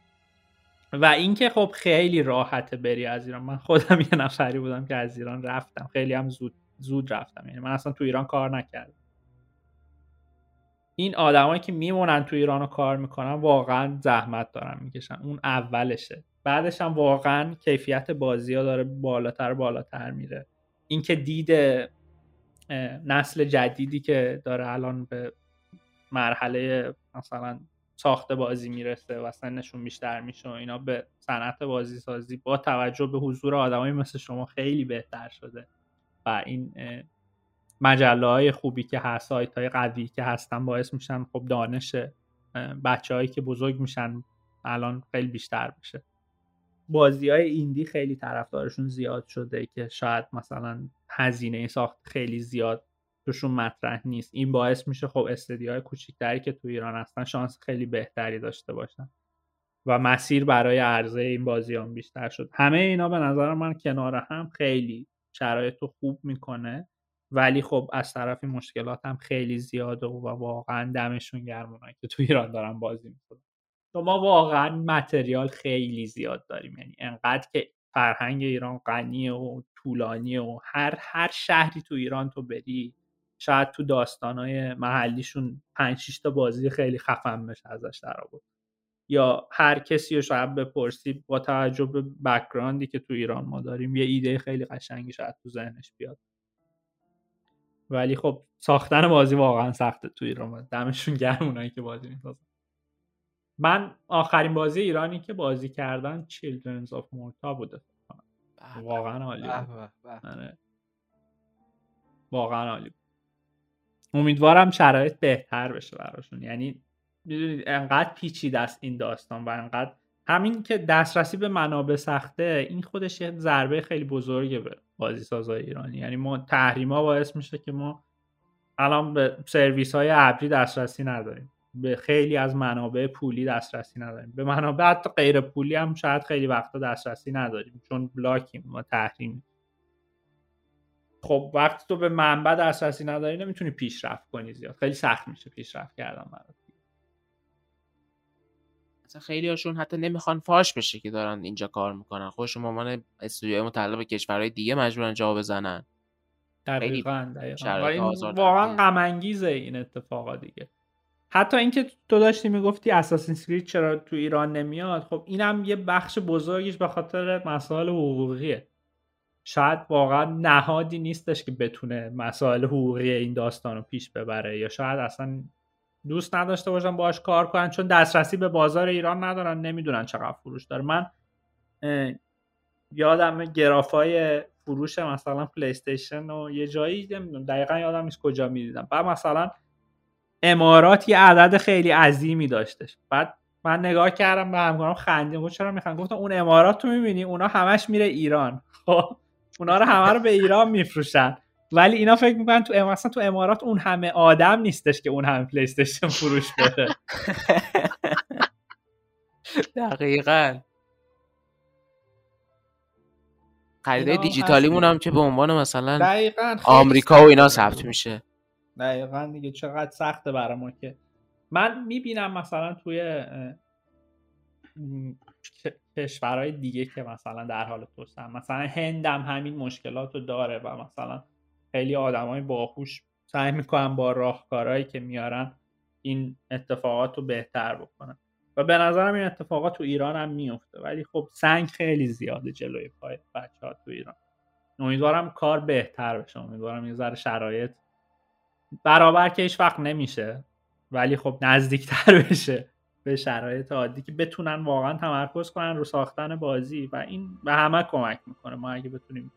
و اینکه خب خیلی راحته بری از ایران. من خودم یه نفری بودم که از ایران رفتم. خیلی هم زود زود رفتم. یعنی من اصلا تو ایران کار نکردم. این آدمایی که میمونن تو ایران رو کار می‌کنن واقعا زحمت دارن می‌کشن. اون اولشه. بعدش هم واقعا کیفیت بازی ها داره بالاتر بالاتر میره. اینکه دید نسل جدیدی که داره الان به مرحله مثلا ساخت بازی می‌رسه و سنشون بیشتر میشه و اینا به صنعت بازی سازی با توجه به حضور آدمایی مثل شما خیلی بهتر شده. و این مجله های خوبی که هست سایت های قوی که هستن باعث میشن خب دانش بچه هایی که بزرگ میشن الان خیلی بیشتر بشه. بازی های ایندی خیلی طرفدارشون زیاد شده که شاید مثلا هزینه ساخت خیلی زیاد توشون مطرح نیست. این باعث میشه خب استدیای کوچیکتری که تو ایران هستن شانس خیلی بهتری داشته باشن و مسیر برای عرضه این بازیان بیشتر شد. همه اینا به نظر من کنار هم خیلی شرایط رو خوب می‌کنه. ولی خب از طرفی مشکلات هم خیلی زیاده و واقعا دمشون گرم که تو ایران دارن بازی می‌کنن. ما واقعا متریال خیلی زیاد داریم. یعنی انقدر که فرهنگ ایران غنی و طولانی و هر هر شهری تو ایران تو بری شاید تو داستانهای محلیشون 5 تا بازی خیلی خفن بشه ازش در آورد. یا هر کسی رو شاید بپرسی با توجه به بکگراندی که تو ایران ما داریم یه ایده خیلی قشنگی شاید تو ذهنش بیاد. ولی خب ساختن بازی واقعا سخته تو ایران دمشون گرم اونایی که بازی می‌سازن. من آخرین بازی ایرانی که بازی کردن Children's of Morta بوده واقعا عالی آره. واقعا عالی امیدوارم شرایط بهتر بشه براشون. یعنی می‌دونید انقدر پیچیده است این داستان و انقدر همین که دسترسی به منابع سخته این خودش یه ضربه خیلی بزرگه به بازی سازای ایرانی. یعنی ما تحریما باعث میشه که ما الان به سرویس های ابری دسترسی نداریم. به خیلی از منابع پولی دسترسی نداریم. به منابع حتی غیر پولی هم شاید خیلی وقتا دسترسی نداریم چون بلاکیم ما تحریم خب وقتی تو به منبع دسترسی نداری نمی‌تونی پیشرفت کنی زیاد. خیلی سخت میشه پیشرفت کردن برات. اصلا خیلی هاشون حتی نمی‌خوان فاش بشه که دارن اینجا کار می‌کنن. خودشون مامان استودیوهای متعلق به کشورهای دیگه مجبورن جا بزنن. دقیقا دقیقا. واقعا غم این اتفاقا دیگه. حتی اینکه تو داشتی می‌گفتی اساسین سکرید چرا تو ایران نمیاد؟ خب اینم یه بخش بزرگیش به خاطر مسائل حقوقیه. شاید واقعا نهادی نیستش که بتونه مسائل حقوقی این داستان رو پیش ببره یا شاید اصلا دوست نداشته باشن باش کار کنن چون دسترسی به بازار ایران ندارن نمی‌دونن چقدر فروش داره من یادم گرافای فروش مثلا PlayStation و یه جایی نمی‌دونم دقیقا یادم نیست کجا می‌دیدم. بعد مثلا امارات یه عدد خیلی عظیمی داشتش. بعد من نگاه کردم به همکارم خندیم گفت چرا می‌خندی گفتم اون امارات تو می‌بینی؟ اونا همش میره ایران. خب اونا رو همه رو به ایران میفروشن. ولی اینا فکر می‌کنن تو مثلا تو امارات اون همه آدم نیستش که اون همه پلی فروش بده. دقیقا. خریده دیجیتالیمون هم که به عنوان مثلا آمریکا و اینا ثبت میشه. دقیقا دیگه چقدر سخته برای ما که. من می‌بینم مثلا توی کشورهای دیگه که مثلا در حال توسعه مثلا هندم همین مشکلات رو داره و مثلا خیلی آدمای باهوش سعی می‌کنن با راهکارهایی که میارن این اتفاقات رو بهتر بکنن. و به نظرم این اتفاقات تو ایران هم میفته ولی خب سنگ خیلی زیاده جلوی پای بچه ها تو ایران. امیدوارم کار بهتر بشه. امیدوارم یه ذره شرایط برابر که هیچ وقت نمیشه ولی خب نزدیکتر بشه به شرایط عادی که بتونن واقعا تمرکز کنن رو ساختن بازی. و این به همه کمک می‌کنه. ما اگه بتونیم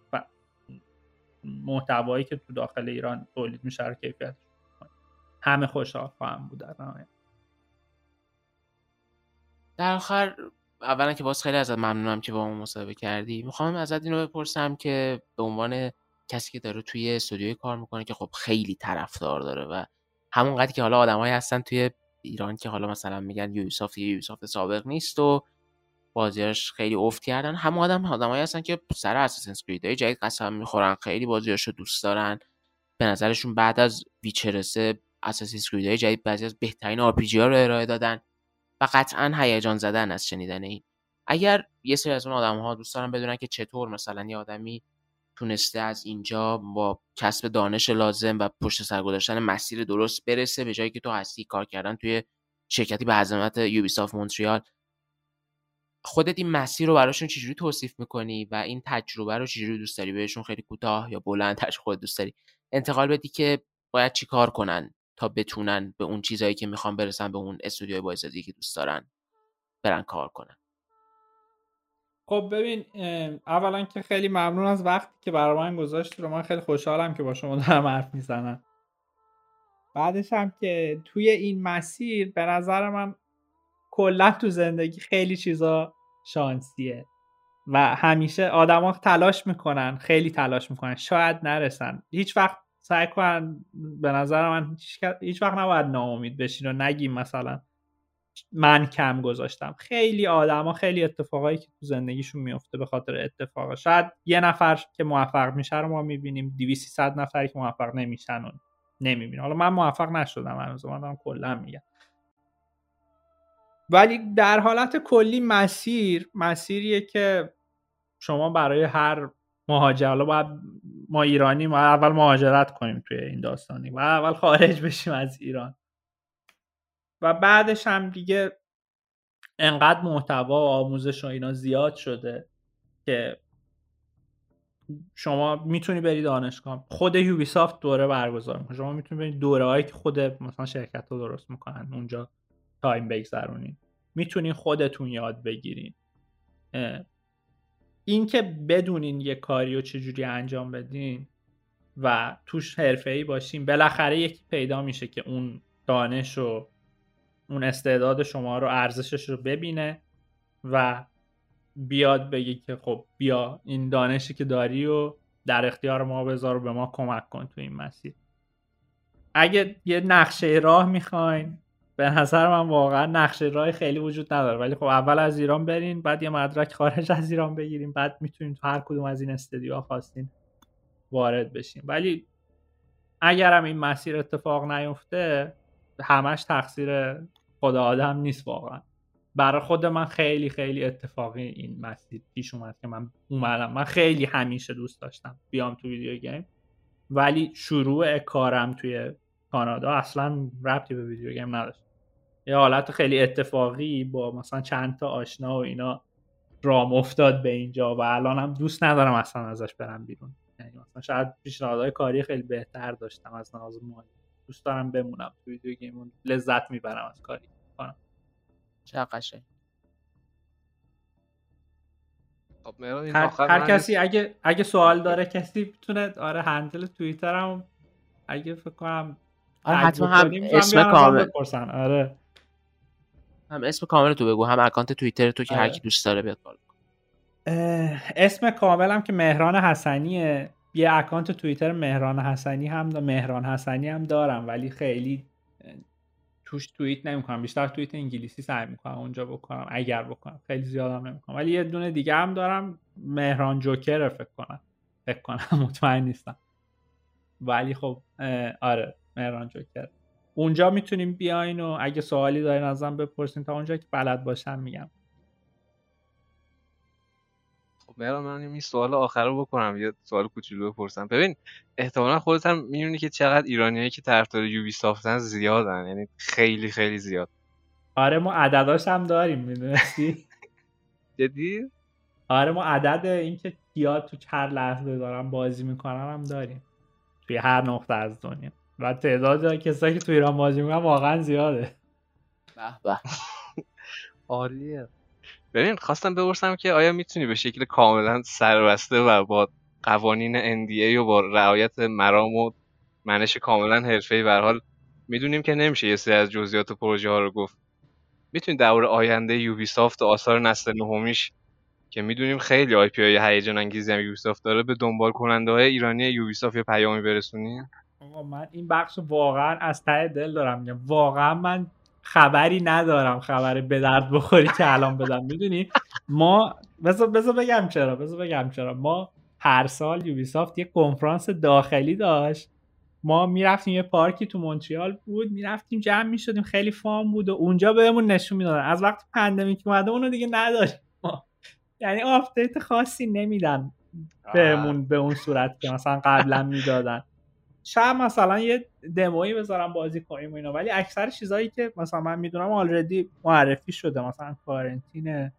محتوایی که تو داخل ایران تولید میشه رو کیفیت همه خوشحال خواهم بود در آخر اولا که باز خیلی ازت ممنونم که با ما مصاحبه کردی. می‌خوام ازت اینو بپرسم که به عنوان کسی که داره توی استودیوی کار می‌کنه که خب خیلی طرفدار داره و همون قدری که حالا آدمایی هستن توی ایران که حالا مثلا میگن یوبیسافت یوبیسافت سابق نیست و بازیاش خیلی افت کردن. هم آدم آدمایی هستن که سر اساسن های جدید قسم می‌خورن. خیلی بازیاشو دوست دارن. به نظرشون بعد از Witcher سه Assassin's های جدید بعضی از بهترین RPG ها رو ارائه دادن و قطعا هیجان زده‌ان از شنیدن این. اگر یه سری از اون آدم ها دوست دارن بدونن که چطور مثلا یه آدمی تونسته از اینجا با کسب دانش لازم و پشت سر گذاشتن مسیر درست برسه به جایی که تو هستی کار کردن توی شرکتی به عظمت Ubisoft مونتریال خودت این مسیر رو براشون چجوری توصیف می‌کنی و این تجربه رو چجوری دوست داری بهشون خیلی کوتاه یا بلند خود دوست داری انتقال بدی که باید چی کار کنن تا بتونن به اون چیزهایی که می‌خوان برسن به اون استودیوی بازسازی که دوست دارن برن کار کنن؟ خب ببین اولا که خیلی ممنون از وقتی که برای من گذاشت رو. من خیلی خوشحالم که با شما دارم حرف می‌زنم. بعدش هم که توی این مسیر به نظر من کلا تو زندگی خیلی چیزا شانسیه. و همیشه آدما تلاش می‌کنن خیلی تلاش می‌کنن. شاید نرسن. هیچ وقت سعی کن به نظر من هیچ وقت نباید ناامید بشین و نگیم مثلا من کم گذاشتم. خیلی آدما خیلی اتفاقایی که تو زندگیشون میفته به خاطر اتفاقا. شاید یه نفر که موفق میشه رو ما می‌بینیم 200 نفری که موفق نمیشن و نمی‌بینیم حالا من موفق نشدم هنوز من دارم کلا میگم. ولی در حالت کلی مسیر مسیریه که شما برای هر مهاجر حالا باید ما ایرانی ما اول مهاجرت کنیم توی این داستانی و اول خارج بشیم از ایران. و بعدش هم دیگه انقدر محتوا و آموزش و اینا زیاد شده که شما می‌تونی بری دانشگاه. خود یوبیسافت دوره برگزار می‌کنه. شما می‌تونی برید دوره هایی که خود مثلا شرکت رو درست می‌کنن اونجا. تایم بگذرونین. می‌تونین خودتون یاد بگیرین. اینکه بدونین یه کاری رو چجوری انجام بدین و توش حرفه ای باشین بالاخره یکی پیدا میشه که اون دانش و اون استعداد شما رو ارزشش رو ببینه و بیاد بگی که خب بیا این دانشی که داری و در اختیار ما بذار و به ما کمک کن تو این مسیر. اگه یه نقشه راه می‌خواین به نظر من واقعا نقشه راه خیلی وجود نداره. ولی خب اول از ایران برین بعد یه مدرک خارج از ایران بگیریم بعد می‌تونین تو هر کدوم از این استدیوها خواستین وارد بشین. ولی اگرم این مسیر اتفاق نیفته همش تقصیر خدا آدم نیست واقعا. برای خود من خیلی خیلی اتفاقی این مسیر پیش اومد که من اومدم. من خیلی همیشه دوست داشتم بیام تو ویدیو گیم. ولی شروع کارم توی کانادا اصلا ربطی به ویدیو گیم نداشت. یه حالت خیلی اتفاقی با مثلا چند تا آشنا و اینا رام افتاد به اینجا و الان هم دوست ندارم اصلا ازش برم بیرون. یعنی مثلا شاید پیشنهادهای کاری خیلی بهتر داشتم از نظر مالی دوست دارم بمونم تو ویدیو گیم لذت می‌برم از کاری کنم چه قشنگ. خب هر, هر کسی اگه اگه سوال داره کسی بتونه آره هندل توییترم اگه فکر کنم آره حتما هم اسم کامل. آره. هم اسم کامل تو بگو هم account توییتر تو که هر کی دوست داره بیاد follow اسم کاملم که مهران حسنیه. یه account توییتر مهران حسنی هم دا مهران حسنی هم دارم ولی خیلی توش توییت نمی‌کنم. بیشتر توییت انگلیسی سعی می‌کنم اونجا بکنم اگر بکنم. خیلی زیادم نمی‌کنم. ولی یه دونه دیگه هم دارم مهران جوکر فکر کنم. فکر کنم مطمئن نیستم. ولی خب آره مهران جوکر. اونجا می‌تونیم بیاین و اگه سوالی دارین ازم بپرسین تا اونجا که بلد باشم میگم. خب مهران من این سوال آخر رو بکنم یه سوال کوچولو بپرسم. ببین احتمالا خودت هم می‌دونی که چقدر ایرانیایی که طرفدار یوبی سافتن زیادن یعنی خیلی خیلی زیاد. آره ما عدداش هم داریم می‌دونستی؟ جدی؟ آره ما عدد اینکه کیا تو هر لحظه دارم بازی می‌کنم هم داریم. توی هر نقطه از دنیا. و تعداد کسایی که تو ایران بازی می‌کنن واقعا زیاده. به به. عالیه. ببین خواستم بپرسم که آیا می‌تونی به شکل کاملا سربسته و با قوانین NDA و با رعایت مرام و منش کاملا حرفه‌ای به حال می‌دونیم که نمیشه یه سری از جزئیات پروژه ها رو گفت. می‌تونی در آینده یوبی سافت و آثار نسل نهمیش که می‌دونیم خیلی آی پی های هیجان انگیزی هم یوبیسافت داره به دنبال کننده های ایرانی یوبیسافت یه پیامی برسونی؟ آقا من این بخش واقعا از ته دل دارم. میگم واقعا من خبری ندارم خبر به درد بخوری که الان بدم. می‌دونی؟ ما بذار بذار بگم چرا بذار بگم چرا. ما هر سال Ubisoft یه کنفرانس داخلی داشت. ما می‌رفتیم یه پارکی تو مونتریال بود می‌رفتیم جمع می‌شدیم خیلی fun بود و اونجا بهمون نشون می‌دادن. از وقت pandemic اومده اونو دیگه نداریم یعنی update خاصی نمیدن بهمون به اون صورت که مثلا قبلا می‌دادن. شاید مثلا یه دمویی بذارم بازی کنیم و اینا ولی اکثر چیزهایی که مثلا من می‌دونم already معرفی شده مثلا Quarantine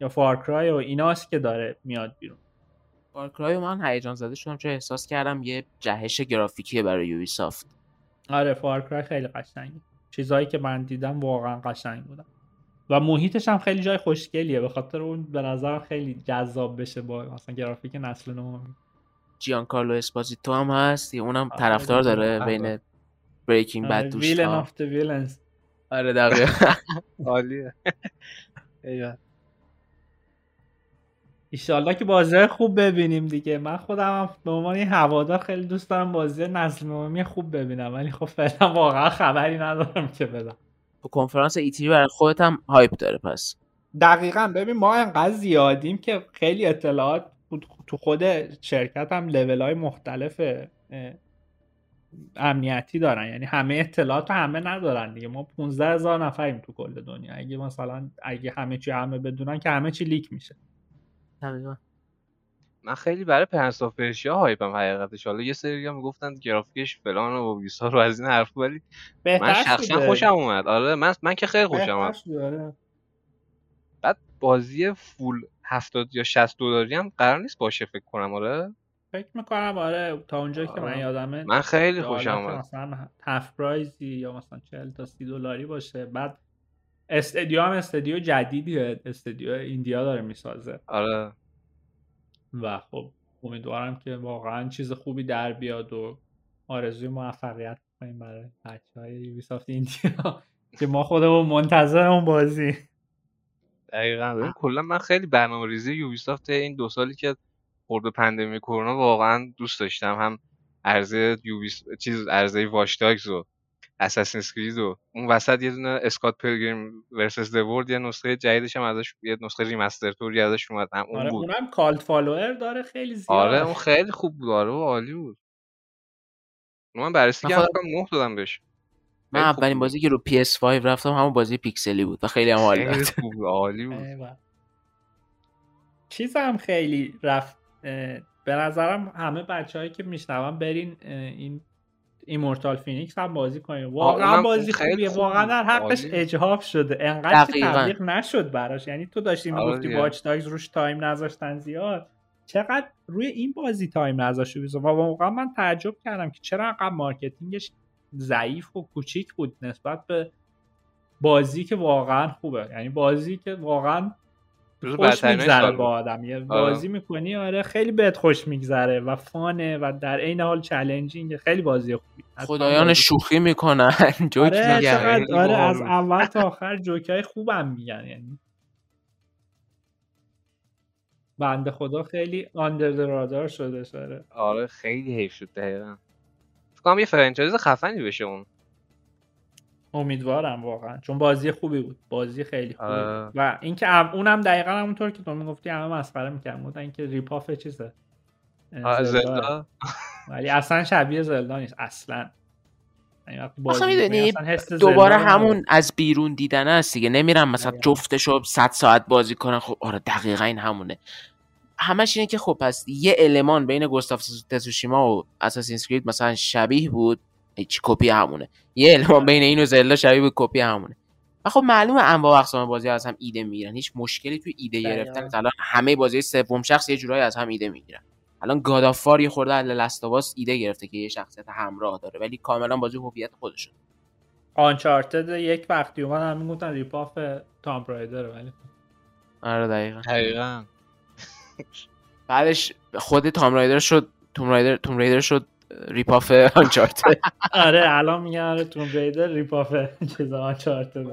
یا Far Cry و ایناست که داره میاد بیرون. Far Cry من هیجان زده شدم چون احساس کردم یه جهش گرافیکیه برای Ubisoft آره Far Cry خیلی قشنگه. چیزهایی که من دیدم واقعا قشنگ بودن. و محیطش هم خیلی جای خوشگلیه به خاطر اون به نظر خیلی جذاب بشه با مثلا گرافیک نسل نو جیان کارلو اسپازیتو هم هست اونم طرفدار داره بین Breaking Bad دوست villain of the villains. آره دقیقاً. عالیه. ایشالله که بازی خوب ببینیم دیگه. من خودم هم به عنوان هوادار خیلی دوست دارم بازی نسل نومی خوب ببینم ولی خب فعلا واقعا خبری ندارم که بدم. تو کنفرانس E3 برای خودت هم hype داره پس. دقیقا. ببین ما انقدر زیادیم که خیلی اطلاعات تو خود شرکت هم لول های مختلف امنیتی دارن. یعنی همه اطلاعات همه ندارن دیگه. ما 15 هزار نفریم تو کل دنیا. اگه مثلا اگه همه چی همه بدونن که همه چی leak میشه. من خیلی برای Prince of Persia hype م حقیقتش. حالا یه سری هم می‌گفتن گرافیکش فلان و بیسار و از این حرف ولی من شخصا خوشم اومد. آره من من که خیلی خوشم اومد. بعد بازی فول 70 یا 60 دلاری هم قرار نیست باشه فکر کنم آره؟ فکر می‌کنم آره. تا اونجایی که من یادمه من خیلی خوشم اومد. مثلا هاف پرایزی یا مثلا 40 تا 30 دلاری باشه. بعد استدیو هم استدیو جدیدیه. استدیو ایندیا داره می‌سازه. آره. و خب امیدوارم که واقعا چیز خوبی در بیاد و آرزوی موفقیت کنیم برای بچه های یوبیسافت ایندیا. که ما خودمون منتظر اون بازی. دقیقا. کلا من خیلی برنامه ریزی Ubisoft این دو سالی که خورد pandemic کرونا واقعا دوست داشتم. هم عرضه Ubis چیز عرضه Watch Dogs و Assassin's Creed و اون وسط یه دونه Scott Pilgrim vs. the World یه نسخه جدیدش هم ازش یه نسخه remaster توری ازش اومد. هم اون آره بود. اونم cult follower داره خیلی زیاد. آره اون خیلی خوب بود. آره عالی بود. من بررسی کردم نه دادم بهش. من اولین بازی که رو PS5 رفتم همون بازی پیکسلی بود و خیلی هم عالی بود. عالی بود. چیز هم خیلی رفت به نظرم همه بچههایی که میشنون برین این Immortals Fenyx هم بازی کنیم واقعا بازی خوبیه. واقعا در حقش اجحاف شده. انقدر تبلیغ نشد براش. یعنی تو داشتی می‌گفتی Watch Dogs روش time نذاشتن زیاد. چقدر روی این بازی time نذاشته و واقعا من تعجب کردم که چرا انقدر marketing ش ضعیف و کوچیک بود نسبت به بازی که واقعا خوبه. یعنی بازی که واقعا خوش میگذره با آدم. یه بازی می‌کنی آره خیلی بهت خوش میگذره و فانه و در عین حال چالنجینگ خیلی بازی خوبی. خدایان شوخی می‌کنن. جوک آره میگن آره از اول تا آخر جوکای خوبم میگن یعنی. بنده خدا خیلی آندر رادار شده شده آره خیلی حیف شد دقیقا. فکر یه فرانچایز خفنی بشه اون. امیدوارم واقعا. چون بازی خوبی بود. بازی خیلی خوبی بود. و اینکه اونم دقیقا همونطور که تو می‌گفتی همه مسخره می‌کردن. بودن اینکه ریپاف چیزه. زلدا. ولی اصلا شبیه زلدا نیست. اصلا. آخه می‌دونی دوباره همون از بیرون دیدن است دیگه. نمیرم مثلا جفتشو 100 ساعت بازی کنن. خب آره دقیقا این همونه. همش اینه که خب پس یه المان بین Ghost of Tsushima و Assassin's Creed مثلا شبیه بود. هیچ کپی همونه. یه المان بین این و Zelda شبیه به کپی همونه. و خب معلومه انواع اقسام بازی از هم ایده می‌گیرن. هیچ مشکلی تو ایده گرفتن. الان همه بازی سوم شخص یه جورایی از هم ایده می‌گیرن. الان God of War یه خورده از Last of Us ایده گرفته که یه شخصیت همراه داره ولی کاملا بازی هویت خودشون Uncharted یک وقتی اومد هم می‌گفتن rip-off Tomb Raider ولی آره دقیقاً. دقیقاً. بعدش خود Tomb Raider شد Tomb Raider Tomb Raider شد rip-off Uncharted آره الان میگن آره Tomb Raider rip-off چیز Uncharted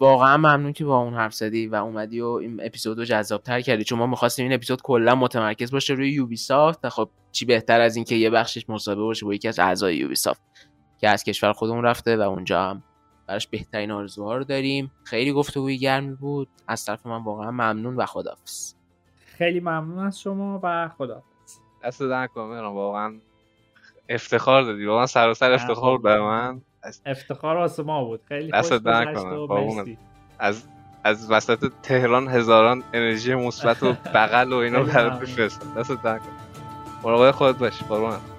واقعا ممنون که با اون حرف زدی و اومدی و این اپیزود رو جذابتر کردی. چون ما می‌خواستیم این اپیزود کلا متمرکز باشه روی Ubisoft خب چی بهتر از اینکه یه بخشش مصاحبه باشه با یکی از اعضای Ubisoft که از کشور خودمون رفته و اونجا هم براش بهترین آرزوها رو داریم. خیلی گفتگوی گرمی بود. از طرف من واقعا ممنون و خداحافظ. خیلی ممنون از شما و خداحافظ. دست در واقعا افتخار دادی. واقعا سراسر افتخار به من. افتخار واسه ما بود. خیلی خوش گذشت از از وسط تهران هزاران انرژی مثبت و بغل و اینا برات بفرستم دست در مراقب خودت باش قربونت.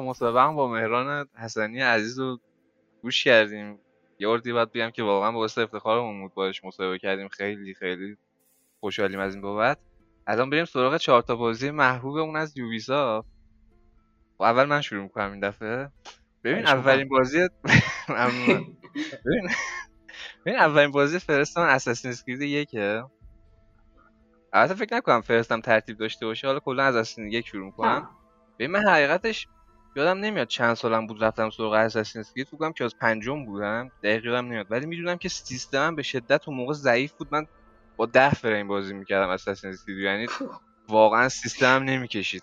مسابقه هم با مهران حسنی عزیز رو گوش کردیم. یه اردی باید بگم که واقعا باعث افتخارمون بود باش مسابقه کردیم. خیلی خیلی خوشحالیم از این بابت. الان بریم سراغ چهار تا بازی محبوبمون از یوبیسا و اول من شروع می‌کنم این دفعه. ببین اولین بازی ببین ببین اولین بازی فرست من اساسین اسکرید یکه. البته فکر نکنم فرستم ترتیب داشته باشه. حالا کلا از اساسین یک شروع می‌کنم. ببین من حقیقتش یادم نمیاد چند سالم بود رفتم سراغ Assassin's Creed فکر که از پنجم بودم دقیق یادم نمیاد. ولی می‌دونم که سیستمم به شدت اون موقع ضعیف بود. من با ده فریم بازی می‌کردم Assassin's Creed یعنی واقعا سیستمم نمی‌کشید.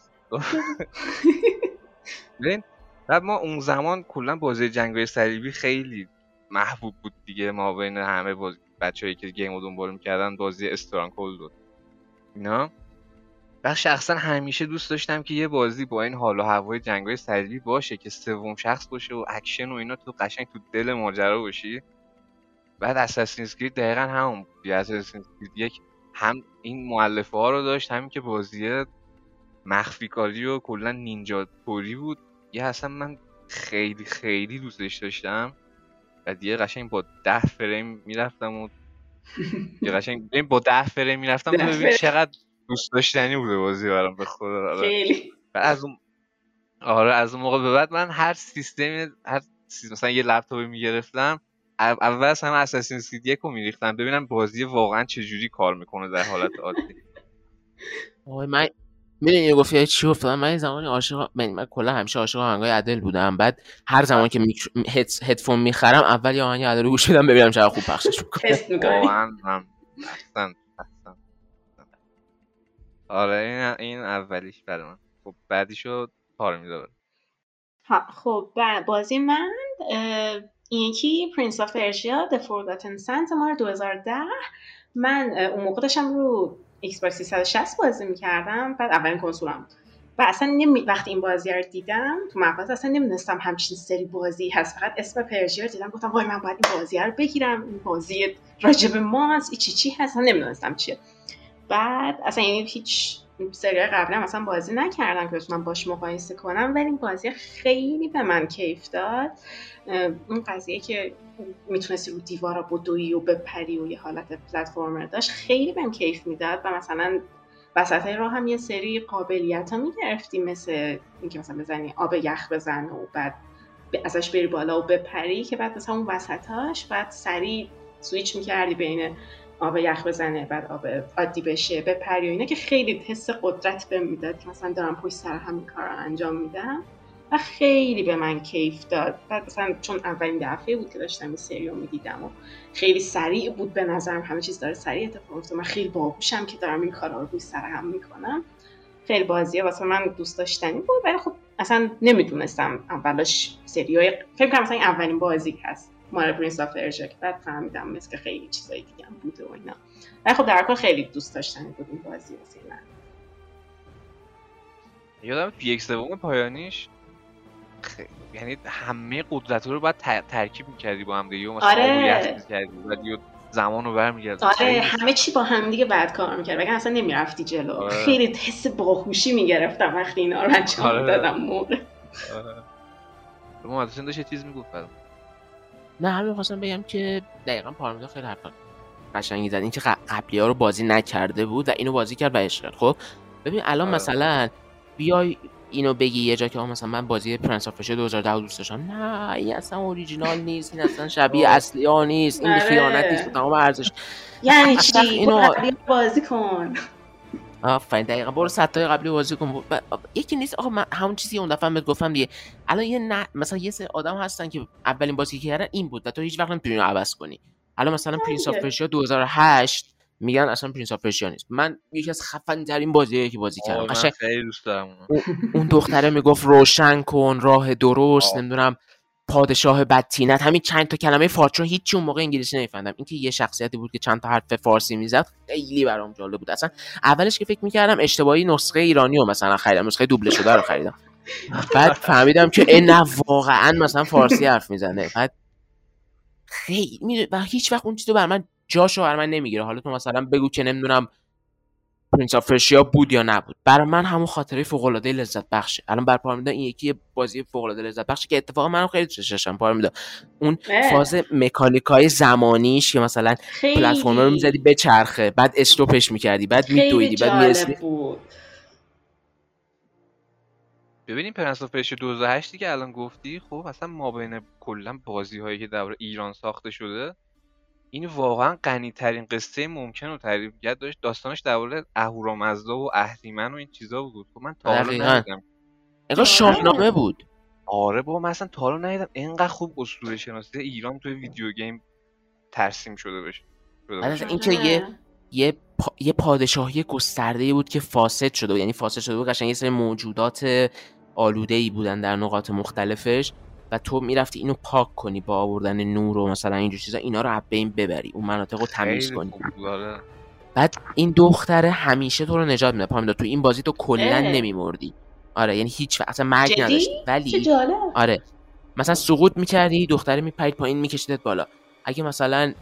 ببین بعد ما اون زمان کلا بازی جنگای صلیبی خیلی محبوب بود دیگه. ما بین همه بازی بچه‌ای که game رو دنبال می‌کردن بازی Stronghold بود. اینا؟ و شخصا همیشه دوست داشتم که یه بازی با این حال و هوای جنگای صلیبی باشه که سوم شخص باشه و اکشن و اینا تو قشنگ تو دل ماجرا باشی. بعد Assassin's Creed دقیقا همون بود. Assassin's Creed یک هم این مؤلفه ها رو داشت همین که بازی مخفی کاری و کلا نینجا توری بود. یه اصلا من خیلی خیلی دوستش داشتم. و دیگه قشنگ با ده فریم می‌رفتم و یه قشنگ با ده فریم می‌رفتم ببین چقدر دوست داشتنی بوده بازی برام به خدا آره. خیلی. از اون آره از اون موقع به بعد من هر سیستمی هر سیستم مثلا یه لپتاپی می‌گرفتم اول از همه اساسین اسکرید یک رو میریختم ببینم بازی واقعا چجوری کار می‌کنه در حالت عادی. آقای من می‌دونی گفتی چی افتادم من زمانی عاشق من, من کلا همیشه عاشق آهنگای عدل بودم. بعد هر زمان که میک... هد... هدفون می‌خرم اول یه آهنگ عدل رو گوش بدم ببینم چقدر خوب پخشش می‌کنه. آره این این اولیش برای من. خب بعدیشو پارمیدا خب بازی من این یکی Prince of Persia The Forgotten Sands مال 2010 من اون موقع داشتم رو Xbox 360 بازی می‌کردم بعد اولین کنسولم و اصلا نمی... وقتی این بازی رو دیدم تو مغازه اصلا نمی‌دونستم همچین سری بازی هست. فقط اسم Persia رو دیدم گفتم وای من باید این بازی رو بگیرم. این بازی راجب ماست ای چی چی هست؟ نمی‌دونستم چیه. بعد اصلا یعنی هیچ سری قبلا مثلا بازی نکردم که بتونم باش مقایسه کنم ولی این بازی خیلی به من کیف داد. اون قضیه که می‌تونستی رو دیوارا بدوی و بپری و یه حالت پلتفرمر داشت خیلی بهم کیف می‌داد و مثلا وسط راه هم یه سری قابلیت ها می‌گرفتی مثل اینکه مثلا بزنی آب یخ بزن و بعد ازش بری بالا و بپری که بعد مثلا اون وسطاش بعد سریع سویچ می‌کردی بین آب یخ بزنه بعد آب عادی بشه بپری و اینا که خیلی حس قدرت به می‌داد که مثلا دارم پشت سر همین کار رو انجام میدم و خیلی به من کیف داد. بعد مثلا چون اولین دفعه بود که داشتم این سری رو می‌دیدم و خیلی سریع بود به نظرم همه چیز داره سریع اتفاق میفته من خیلی باهوشم که دارم این کارا رو پشت سر هم می‌کنم. خیلی بازیه واسه من دوست داشتنی بود ولی خب اصلا نمی‌دونستم اولش سریای فکر کنم مثلا این اولین بازی هست. مال Prince of Persia بعد فهمیدم مثل که خیلی چیزایی دیگه هم بوده و اینا ولی خب در کل خیلی دوست داشتنی بود این بازی واسه من یادم یک سوم پایانیش خیلی یعنی همه قدرت رو باید ترکیب می‌کردی با هم دیگه مثلا آره. کردی زمان رو برمیگرد آره همه چی با هم دیگه بعد کار می‌کرد وگرنه اصلا نمی‌رفتی جلو آره. خیلی حس باهوشی می‌گرفتم وقتی اینا رو انجام آره. دادم موقع آره. داشت چیز می‌گفت نه همین خواستم بگم که دقیقا پارمیدا خیلی حرف قشنگی زد. اینکه قبلی ها رو بازی نکرده بود و اینو بازی کرد و عشق خب ببین الان آره. مثلا بیای اینو بگی یه جا که مثلا من بازی Prince of 2010 دوست داشتم. نه این اصلا اوریجینال نیست این اصلا شبیه اصلی ها نیست این خیانت نیست. تمام ارزش. یعنی چی؟ اینو بازی کن. آفرین دقیقا. برو سه تای قبلی بازی کن. یکی نیست؟ آقا من همون چیزی اون دفعه بهت گفتم دیگه. الان یه نه مثلا یه سری آدم هستن که اولین بازی که کردن این بود و تو هیچ وقت نمی‌تونی عوض کنی. الان مثلا Prince of Persia 2008 میگن اصلا Prince of Persia نیست. من یکی از خفن ترین بازیه که بازی کردم. قشنگ خیلی دوست دارم اون دختره می‌گفت روشن کن راه درست نمی‌دونم. پادشاه بدطینت همین چند تا کلمه فارسی هیچ اون موقع انگلیسی نمیفهمیدم. اینکه یه شخصیتی بود که چند تا حرف فارسی می‌زد خیلی برام جالب بود. اصلا اولش که فکر می‌کردم اشتباهی نسخه ایرانی رو مثلا خریدم نسخه دوبله شده رو خریدم. بعد فهمیدم که این واقعا مثلا فارسی حرف می‌زنه. بعد خیلی و هیچ وقت اون چیزو بر من جاشو بر من نمی‌گیره. حالا تو مثلا بگو که نمی‌دونم Prince of Persia بود یا نبود. برای من همون خاطره فوق العاده لذت بخشه. الان بر پارمیدا این یکی بازی فوق العاده لذت بخشه که اتفاقا منم خیلی دوست داشتم پارمیدا اون اه. فاز مکانیکای زمانیش که مثلا پلتفرم رو می‌زدی به چرخه بعد stop ش می‌کردی بعد میدویدی بعد جالب می‌رسی. بود. ببینیم Prince of Persia 2008 که الان گفتی خب اصلا ما بین کلا بازی هایی که در ایران ساخته شده این واقعا غنی ترین قصه ممکن رو تعریف کرد داشت. داستانش درباره اهورامزدا و اهریمن و این چیزا بود. خب من تا حالا. ندیدم. انگار شاهنامه بود. آره بابا من اصلا تا حالا ندیدم. اینقدر خوب اسطوره شناسی ایران توی video game ترسیم شده باشه باشه. اینکه یه یه, پا... یه پادشاهی گسترده بود که فاسد شده بود. یعنی فاسد شده بود قشنگ یه سری موجودات آلوده ای بودن در نقاط مختلفش. و تو می‌رفتی اینو پاک کنی با آوردن نور و مثلا اینجور چیزا اینا رو از بین ببری اون مناطق رو تمیز کنی. آره. بعد این دختره همیشه تو رو نجات میده پامیدا تو این بازی تو کلا. نمیمردی. آره یعنی هیچ وقت اصلا مرگ چه ولی آره. مثلا سقوط می‌کردی دختره میپرید پایین میکشیدت بالا. اگه مثلا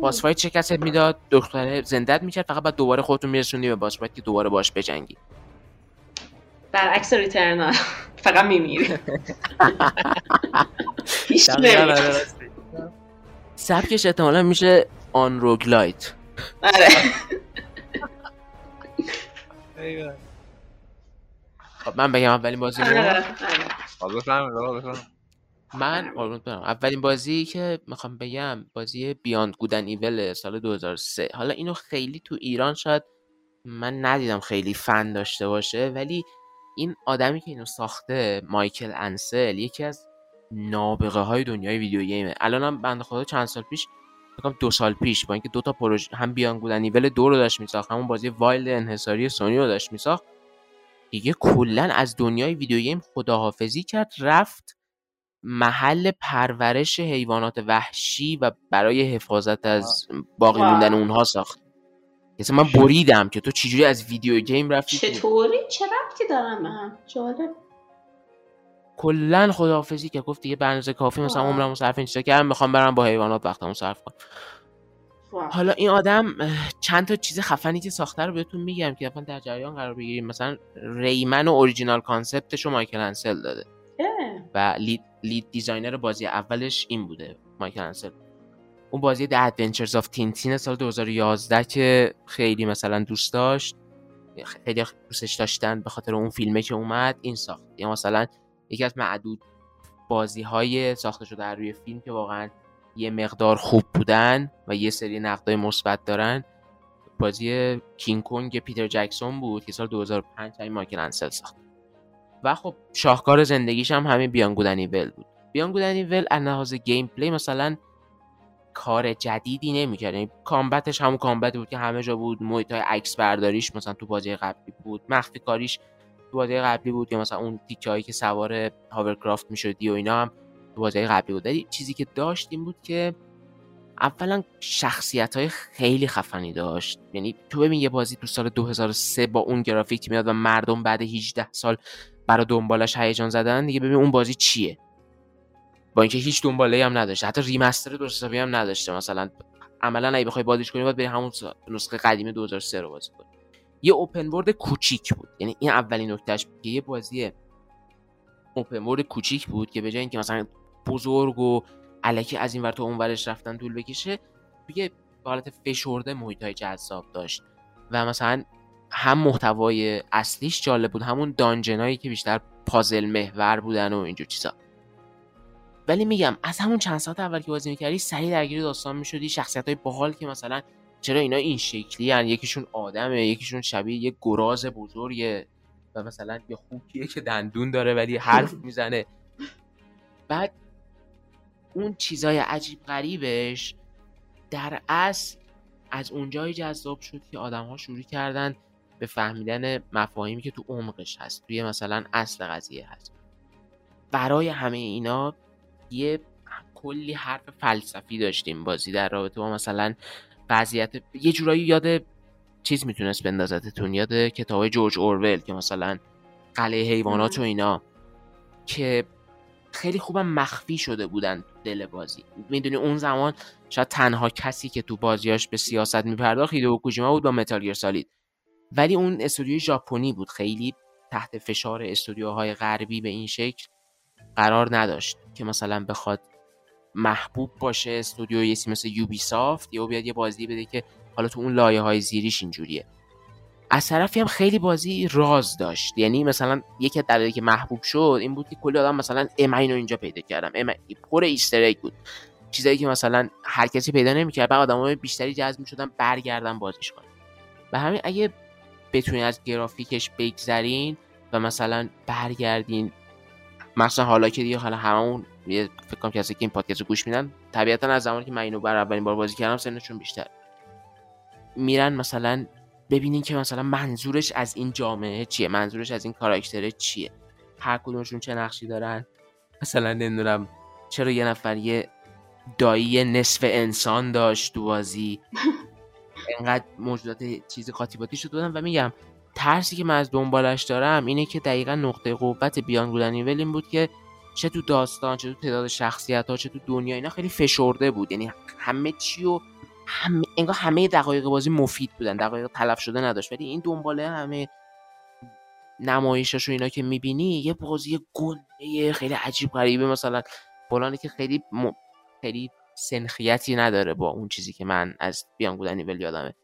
boss fight شکست می‌داد دختره زندت می‌کرد فقط بعد دوباره خودتون میرسوندی به boss fight که دوباره باش بجنگی. برعکس Returnal فقط میمیری. آره، سبکش احتمالا میشه آن roguelite آره. خب من بگم اولین بازی آره رو آره. بفرمایید. من اولین بازی که می‌خوام بگم بازی Beyond Good and Evil سال 2003 حالا اینو خیلی تو ایران شاید من ندیدم خیلی فن داشته باشه ولی این آدمی که اینو ساخته مایکل انسل یکی از نابغه های دنیای video game ه. الان هم بنده خدا چند سال پیش فکر دو سال پیش با اینکه دو تا پروژه هم Beyond Good and Evil دو رو داشت میساخت همون بازی Wild انحصاری سونی رو داشت میساخت. دیگه کلا از دنیای ویدیو گیم خداحافظی کرد رفت محل پرورش حیوانات وحشی و برای حفاظت از باقی. موندن اونها ساخت. مثلا من بریدم که تو چجوری از ویدیو گیم رفتی چطوری؟ چه ربطی دارم به هم؟ جالب. کلا خداحافظی که گفت دیگه بنز کافی مثلا. عمرمو صرف این چیزا کردم می‌خوام برم با حیوانات وقتمو صرف کنم. حالا این آدم چند تا چیز خفنی که ساخته رو بهتون میگم که اصلا در جریان قرار بگیریم. مثلا Rayman و original concept ش رو مایکل انسل داده. اه. و lead, lead designer بازی اولش این بوده مایکل انسل. اون بازی The Adventures of Tintin سال 2011 که خیلی مثلا دوست داشت خیلی دوستش داشتن به خاطر اون فیلمه که اومد این ساخت. یا مثلا یکی از معدود بازی های ساخته شده در روی فیلم که واقعا یه مقدار خوب بودن و یه سری نقدای مثبت دارن بازی کینگ کنگ پیتر جکسون بود که سال 2005 همین مایکل انسل ساخت. و خب شاهکار زندگیش هم همین Beyond Good and Evil بود. Beyond Good and Evil از لحاظ gameplay مثلا کار جدیدی نمی‌کرد. یعنی combat ش همون combat بود که همه جا بود. محیط های عکس برداریش مثلا تو بازی قبلی بود. مخفی کاریش تو بازی قبلی بود که مثلا اون تیکه هایی که سوار هاورکرافت می‌شدی و اینا هم تو بازی قبلی بود. چیزی که داشت این بود که اولا شخصیت های خیلی خفنی داشت. یعنی تو ببین یه بازی تو سال 2003 با اون گرافیک میاد و مردم بعد 18 سال برای دنبالش هیجان زدن دیگه ببین اون بازی چیه؟ با اینکه هیچ دنباله هم نداشته. حتی ریمستر درست حسابی هم نداشته. مثلا عملا اگه بخوای بازیش کنی باید بری همون نسخه قدیمی 2003 رو بازی کنی. یه اوپن ورد کوچیک بود. یعنی این اولین نکتهش که یه بازی اوپن ورد کوچیک بود که به جای اینکه مثلا بزرگ و الکی از این ور تا اون ورش رفتن طول بکشه توی حالت فشرده محیط جذاب داشت. و مثلا هم محتوای اصلیش جالب بود همون دانجنایی که بیشتر پازل محور بودن و اینجور چیزا. ولی میگم از همون چند ساعت اول که بازی می‌کردی سریع درگیر داستان می‌شدی شخصیت های باحال که مثلا چرا اینا این شکلی هن؟ یکیشون آدمه یکیشون شبیه یه گراز بزرگه و مثلا یه خوکیه که دندون داره ولی حرف می‌زنه بعد اون چیزای عجیب غریبش در اصل از اونجایی جذاب شد که آدم ها شروع کردن به فهمیدن مفاهیمی که تو عمقش هست توی مثلا اصل قضیه هست برای همه اینا یه کلی حرف فلسفی داشتیم بازی در رابطه با مثلا وضعیت یه جورایی یاد چیز می‌تونست بندازتتون یاد کتاب جورج اورول که مثلا قلعه حیوانات و اینا که خیلی خوبم مخفی شده بودن دل بازی. می‌دونی اون زمان شاید تنها کسی که تو بازیاش به سیاست میپرداخت هیدو کوجیما بود با متال سالید ولی اون استودیوی ژاپنی بود. خیلی تحت فشار استودیوهای غربی به این شکل قرار نداشت. که مثلا بخواد محبوب باشه استودیو یه مثل یوبی سافت یا بیاد یه بازی بده که حالا تو اون لایه های زیریش اینجوریه. از طرفی هم خیلی بازی راز داشت. یعنی مثلا یکی از دلایلی که محبوب شد این بود که کلی آدم مثلا ام اینو اینجا پیدا کردم. ام پر ایستر بود. چیزایی که مثلا هر کسی پیدا نمی‌کرد بعد آدمای بیشتری جذب می‌شدن برگردن بازیش کنن. و همین اگه بتونین از گرافیکش بگذرین و مثلا برگردین مثلا حالا که دیگه حالا همون فکر کنم کسی که این پادکست گوش میدن طبیعتا از زمانی که من اینو بر اولین بار بازی کردم سنشون بیشتر. میرن مثلا ببینین که مثلا منظورش از این جامعه چیه منظورش از این کاراکتره چیه هر کدومشون چه نقشی دارن. مثلا نمی‌دونم چرا یه نفر یه دایی نصف انسان داشت تو بازی. انقدر موجودات چیزی خاطیباتی شد بودن و میگم ترسی که من از دنبالش دارم اینه که دقیقا نقطه قوت بیان گودنیول این بود که چه تو داستان چه تو تعداد شخصیت ها چه تو دنیا اینا خیلی فشرده بود. یعنی همه چی و همه انگار همه دقایق بازی مفید بودن دقایق تلف شده نداشت. ولی این دنباله همه نمایشش و اینا که می‌بینی یه بازی گنده خیلی عجیب غریبه. مثلا فلانی که خیلی م... خیلی سنخیتی نداره با اون چیزی که من از بیان بودن یادمه.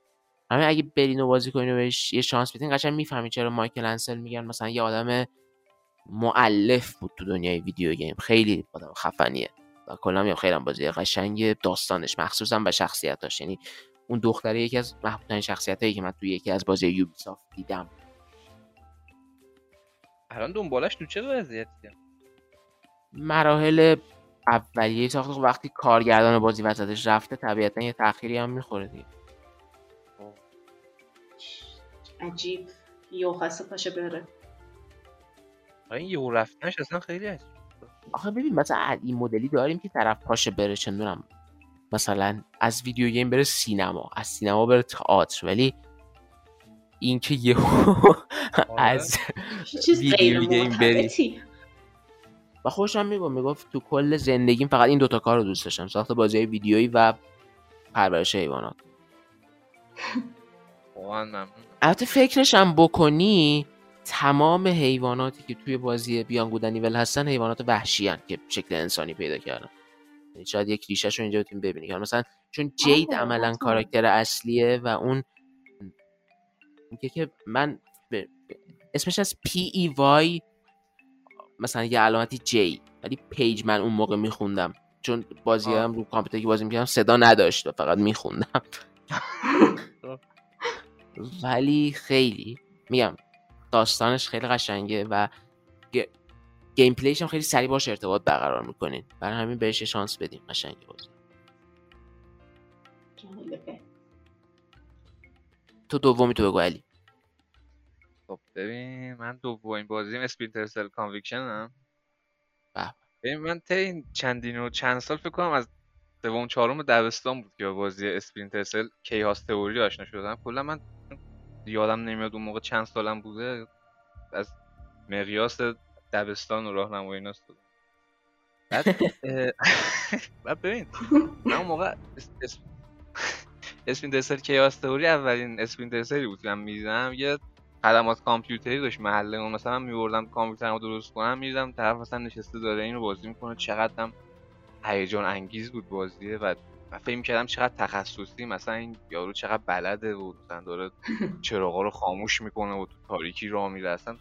همه اگه برین و بازی کنین و بهش یه شانس بدین قشنگ می‌فهمین چرا مایکل انسل میگن مثلا یه آدم معلف بود تو دنیای ویدیو گیم. خیلی آدم خفنیه و کلا میگم خیلی بازی قشنگ داستانش. مخصوصا به شخصیتاش یعنی اون دختره یکی از محبوبترین شخصیتایی که من توی یکی از بازی یوبیسافت دیدم. الان دنبالش تو چه وضعیتی؟ مراحل اولیه ساخت. خب وقتی کارگردان بازی وسطش رفته طبیعتا یه تأخیری هم می‌خوره دیگه. عجیب یو خاصه پاشه بره. این یو رفتنش اصلا خیلی عجیب. آخه ببین مثلا این مدلی داریم که طرف پاشه بره چندونم مثلا از ویدیو گیم بره سینما از سینما بره تئاتر. ولی اینکه یهو آره. از ویدیو گیم بری و خوشم میگم می‌گفت تو کل زندگیم فقط این دوتا کار رو دوست داشتم ساخت بازی ویدیویی و پرورش حیوانات. البته فکرش هم بکنی تمام حیواناتی که توی بازی بیان ول هستن حیوانات وحشی هن که شکل انسانی پیدا کردن. یعنی شاید یک ریشه رو اینجا بتونیم ببینی مثلا چون جید عملا کاراکتر اصلیه و اون میگه که من اسمش از پی ای وای مثلا یه علامتی جی ولی پیج من اون موقع میخوندم. چون بازی هم رو کامپیوتر که بازی می‌کردم صدا نداشت و فقط میخوندم. ولی خیلی میگم داستانش خیلی قشنگه و gameplay ش هم خیلی سریع باهاش ارتباط برقرار می‌کنین. برای همین بهش شانس بدیم قشنگه بازی. تو دومی تو بگو علی. خب ببین من دومین بازیم Splinter Cell Conviction هم ببین من تا این چندین و چند سال فکر کنم از دوم چهارم دبستان بود که بازی اسپینتر سل کیهاس تئوری آشنا شدم. کلا من یادم نمیاد اون موقع چند سالم بوده. از مقیاس دبستان و راهنمایی اینا بعد ببین من اون موقع اسپین دسر کیاس تئوری اولین اسپین دسری بود که من می‌دیدم. یه خدمات کامپیوتری داشت محله اون. مثلا میبردم کامپیوترمو درست کنم می‌دیدم طرف مثلا نشسته داره اینو بازی می‌کنه. چقدر هم هیجان انگیز بود بازیه. و من فکر کردم چقدر تخصصی مثلا این یارو چقدر بلده و مثلا داره چراغا رو خاموش می‌کنه و تو تاریکی راه میره. اصلا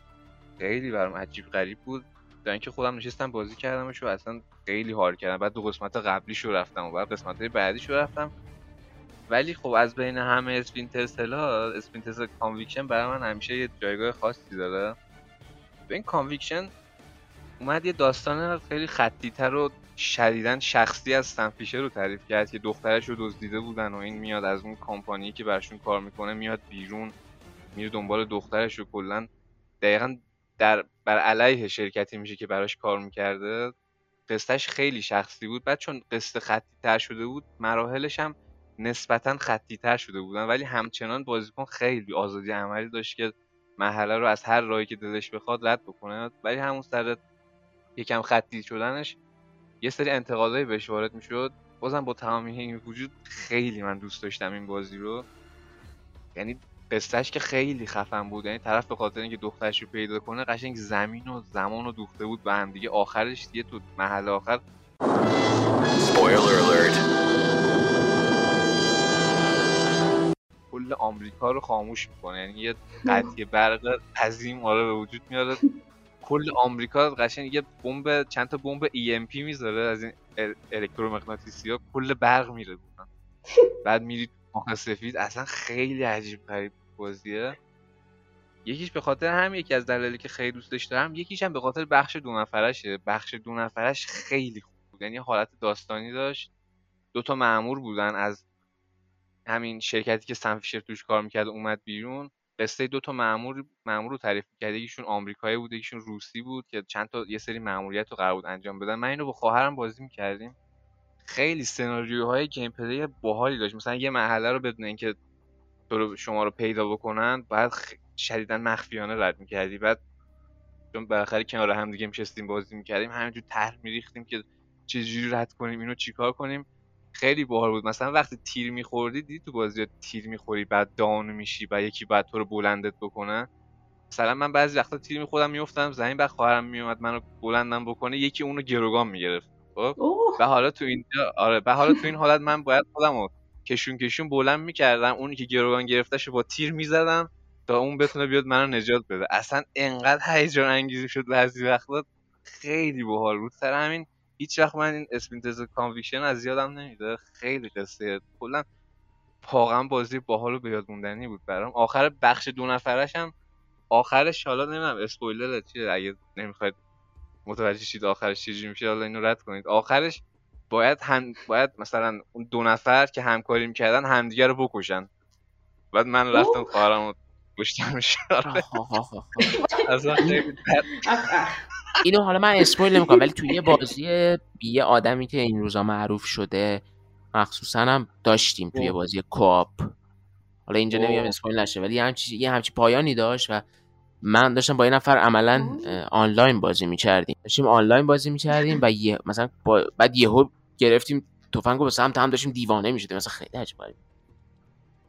خیلی برام عجیب غریب بود. در اینکه خودم نشستم بازی کردمش و اصلا خیلی حال کردم. بعد دو قسمت قبلیش رو رفتم و بعد قسمت بعدیش رو رفتم. ولی خب از بین همه Splinter ها Splinter Conviction برای من همیشه یه جایگاه خاصی داره. به این Conviction اومد یه داستان خیلی خطی تر و شدیدا شخصی از Sam Fisher رو تعریف کرد که دخترش رو دزدیده بودن و این میاد از اون کامپانی که برشون کار می‌کنه میاد بیرون میره دنبال دخترش رو. کلا دقیقا در بر علیه شرکتی میشه که براش کار می‌کرده. قصتش خیلی شخصی بود. بعد چون قصه خطی تر شده بود مراحلش هم نسبتا خطی تر شده بودن. ولی همچنان بازیکن خیلی آزادی عملی داشت که محله رو از هر راهی که دلش بخواد رد بکنه. ولی همون سر یکم خطی شدنش یه سری انتقادایی بهش وارد می‌شد. بازم با تمامی این وجود خیلی من دوست داشتم این بازی رو. یعنی قصهش که خیلی خفن بود. یعنی طرف به خاطر اینکه دخترش رو پیدا کنه قشنگ زمین و زمان رو دوخته بود به هم دیگه. آخرش دیگه تو محل آخر. کل آمریکا رو خاموش می‌کنه. یعنی یه قطعه برق عظیم آره به وجود میاره. کل آمریکا قشنگ یه بمب چند تا بمب EMP می‌ذاره از این الکترومغناطیسی ها کل برق میره بعد میری مخ سفید اصلا خیلی عجیب غریب بازیه. یکیش به خاطر هم یکی از دلایلی که خیلی دوستش دارم یکیش هم به خاطر بخش دو نفرشه. بخش دو نفرش خیلی خوب بود. یعنی حالت داستانی داشت. دو تا مأمور بودن از همین شرکتی که سنفیشر توش کار می‌کرد اومد بیرون. قصه دو تا مأمور مأمور رو تعریف کرد یکیشون آمریکایی بود یکیشون روسی بود که چند تا یه سری مأموریت رو قرار بود انجام بدن. من اینو با خواهرم بازی می‌کردیم. خیلی سناریوهای گیم پلی باحالی داشت. مثلا یه مرحله رو بدون اینکه شما رو پیدا بکنن بعد. شدیدا مخفیانه رد می‌کردی. بعد چون بالاخره کنار هم دیگه میشستیم بازی می‌کردیم همینجور طرح میریختیم که چجوری رد کنیم اینو چیکار کنیم. خیلی باحال بود. مثلا وقتی تیر میخوردی دیدی تو بازی تیر می‌خوری بعد دان میشی و یکی بعد تو رو بلندت بکنه؟ مثلا من بعضی وقتا تیر میخوردم میافتم زمین بعد خواهرم میومد منو بلندم بکنه یکی اونو گروگان می‌گرفت. خب؟ و حالا تو اینجا آره و حالا تو این حالت من باید خودمو کشون کشون بلند می‌کردم. اونی که گروگان گرفتهشو با تیر می‌زدم تا اون بتونه بیاد منو نجات بده. اصلا انقدر هیجان انگیزی شد بعضی وقتا. خیلی باحال بود. سر همین هیچ وقت من این Splinter Conviction از یادم نمیره خیلی قصه کلا واقعا بازی باحال و به یاد موندنی بود برام. آخر بخش دو نفرش هم آخرش حالا نمی‌دونم اسپویلر چیه؟ اگه نمی‌خواید متوجه شید آخرش چیزی میشه حالا اینو رد کنید. آخرش باید هم باید مثلا اون دو نفر که همکاری می‌کردن همدیگه رو بکشن. بعد من رفتم خواهرم رو کشتم اصلا اینو حالا من اسپویل نمی‌کنم ولی توی یه بازی یه آدمی که این روزا معروف شده مخصوصا هم داشتیم توی بازی کوآپ. حالا اینجا نمیگم اسپویل نشه ولی یه همچی یه همچی پایانی داشت و من داشتم با یه نفر عملا آنلاین بازی می‌کردیم. داشتیم آنلاین بازی می‌کردیم و یه مثلا با... بعد یهو گرفتیم تفنگو به سمت هم داشتیم دیوانه می‌شدیم. مثلا خیلی عجیب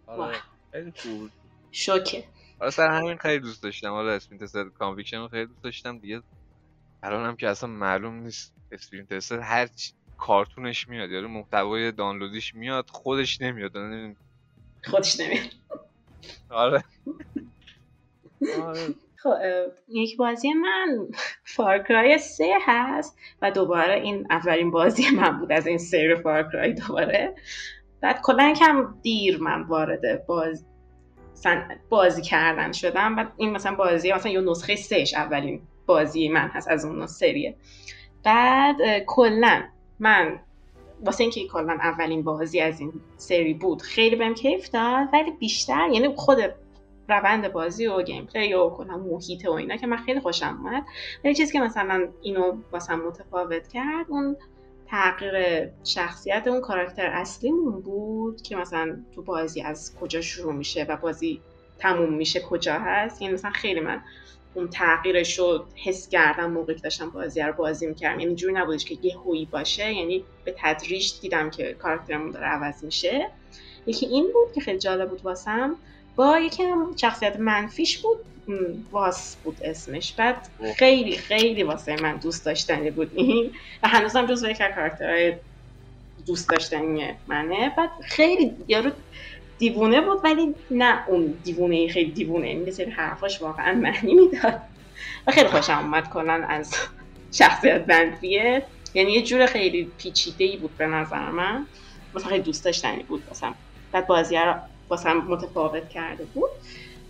آره. خیلی خوب. شوکه. آره سر همین خیلی دوست داشتم. حالا Splinter Conviction خیلی دوست داشتم. دیگه الان هم که اصلا معلوم نیست Splinter هر چی کارتونش میاد یعنی محتوای دانلودیش میاد خودش نمیاد. خودش نمیاد. آره. خب یک بازی من Far Cry سه هست و دوباره این اولین بازی من بود از این سری Far Cry دوباره. بعد کلا کم دیر من وارد باز بازی کردن شدم. و این مثلا بازی مثلا یه نسخه سهش اولین بازی من هست از اون سریه. بعد کلا من واسه اینکه کلا اولین بازی از این سری بود خیلی بهم کیف داد ولی بیشتر یعنی خود روند بازی و گیم پلی و کلا محیط و اینا که من خیلی خوشم اومد. ولی چیزی که مثلا اینو واسه متفاوت کرد اون تغییر شخصیت اون کاراکتر اصلیمون بود که مثلا تو بازی از کجا شروع میشه و بازی تموم میشه کجا هست. یعنی مثلا خیلی من اون تغییرش رو حس کردم موقعی که داشتم بازی رو بازی می‌کردم. یعنی جوری نبودش که یه هویی باشه یعنی به تدریج دیدم که کاراکترمون داره عوض میشه. یکی این بود که خیلی جالب بود واسم. با یکم شخصیت منفیش بود. واس بود اسمش. بعد خیلی خیلی واسه من دوست داشتنی بود این. و هنوزم جز یک کاراکترهای دوست داشتنی منه. بعد خیلی یارو دیوونه بود ولی نه اون دیوونه خیلی دیوونه سری حرفاش واقعا معنی می‌داد. و خیلی خوشم اومد کنن از شخصیت منفیه یعنی یه جور خیلی پیچیده ای بود به نظر من. مثلا خیلی دوست داشتنی بود مثلا بعد بازی رو واسه متفاوت کرده بود.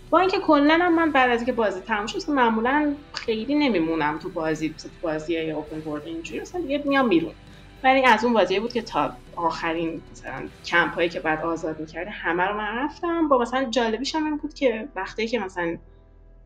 با اینکه کلا من بعد از اینکه بازی تموم شد معمولا خیلی نمیمونم تو بازی تو بازی اوپن ورلد اینجوری. مثلا دیگه میام بیرون. ولی از اون بازی بود که تا آخرین مثلا کمپ هایی که بعد آزاد می‌کرده همه رو من رفتم. با مثلا جالبیش هم این بود که وقتی که مثلا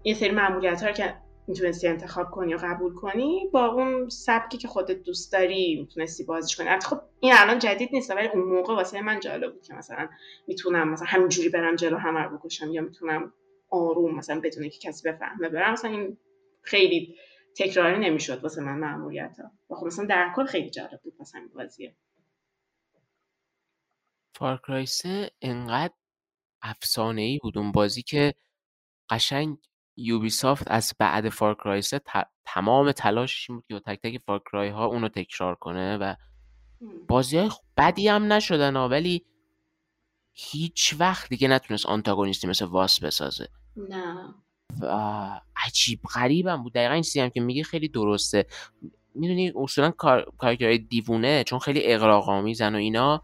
یه سری معمولیت ها رو که می‌تونستی انتخاب کنی و قبول کنی با اون سبکی که خودت دوست داری می‌تونستی بازیش کنی. خب این الان جدید نیست ولی اون موقع واسه من جالب بود که مثلا می‌تونم مثلا همینجوری برم جلو همه رو بکشم یا می‌تونم آروم مثلا بدون که کسی بفهمه برم. مثلا این خیلی تکراری نمی‌شد واسه من مأموریت ها و خب مثلا در کل خیلی جالب بود مثلا این بازیه. Far Cry 3 انقدر افسانه ای بود. اون بازی که قشنگ Ubisoft از بعد Far Cry تمام تلاشش بود که تک تک Far Cry ها اونو تکرار کنه و بازی های بدی هم نشدن ولی هیچ وقت دیگه نتونست آنتاگونیستی مثل واس بسازه. نه. عجیب غریبم بود. دقیقا این چیزی هم که میگه خیلی درسته. می‌دونی اصولا کار... کارکترهای دیوونه چون خیلی اقراق‌آمیزن و اینا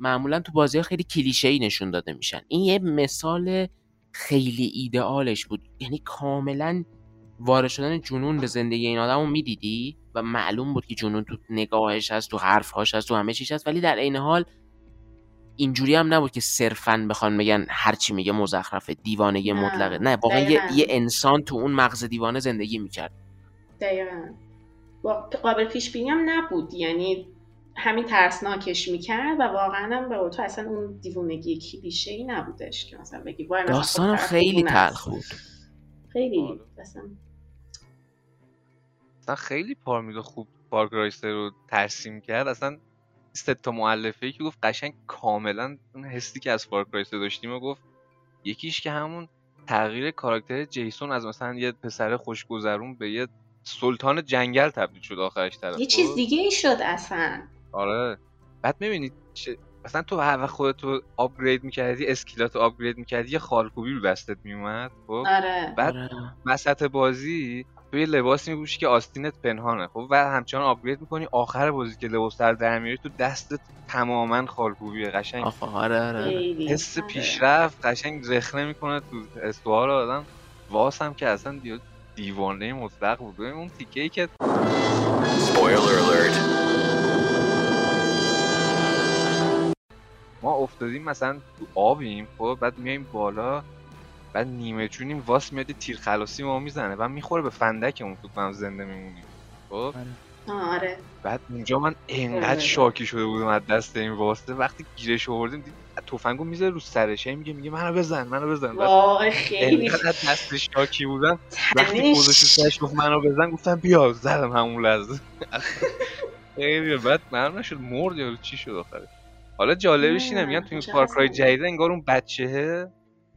معمولا تو بازی ها خیلی کلیشه ای نشون داده میشن. این یه مثال خیلی ایدئالش بود. یعنی کاملا وارد شدن جنون به زندگی این آدم رو می‌دیدی و معلوم بود که جنون تو نگاهش هست تو حرفهاش هست تو همه چیش هست ولی در عین حال اینجوری هم نبود که صرفا بخوان بگن هرچی میگه مزخرفه دیوانه مطلقه. نه واقعا یه،, یه انسان تو اون مغز دیوانه زندگی می‌کرد. دقیقا. قابل پیش بینی هم نبود. یعنی همین ترسناکش می‌کرد و واقعا هم به تو اصلا اون دیوونگی کلیشه ای نبودش که مثلا بگی داستان خیلی تلخ بود. خیلی آره. اصلا. خیلی پارمیدو خوب پارکرایستر رو ترسیم کرد. اصلا سه تا مؤلفه که گفت قشنگ کاملا اون حسی که از Far Cry 3 داشتیم و گفت یکیش که همون تغییر کاراکتر جیسون از مثلا یه پسر خوشگذرون به یه سلطان جنگل تبدیل شد آخرش طرف. یه چیز دیگه ای شد اصلا. آره. بعد می‌بینید مثلا تو هر وقت خودتو upgrade می‌کردی skill اتو upgrade می‌کردی یه خالکوبی رو دستت میومد خب؟ آره. بعد آره. وسط بازی تو یه لباسی میپوشی که آستینت پنهانه خب؟ و همچنان upgrade می‌کنی. آخر بازی که لباس در در میاری تو دستت تماما خالکوبیه. قشنگ آره آره حس پیشرفت قشنگ رخنه می‌کنه تو استوار آدم. واس هم که اصلا دیوانه مطلق بود. اون تیکه ای که ما افتادیم مثلا تو آبیم خب؟ بعد میایم بالا. بعد نیمه چونیم واس میاد تیر خلاصی ما می‌زنه و می‌خوره به فندکمون تو کنم زنده میمونیم. خب؟ آره. آره. بعد اونجا من انقدر شاکی شده بودم از دست این واسطه وقتی گیرش آوردیم دید تفنگو می‌ذاره رو سرش. میگه میگه منو بزن منو بزن. وای خیلی انقدر دست شاکی بودم. وقتی گذاشت سرش گفت منو بزن گفتم بیا زدم همون لحظه. خیلی بعد من نشد مرد یا چی شد آخرش. حالا جالبش اینه میگن تو این فارکرای جدید انگار اون بچهه.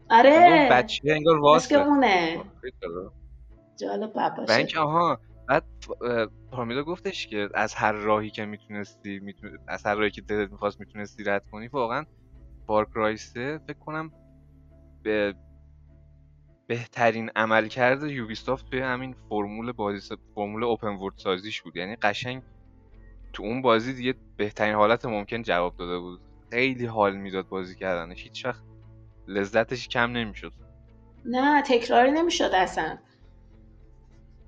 آره. بچه انگار واسه اونه. جالب و اینکه آها بعد پارمیدا گفتش که از هر راهی که می‌تونستی میتون... از هر راهی که دلت می‌خواست می‌تونستی رد کنی واقعا فارکرایسته فکر کنم به بهترین عمل کرده یوبیسافت توی همین فرمول بازی فرمول اوپن ورد سازیش بود. یعنی قشنگ تو اون بازی دیگه بهترین حالت ممکن جواب داده بود. خیلی حال می‌داد بازی کردنش. هیچ وقت لذتش کم نمی‌شد. نه تکراری نمی‌شد اصلا.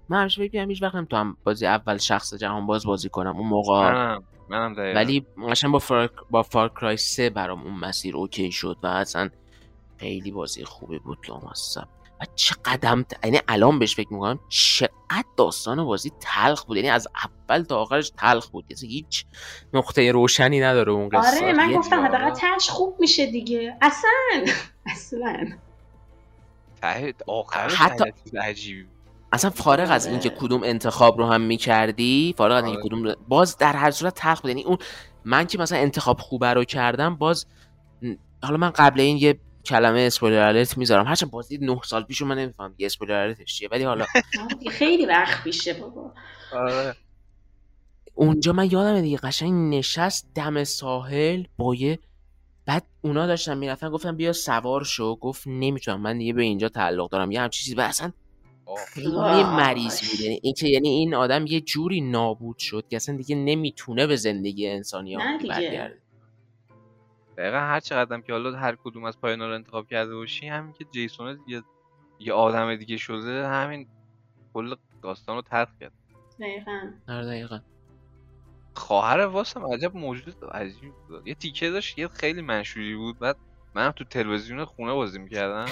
من همیشه بگم هیچ وقت هم بازی اول شخص جهان باز بازی کنم اون موقع. منم منم ولی مثلا با Far... با Far Cry 3 برام اون مسیر okay شد و اصلا خیلی بازی خوبی بود لامصب. و چه قدم یعنی الان بهش فکر می‌کنم چقدر داستان بازی تلخ بود. یعنی از اول تا آخرش تلخ بود. یعنی هیچ نقطه روشنی نداره اون قصه. آره من گفتم حداقل تش خوب میشه دیگه. اصلا. اصلا. آخر حتی عجیبی اصلا فارغ از اینکه آره. کدوم انتخاب رو هم می‌کردی فارغ از اینکه آره. کدوم باز در هر صورت تلخ بود. یعنی اون من که مثلا انتخاب خوبه رو کردم باز حالا من قبل این یه کلمه اسپویلر الرت می‌ذارم. هرچند بازی 9 سال پیش من نمیفهم یه اسپویلر الرتش چیه ولی حالا خیلی وقت پیشه بابا. آره. اونجا من یادم دیگه قشنگ نشست دم ساحل با یه بعد اونا داشتن می‌رفتن گفتم بیا سوار شو. گفت نمی‌تونم من دیگه به اینجا تعلق دارم. یه همچین چیزی و اصلا خیلی مریض بود. یعنی این که یعنی این آدم یه جوری نابود شد که اصلا دیگه نمی‌تونه به زندگی انسانی ها برگرده. دقیقا هر چقدر که حالا هر کدوم از پایانا رو انتخاب کرده باشی همین که جیسون یه, یه آدم دیگه شده همین کل داستان رو ترک کرد. دقیقا. آره دقیقا. خواهر واسم عجب موجود عجیب. بود یه تیکه داشت یه خیلی منشوری بود بعد من تو تلویزیون خونه بازی می‌کردم.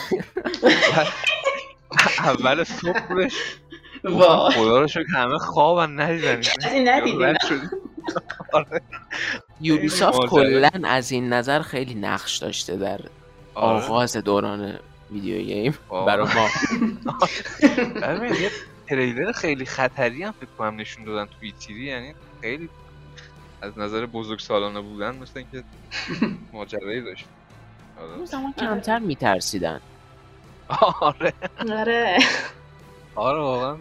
اول صبح بودش خدا رو شکر همه خوابن ندیدن. ندیدن یوبیسافت کلا از این نظر خیلی نقش داشته در آره. آغاز دوران ویدیو گیم برای ما. یه تریلر خیلی خطری هم فکر کنم نشون دادن تو ایتیری یعنی خیلی از نظر بزرگ سالانه بودن مثل اینکه ماجرایی داشت. اون زمان کمتر میترسیدن. آره. آره. آره واقعا.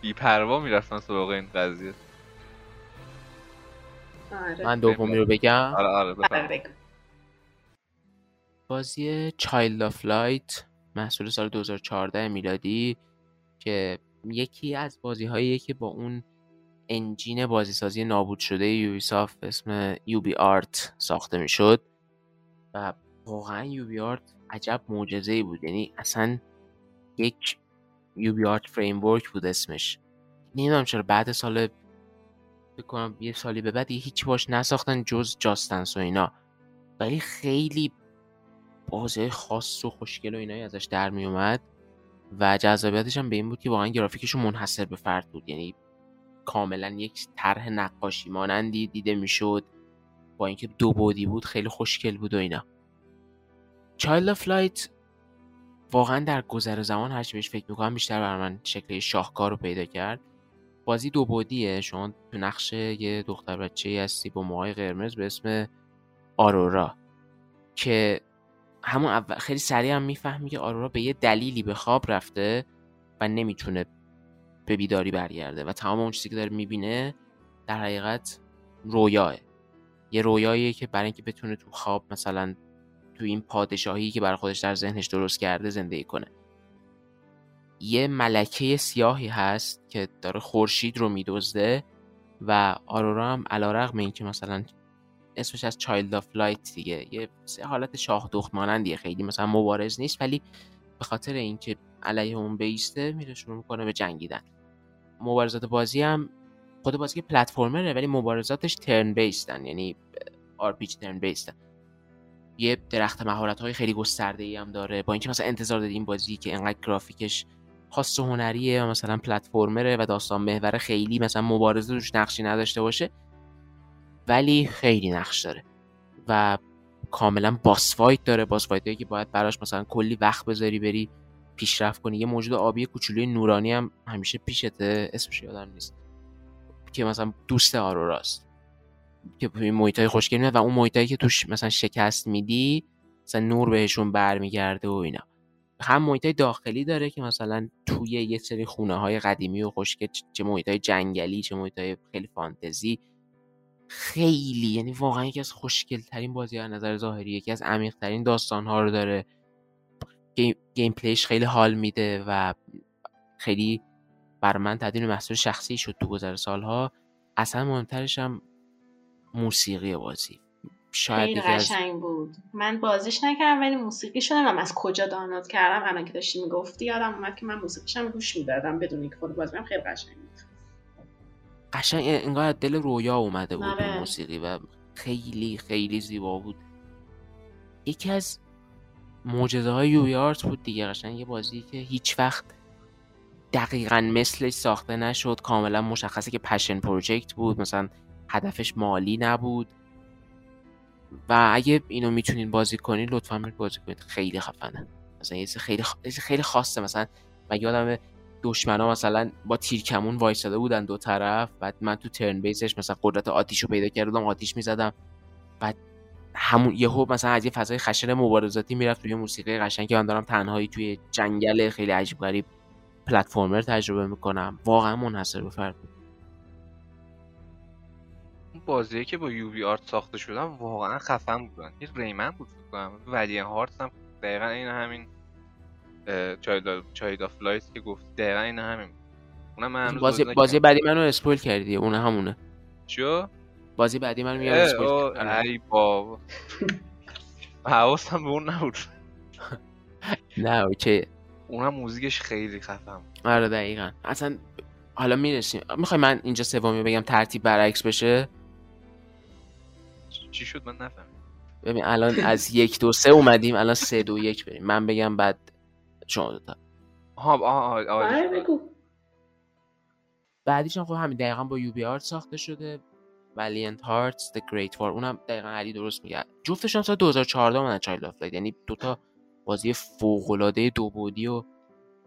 بیپروا می‌رفتن سراغ این قضیه. آره. من دومی رو بگم. آره آره آره بفهم بگو. بازی Child of Light محصول سال 2014 میلادی که یکی از بازی هایی که با اون engine بازیسازی نابود شده Ubisoft به اسم UbiArt ساخته می‌شد. و واقعا UbiArt عجب معجزه ای بود. یعنی اصلا یک UbiArt Framework بود اسمش. نمی‌دونم چرا بعد سال فکر کنم یه سالی به بعد هیچ باش نساختن جز Just Dance و اینا. ولی خیلی بازی خاص و خوشگل و اینایی ازش در می اومد و جذابیتش هم به این بود که واقعا گرافیکشون منحصر به فرد بود. یعنی کاملا یک طرح نقاشی مانندی دیده می‌شد. با اینکه دو بعدی بود خیلی خوشگل بود و اینا. Child of Light واقعا در گذر زمان هرچی بهش فکر می‌کنم بیشتر بر من شکل شاهکار رو پیدا کرد. بازی دو بودیه. شما تو نقش یه دختر بچه هستی با موهای قرمز به اسم آرورا که همون اول خیلی سریع هم می‌فهمی که آرورا به یه دلیلی به خواب رفته و نمی‌تونه به بیداری برگرده و تمام اون چیزی که داره می‌بینه در حقیقت رویاه. یه رویاییه که برای اینکه بتونه تو خواب مثلا تو این پادشاهی که برای خودش در ذهنش درست کرده زندگی کنه. یه ملکه سیاهی هست که داره خورشید رو میدزده و آرورا هم علیرغم اینکه مثلا اسمش از Child of Light دیگه. یه حالت شاه دخت مانندیه خیلی مثلا مبارز نیست ولی به خاطر اینکه علیه اون بیسته میره شروع می‌کنه به جنگیدن. مبارزات بازی هم خود بازی که platformer ه ولی مبارزاتش turn-based ن یعنی RP turn-based ن یه درخت مهارت های خیلی گسترده ای هم داره. با اینکه مثلا انتظار داری این بازی که انقدر گرافیکش خاص هنریه و مثلا platformer ه و داستان محور خیلی مثلا مبارزه روش نقشی نداشته باشه ولی خیلی نقش داره و کاملا boss fight داره. boss fight که باید براش مثلا کلی وقت بذاری بری پیشرفت کنی. یه موجود آبی کوچولوی نورانی هم همیشه پیشته اسمش یادم نیست که مثلا دوست آروراست که این محیط های خوشگل و اون محیط که توش مثلا شکست میدی مثلا نور بهشون برمیگرده و اینا. هم محیط داخلی داره که مثلا توی یه سری خونه های قدیمی و خوشگل چه محیط های جنگلی چه محیط های خیلی فانتزی. خیلی یعنی واقعا یکی از خوشگل ترین بازی از نظر ظاهری یکی از عمیق ترین داستان ها رو داره. گیم, پلیش خیلی حال میده و خیلی بر من تبدیل محصول شخصی شد تو گذر سالها. اصلا مهمترش هم موسیقی بازی. شاید خیلی قشنگ بود. من بازیش نکردم ولی موسیقی شدم از کجا دانلود کردم؟ الان که داشتی می‌گفتی یادم اومد که من موسیقیشم گوش می‌دادم. بدون اینکه خود بازی کنم. خیلی قشنگ بود. قشنگ انگار از دل رویا اومده بود آره. اون موسیقی و خیلی خیلی زیبا بود. یکی از معجزه های یوبی آرت بود دیگه. قشنگ یه بازی که هیچ وقت دقیقا مثلش ساخته نشد. کاملا مشخصه که پشن پروژکت بود. مثلا هدفش مالی نبود. و اگه اینو می‌تونین بازی کنین لطفا برید بازی کنید خیلی خفنه. مثلا یه خیلی خ... خیلی خاصه. مثلا من یادم دشمنا مثلا با تیرکمون وایساده بودن دو طرف بعد من تو ترن بیسش مثلا قدرت آتیش رو پیدا کردم آتیش می‌زدم. بعد همون یهو مثلا از یه فضای خشن مبارزاتی می‌رفت توی موسیقی قشنگ که من دارم تنهایی توی جنگل خیلی عجیب غریب platformer تجربه می‌کنم. واقعا منحصر به فرد بازیه که با UbiArt ساخته شدن واقعا خفن بودن. یه Rayman بود فکر کنم. ولی Hearts هم دقیقا این همین Child of Light که گفت دقیقا این همین. اونم من بازی, بازی بازی. بعدی منو spoil کردی. اونه همونه. چیو؟ بازی بعدی منو میاد اسپویل. آره. ای بابا. حواسم به اون نبود. نه اوکی. اونم موزیکش خیلی خفن بود. آره دقیقا. اصلا حالا می‌رسیم. می‌خوای من اینجا سومی بگم ترتیب برعکس بشه؟ چی شد؟ من نفهمیدم. ببین الان از یک دو سه اومدیم الان سه دو یک بریم. من بگم بعد شما دوتا آها آها آها آها آره بگو. بعدیش هم خب همین دقیقا با UbiArt ساخته شده. Valiant Hearts The Great War. اونم دقیقا علی درست میگه. جفتش هم سال 2014 اومدن Child of Light یعنی دوتا بازی فوق العاده دو بعدی و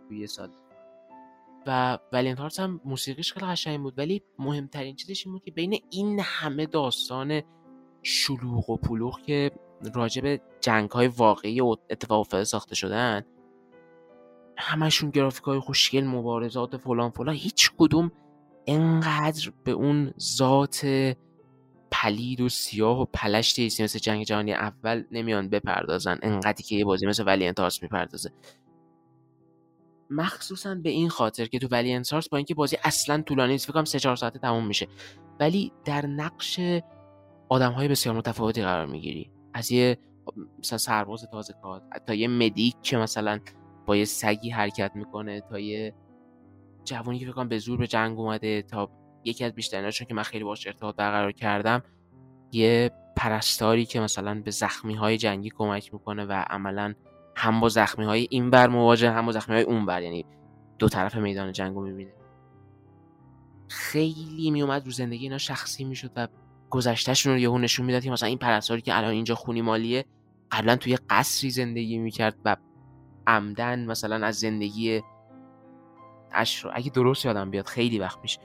توی یه سال. و Valiant Hearts هم موسیقیش خیلی قشنگ بود ولی مهمترین چیزش این بود که بین این همه داستان شلوغ و پلوغ که راجع به جنگ های واقعی و اتفاق افتاده ساخته شدن. همشون گرافیک های خوشگل مبارزات فلان فلان. هیچ کدوم انقدر به اون ذات پلید و سیاه و پلشت ایسی مثل جنگ جهانی اول نمیان بپردازن. انقدری که یه بازی مثل ولی انتارس می‌پردازه. مخصوصا به این خاطر که تو ولی انتارس با اینکه بازی اصلا طولانی نیست فکر کنم 3 4 ساعته تموم میشه. ولی در نقش آدم های بسیار متفاوتی قرار می‌گیری. از یه مثلا سرباز تازه کار تا یه مدیک که مثلا با یه سگی حرکت می‌کنه تا یه جوانی که فکر به زور به جنگ اومده تا یکی از بیشتریناشون که من خیلی باش ارتباط برقرار کردم یه پرستاری که مثلا به زخمی های جنگی کمک می‌کنه و عملا هم با زخمی های این بر مواجه هم با زخمی های اون بر یعنی دو طرف میدان جنگ رو می‌بینه. خیلی میومد رو زندگی اینا شخصی می‌شد و گذشتهشون رو یهو نشون می‌داد که مثلا این پرستاری که الان اینجا خونی مالیه قبلا توی قصری زندگی می‌کرد و عمدن مثلا از زندگی اشرا اگه درست یادم بیاد خیلی وقت پیش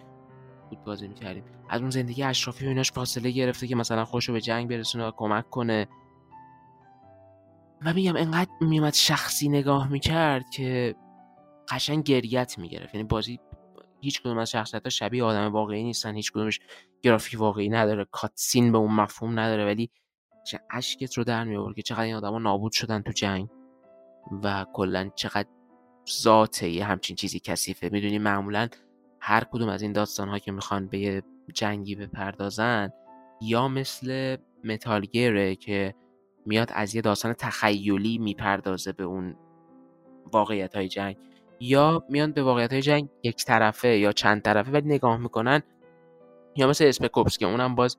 بود بازی می‌کردیم. از اون زندگی اشرافی و ایناش فاصله گرفته که مثلا خوش رو به جنگ برسونه و کمک کنه. و میگم انقدر میومد شخصی نگاه می‌کرد که قشنگ گریت می‌گرفت. یعنی بازی هیچ کدوم از شخصیت ها شبیه آدم واقعی نیستن هیچ کدومش گرافیک واقعی نداره کاتسین به اون مفهوم نداره ولی اشکت رو در میآورد که چقدر این آدما نابود شدن تو جنگ و کلا چقدر ذات یه همچین چیزی کثیفه. می‌دونی معمولا هر کدوم از این داستان ها که می‌خوان به یه جنگی بپردازن یا مثل متالگره که میاد از یه داستان تخیلی می‌پردازه به اون واقعیت های جنگ یا میان به واقعیت های جنگ یک طرفه یا چند طرفه ولی نگاه می‌کنن یا مثل اسپکوپس که اونم باز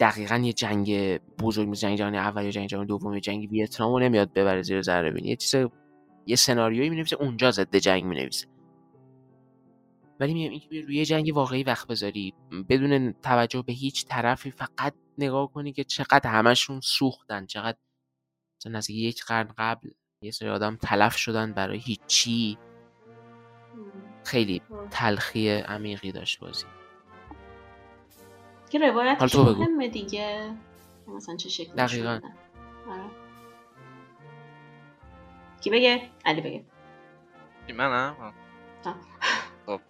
دقیقا یه جنگ بزرگ مثل جنگ جهانی اول یا جنگ جهانی دوم یا جنگ ویتنام رو نمیاد ببره زیر ذره بینی یه چیز یه سناریویی می‌نویسه اونجا ضد جنگ می‌نویسه. ولی میگم اینکه روی یه جنگ واقعی وقت بذاری بدون توجه به هیچ طرفی فقط نگاه کنی که چقدر همشون سوختن چقدر مثلا از یک قرن قبل یه سری آدم تلف شدن برای هیچی. خیلی تلخی عمیقی داشت بازی. که روایت. مهمه دیگه مثلا چه شکلی دقیقاً. شده. آره. کی بگه علی بگه کی منم آه. خب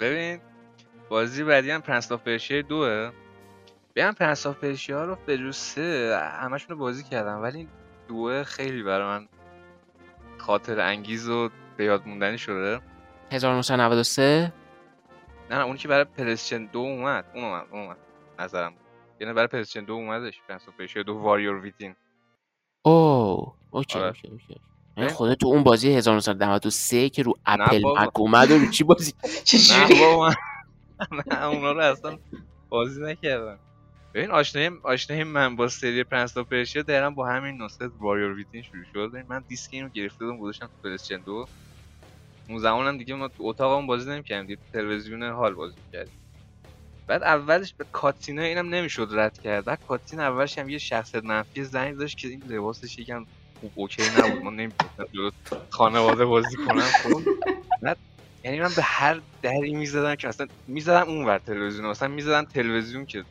ببین بازی بعدی هم Prince of Persia دوه ببین Prince of Persia رو به جز سه همشون رو بازی کردم ولی دوه خیلی برای من خاطر انگیز و به یاد موندنی شده 1993 نه نه اونی که برای PlayStation دو اومد اون اومد اون اومد. نظرم یعنی برای PlayStation دو اومدش Prince of Persia دو Warrior Within. اوه okay آره. okay okay. یعنی خودت تو اون بازی 1993 که رو Apple. Mac اومد و رو چی بازی؟ بابا. من- نه اونا رو اصلا بازی نکردم ببین آشنایی آشنایی من با سری Prince of Persia دقیقا با همین نسخه Warrior Within شروع شد. من دیسک اینو گرفته بودم گذاشتم تو PlayStation دو. اون زمان هم دیگه ما تو اتاقمون بازی نمی‌کردیم دیگه تلویزیون حال بازی می‌کردیم. بعد اولش به کاتینا اینم نمی‌شد رد کرد. بعد cutscene اولش هم یه شخصیت منفی زن داشت که این لباسش یکم خوب okay نبود. من نمی‌تونستم خانواده بازی کنم خب. بعد یعنی من به هر دری می‌زدم که مثلا می‌زدم اون ور تلویزیون مثلا می‌زدم تلویزیون که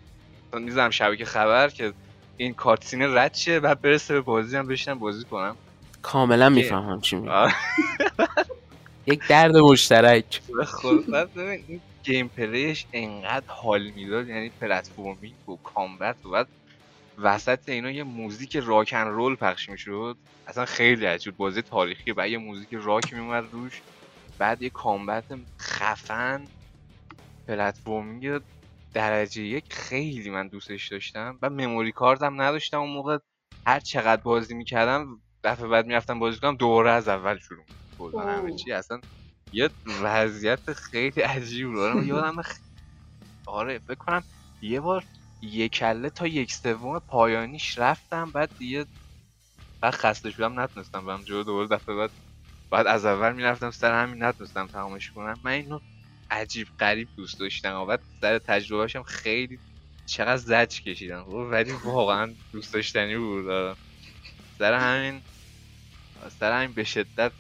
مثلا می‌زدم شبکه خبر که این cutscene ه رد شه بعد برسه به بازی هم بشینم بازی کنم. کاملا می‌فهمم چی میگی. یک درد مشترک. بعد ببین این gameplay ش انقدر حال می‌داد یعنی platforming و combat و بعد وسط اینا یه موزیک rock and roll پخش می‌شد. اصلا خیلی عجیب بازی تاریخی بعد یه موزیک راک میومد روش. بعد یه کامبت خفن پلتفرمینگ درجه یک خیلی من دوستش داشتم. و مموری کارت هم نداشتم اون موقع. هر چقدر بازی می‌کردم دفعه بعد می‌رفتم بازی کنم دوره از اول شروع می‌کردم همه. چی اصلا یه وضعیت خیلی عجیب بود. آره، یادم خ... آره فکر کنم یه بار یک کله تا یک سوم پایانیش رفتم بعد دیگه بعد خسته شدم نتونستم برم جلو دوباره دفعه بعد بعد از اول می‌رفتم سر همین نتونستم تمامش کنم. من اینو عجیب غریب دوست داشتم. و بعد سر تجربهشم خیلی چقدر زج کشیدم. خب، ولی واقعا دوست داشتنی بود. آره. سر همین سر همین به شدت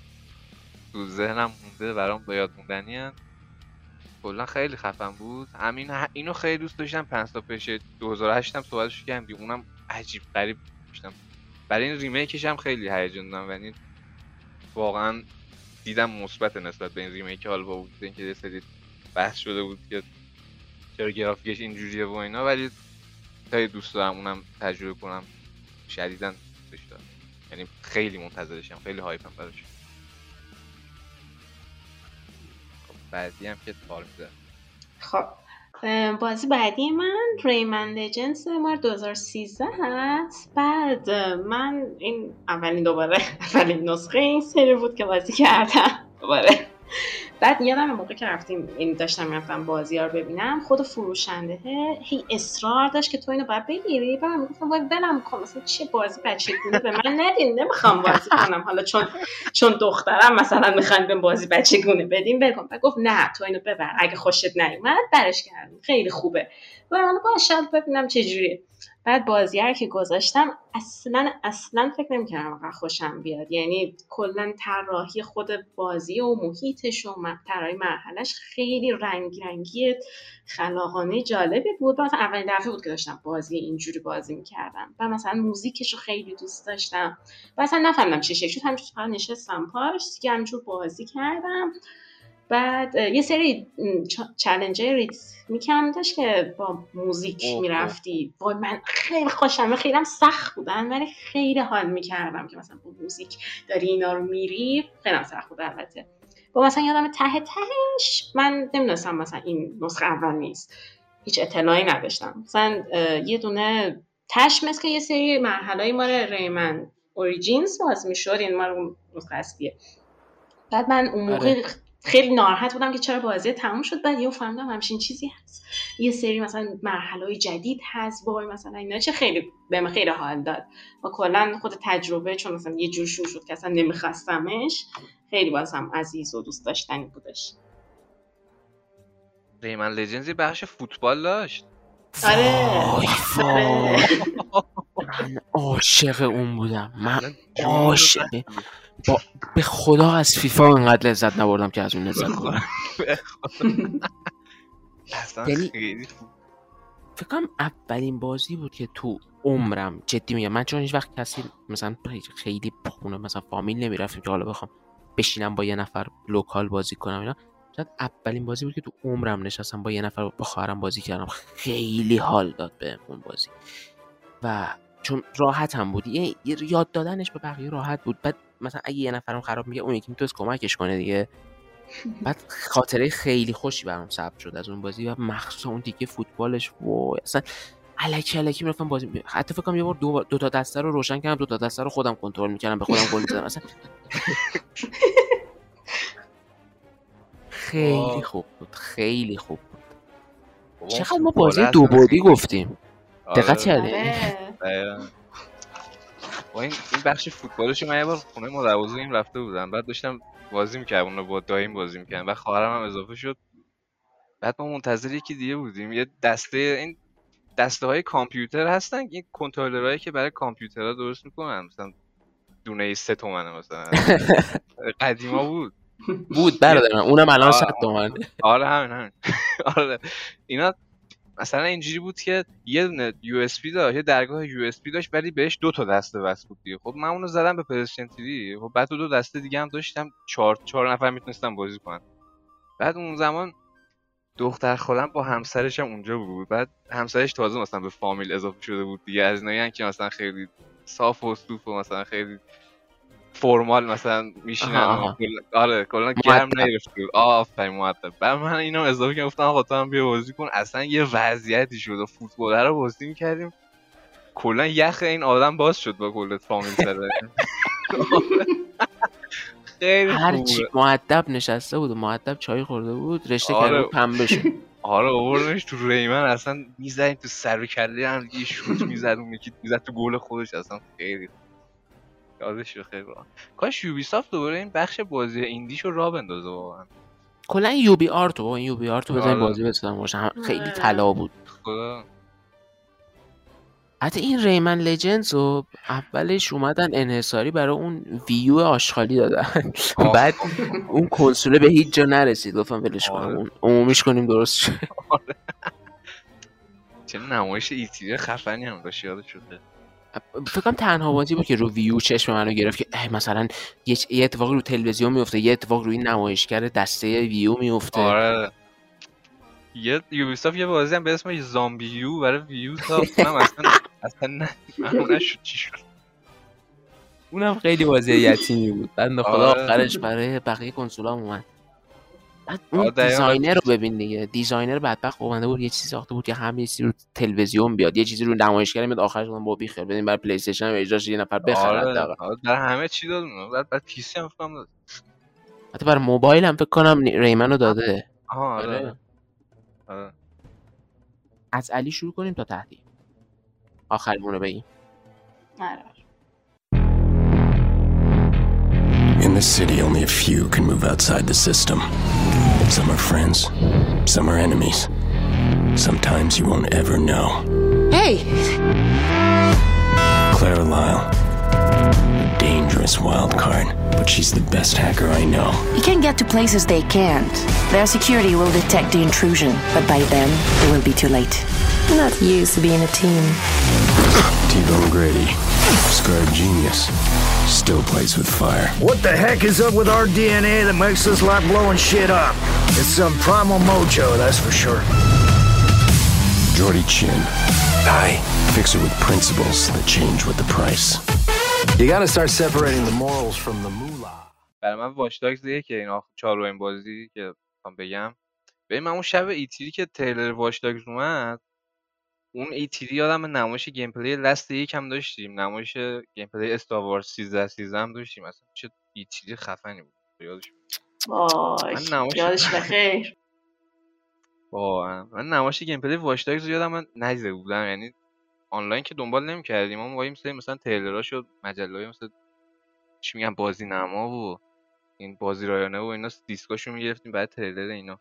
تو ذهنم مونده برام به یاد موندنی. کلا خیلی خفن بود. همین اینو خیلی دوست داشتم. پنج تا پیش 2008 هم صحبتش کردم. اونم عجیب غریب داشتم. برای این ریمیکش هم خیلی هیجان دارم یعنی واقعا دیدم مثبت نسبت به این ریمیک. حال با وجود اینکه یه سری بحث شده بود که چرا گرافیکش اینجوریه و اینا ولی خیلی دوست دارم اونم تجربه کنم. شدیدا دوست یعنی خیلی منتظرشم. خیلی هایپم براش. بعدی هم که تار میده خب بازی بعدی من ریمن لجنس مار 2013 هست. بعد من این اولین دوباره اولین نسخه این سری بود که بازی کردم. دوباره. بعد یادم موقع که رفتیم این داشتم می‌رفتم بازی رو ببینم خود فروشنده هی اصرار داشت که تو اینو باید بگیری. بعد می‌گفتم باید ولم کن مثلا چه بازی بچگونه به من ندین نمی‌خوام بازی کنم. حالا چون چون دخترم مثلا می‌خوان به بازی بچگونه بدیم بکن بعد گفت نه تو اینو ببر. اگه خوشت نیومد برش کردم خیلی خوبه. و من باشه ببینم چه جوریه. بعد بازی که گذاشتم اصلا اصلا فکر نمی‌کردم واقعا خوشم بیاد. یعنی کلا طراحی خود بازی و محیطش و طراحی مرحلهش خیلی رنگ رنگی خلاقانه جالبی بود. مثلا اولین دفعه بود که داشتم بازی اینجوری بازی می‌کردم. و مثلا موزیکش رو خیلی دوست داشتم. و اصلا نفهمیدم چه شکل شد همینجور نشستم پاش که همینجور بازی کردم. بعد یه سری چلنجر ریتمی کم داشت که با موزیک می‌رفتی. وای من خیلی خوشم خیلی هم سخت بودن ولی خیلی حال می‌کردم که مثلا با موزیک داری اینا رو میری. خیلی سخت بود البته. با مثلا یادم ته تهش من نمی‌دونستم مثلا این نسخه اول نیست. هیچ اطلاعی نداشتم. مثلا یه دونه تش مثل که یه سری مرحله ما ریمن اوریجینز باز می‌شد. این ما رو نسخه بعد من اون موقع آره. خیلی ناراحت بودم که چرا بازی تموم شد. بعد یه فهمیدم همچین چیزی هست. یه سری مثلا مرحله جدید هست. وای مثلا اینا چه خیلی بهم خیلی حال داد. و کلا خود تجربه چون مثلا یه جور شد که اصلا نمیخواستمش خیلی بازم عزیز و دوست داشتنی بودش. ریمن لجنزی بخش فوتبال داشت؟ آره, آره. من عاشق اون بودم. من عاشق. با... به خدا از فیفا انقدر لذت نبردم که از اون لذت بردم. یعنی فکرم اولین بازی بود که تو عمرم جدی میگم. من چون هیچ وقت کسی مثلا خیلی خونه مثلا فامیل نمی‌رفتیم که حالا بخوام بشینم با یه نفر لوکال بازی کنم اینا. شاید اولین بازی بود که تو عمرم نشستم با یه نفر با خواهرم بازی کردم. خیلی حال داد به اون بازی. و چون راحت هم بود یه یاد دادنش به بقیه راحت بود. بعد مثلا اگه یه نفرم خراب میگه اون یکی می‌تونست کمکش کنه دیگه. بعد خاطره خیلی خوشی برام ثبت شد از اون بازی و مخصوصا اون دیگه فوتبالش. و اصلا الکی الکی می‌رفتم بازی. می... حتی فکر کنم یه بار دو, دو تا دسته رو روشن کردم دو تا دسته رو خودم کنترل می‌کردم به خودم گل می‌زدم. اصلا خیلی خوب بود خیلی خوب بود. چقدر ما بازی دو بودی گفتیم. آره. دقت کردی آره. این این بخش فوتبالش من یه بار خونه مادر رفته بودم. بعد داشتم بازی می‌کردم اونو با دایم بازی می‌کردم. و خواهرم هم اضافه شد. بعد ما منتظر یکی دیگه بودیم. یه دسته این دسته های کامپیوتر هستن. این کنترلرهایی که برای کامپیوترها درست می‌کنن. مثلا دونه سه تومنه مثلا. قدیما بود. بود برادر اونم الان 100 تومن آره همین همین. آره. اینا مثلا اینجوری بود که یه دونه USB داشت یه درگاه USB داشت ولی بهش دو تا دسته وصل بود دیگه. خب من اونو زدم به PlayStation TV خب بعد دو دسته دیگه هم داشتم چهار چهار نفر می‌تونستم بازی کنن. بعد اون زمان دختر خالم با همسرش هم اونجا بود. بعد همسرش تازه مثلا به فامیل اضافه شده بود دیگه. از اینایی که مثلا خیلی صاف و صوف و مثلا خیلی فرمال مثلا میشینن آره کلا گرم نگرفت آفرین مؤدب بعد من اینو اضافه کردم گفتم آقا تو هم بیا بازی کن. اصلا یه وضعیتی شد و فوتبال رو بازی می‌کردیم. کلا یخ این آدم باز شد با کل فامیل سره خیلی هر چی مؤدب نشسته بود و مؤدب چای خورده بود رشته آره. کرده پنبه شد. آره آوردنش تو ریمن اصلا می‌زدیم تو سر و کله هم یه شوت می‌زد اون یکی می‌زد تو گل خودش اصلا خیلی یادش خیلی با کاش یوبی سافت دوباره این بخش بازی ایندیشو را بندازه واقعا. کلا یوبی آرتو این یوبی آرتو بزنین آره. بازی بسازن باشه. خیلی آره. طلا بود. خدا. حتی این ریمن لجنز رو اولش اومدن انحصاری برای اون ویو آشغالی دادن. بعد اون کنسوله به هیچ جا نرسید. گفتم ولش کنم آره. اون عمومیش کنیم درست شه چه نمایش ایتیری خفنی هم داشت یادت شده. فکر کنم تنها بازی بود که رو Wii U چشم منو گرفت که مثلا یه یه اتفاقی رو تلویزیون میفته یه اتفاق روی نمایشگر دسته Wii U میفته آره. یه Ubisoft یه بازی هم به اسم ZombiU برای Wii U ساخت. اونم اصلا اصلا نه. نشد چی شد. اونم خیلی بازی یتیمی بود. بنده خدا آره. آخرش برای بقیه کنسولا هم اومد. بعد. designer رو ببین دیگه designer بدبخت اومده بود یه چیزی ساخته بود که همه چیزی رو تلویزیون بیاد یه چیزی رو نمایشگر میاد آخرش گفتم بابا بیخیال بدین برای PlayStation هم اجراش یه نفر بخره آره. آره در همه چی داد. بعد بعد پی سی هم فکر کنم داد حتی برای موبایل هم فکر کنم نی- ریمن رو داده آها آره آره. آره از علی شروع کنیم تا تهدید آخریمون رو بگیم آره. In the city, only a few can move outside the system. Some are friends, some are enemies. Sometimes you won't ever know. Hey, Clara Lyle, dangerous wild card, but she's the best hacker I know. you can get to places they can't. Their security will detect the intrusion, but by then, it will be too late. You're not used to being a team. T-Bone Grady, scarred genius, still plays with fire. What the heck is up with our DNA that makes us like blowing shit up? It's some primal mojo, that's for sure. Jordy Chin. A fixer with principles that change with the price. You gotta start separating the morals from the moolah. برای من Watch Dogs که این آخر چهارمین بازی که بگم. ببین من اون شب E3 که تریلر Dogs اومد اون E3 یادم نمایش gameplay Last یک هم داشتیم. نمایش gameplay Star Wars 13 13 هم داشتیم. اصلا چه E3 خفنی بود. یادش وای یادش بخیر واقعا. من نمایش gameplay Dogs رو یادم من ندیده بودم. یعنی آنلاین که دنبال نمی‌کردیم ما وای مثلا مثلا تریلراشو مجله مثل چی میگن بازی نما و این بازی رایانه و اینا دیسکاشو می‌گرفتیم بعد تریلر اینا.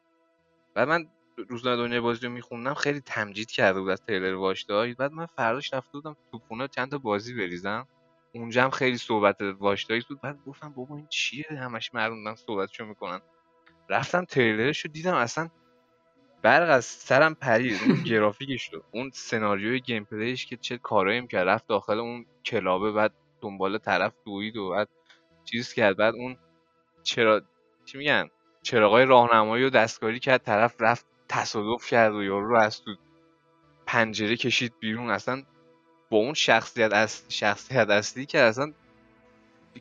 بعد من روزنامه دنیای بازی رو میخوندم خیلی تمجید کرده بود از تریلر Dogs بعد من فرداش رفته بودم تو خونه چند تا بازی بریزم. اونجا هم خیلی صحبت Watch Dogs بود. بعد گفتم بابا این چیه؟ همش مردم صحبتشو می‌کنن. رفتم تریلرش رو دیدم اصلا برق از سرم پرید. اون گرافیکش رو اون سناریوی گیم پلیش که چه کارایی می‌کرد. رفت داخل اون کلابه بعد دنبال طرف دوید و بعد چیز کرد. بعد اون چرا چی میگن؟ چراغای راهنمایی و دستکاری کرد. طرف رفت تصادف کرد و یارو رو از تو پنجره کشید بیرون. اصلا با اون شخصیت از شخصیت اصلی که اصلا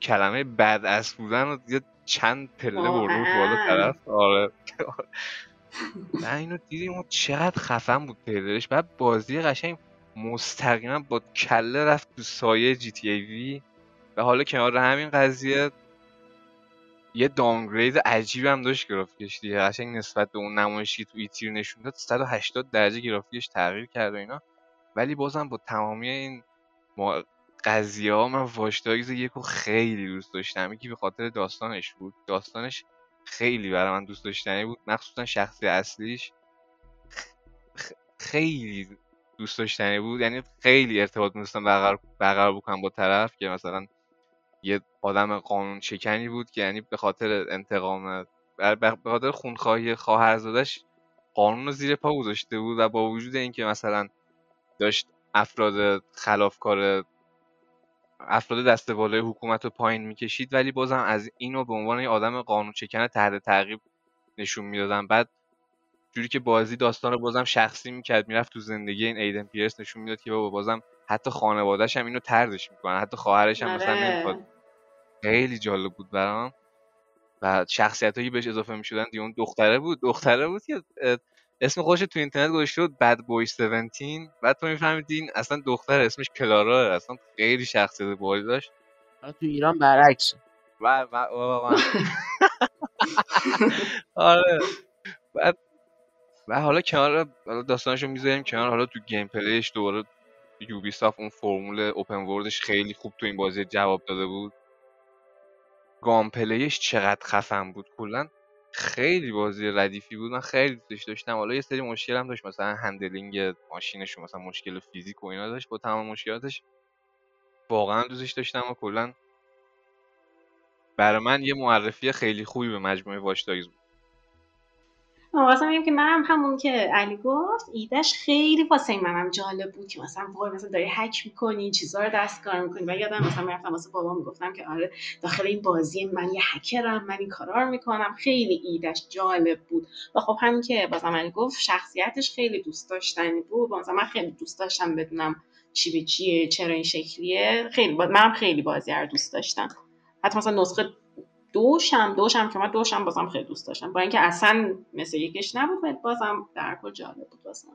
کلمه بد است بودن و یه چند پله برده بود بالا. طرف. آره. نه اینو دیدیم و چقدر خفن بود تریلرش. بعد بازی قشنگ مستقیما با کله رفت تو سایه جی تی ای وی. و حالا کنار همین قضیه یه داونگرید عجیب هم داشت گرافیکش دیگه. قشنگ نسبت به اون نمایشی تو ایتیر نشون داد 180 درجه گرافیکش تغییر کرد و اینا. ولی بازم با تمامی این ما قضیه ها من واش داگز یکو خیلی دوست داشتم. یکی به خاطر داستانش بود. داستانش خیلی برای من دوست داشتنی بود. مخصوصا شخصی اصلیش خیلی دوست داشتنی بود. یعنی خیلی ارتباط می‌تونستم برقرار بکنم با طرف که مثلا یه آدم قانون شکنی بود که یعنی به خاطر انتقام به خاطر خونخواهی خواهرزادش قانون رو زیر پا گذاشته بود و با وجود اینکه مثلا داشت افراد خلافکار افراد دست بالای حکومت رو پایین می‌کشید ولی بازم از اینو به عنوان یه آدم قانون شکن تحت تعقیب نشون می‌دادن. بعد جوری که بازی داستان رو بازم شخصی می‌کرد می‌رفت تو زندگی این ایدن پیرس نشون می‌داد که بابا بازم حتی خانوادهش هم اینو تردش می‌کنن. حتی خواهرش هم مثلا آره. نمی‌خواد. خیلی جالب بود برام. و شخصیت هایی بهش اضافه می‌شدن. دیگه اون دختره بود. دختره بود که اسم خودش تو اینترنت گذاشته بود Bad Boy 17 بعد تو میفهمیدین اصلا دختر اسمش کلارا اصلا خیلی شخصیت باحالی داشت. تو ایران برعکس. و و واقعا آره. بعد و حالا کنار حالا داستانشو می‌ذاریم کنار حالا تو gameplay ش دوباره Ubi اون فرمول open world ش خیلی خوب تو این بازی جواب داده بود. gameplay ش چقدر خفن بود کلا. خیلی بازی ردیفی بود. من خیلی دوستش داشتم. حالا یه سری مشکل هم داشت. مثلا handling ماشینش مثلا مشکل فیزیک و اینا داشت. با تمام مشکلاتش واقعا دوستش داشتم و کلا برای من یه معرفی خیلی خوبی به مجموعه Watch Dogs بود. واسه میگم که منم همون که علی گفت ایدهش خیلی واسه منم جالب بود که مثلا وای مثلا داری هک می‌کنی چیزا رو دستکاری می‌کنی. و یادم مثلا می‌رفتم واسه بابا می‌گفتم که آره داخل این بازی من یه هکرم من این کارا رو می‌کنم. خیلی ایدهش جالب بود. و خب همین که بازم علی گفت شخصیتش خیلی دوست داشتنی بود. مثلا من خیلی دوست داشتم بدونم چی به چیه چرا این شکلیه. خیلی. منم خیلی بازی رو دوست داشتم. حتی مثلا نسخه دوشم دوشم که من دوشم بازم خیلی دوست داشتم. با اینکه اصلا مثل یکش نبود ولی بازم در کل جالب بود واسم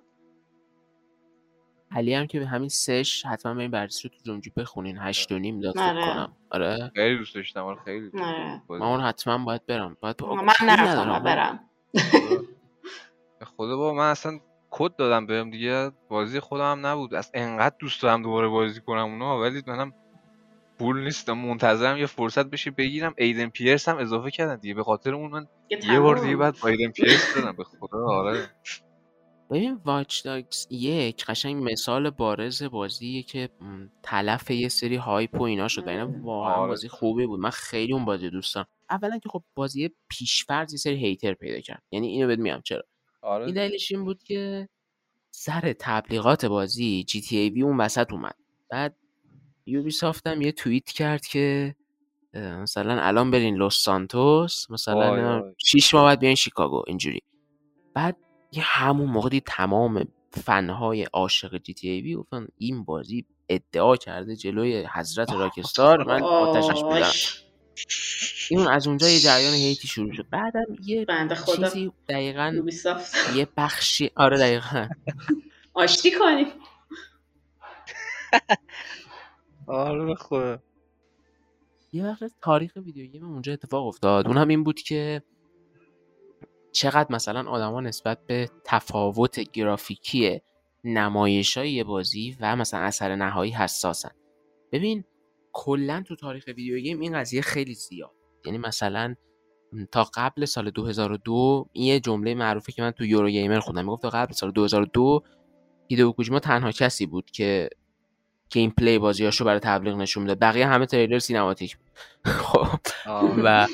علی هم که به همین سش حتما به این بررسی رو تو جمجی بخونین. هشت و نیم داد آره. کنم. آره. خیلی دوست داشتم آره خیلی دوست آره. من اون حتما باید برم. باید من خیلی نرفتم برم. به خدا بابا من اصلا کد دادم بهم دیگه. بازی خودم هم نبود. از انقدر دوست دارم دوباره بازی کنم اونا ولی منم پول نیستم منتظرم یه فرصت بشه بگیرم. ایدن پیرس هم اضافه کردن دیگه به خاطر اون من یه بار دیگه بعد ایدن پیرس دادم به خدا آره. ببین واچ داگز یک قشنگ مثال بارز بازیه که تلف یه سری هایپ و اینا شد و اینا واقعا آره. بازی خوبی بود. من خیلی اون بازی دوست دارم. اولا که خب بازی پیشفرض یه سری هیتر پیدا کرد. یعنی اینو بهت میگم چرا. آره. این دلیلش این بود که سر تبلیغات بازی جی تی ای وی اون وسط اومد. بعد یوبی هم یه توییت کرد که مثلا الان برین لس سانتوس مثلا. شیش ماه بعد بیاین شیکاگو اینجوری. بعد یه همون موقع دید تمام فنهای عاشق جی تی ای وی گفتن این بازی ادعا کرده جلوی حضرت راکستار من آتشش آش، این از اونجا یه جریان هیتی شروع شد. بعدم یه بنده خدا. چیزی دقیقا یه بخشی آره دقیقا. آشتی کنیم. آره به خدا. یه وقت تاریخ ویدیو گیم اونجا اتفاق افتاد. اون هم این بود که چقدر مثلا آدما نسبت به تفاوت گرافیکی نمایش های بازی و مثلا اثر نهایی حساسن. ببین کلا تو تاریخ video game این قضیه خیلی زیاد. یعنی مثلا تا قبل سال 2002 این یه جمله معروفه که من تو Eurogamer خوندم. می‌گفت تا قبل سال 2002 هیدئو کوجیما تنها کسی بود که gameplay بازیاشو برای تبلیغ نشون می‌داد بقیه همه تریلر cinematic بود خب. و.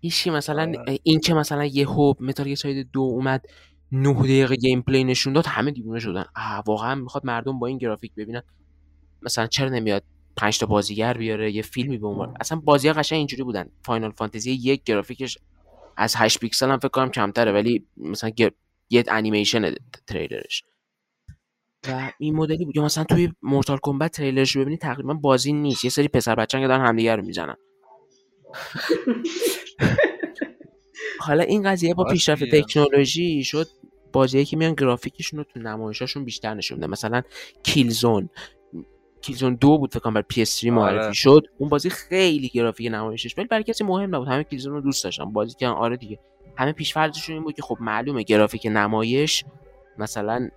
هیچی مثلا آره. این که مثلا یهو Metal Gear Solid دو اومد 9 دقیقه gameplay نشون داد همه دیوونه شدن واقعا می‌خواد مردم با این گرافیک ببینن مثلا چرا نمیاد پنج تا بازیگر بیاره یه فیلمی به عنوان اصلا بازی ها قشنگ اینجوری بودن Final Fantasy یک گرافیکش از 8 پیکسل هم فکر کنم کمتره ولی مثلا. یه انیمیشن تریلرش و این مدلی بود یا مثلا توی مورتال کمبت تریلرش ببینی تقریبا بازی نیست. یه سری پسر بچه‌ها که دارن همدیگه رو می‌زنن. حالا این قضیه با پیشرفت میگه. تکنولوژی شد بازیایی که میان گرافیکشون رو تو نمایشاشون بیشتر نشون میدن مثلا کیلزون کیلزون دو بود فکر کنم بر PS3 معرفی آره. شد. اون بازی خیلی گرافیک نمایشش ولی برای کسی مهم نبود. همه کیلزون رو دوست داشتن. بازی که آره دیگه. همه پیشفرضشون این بود که خب معلومه گرافیک نمایش مثلا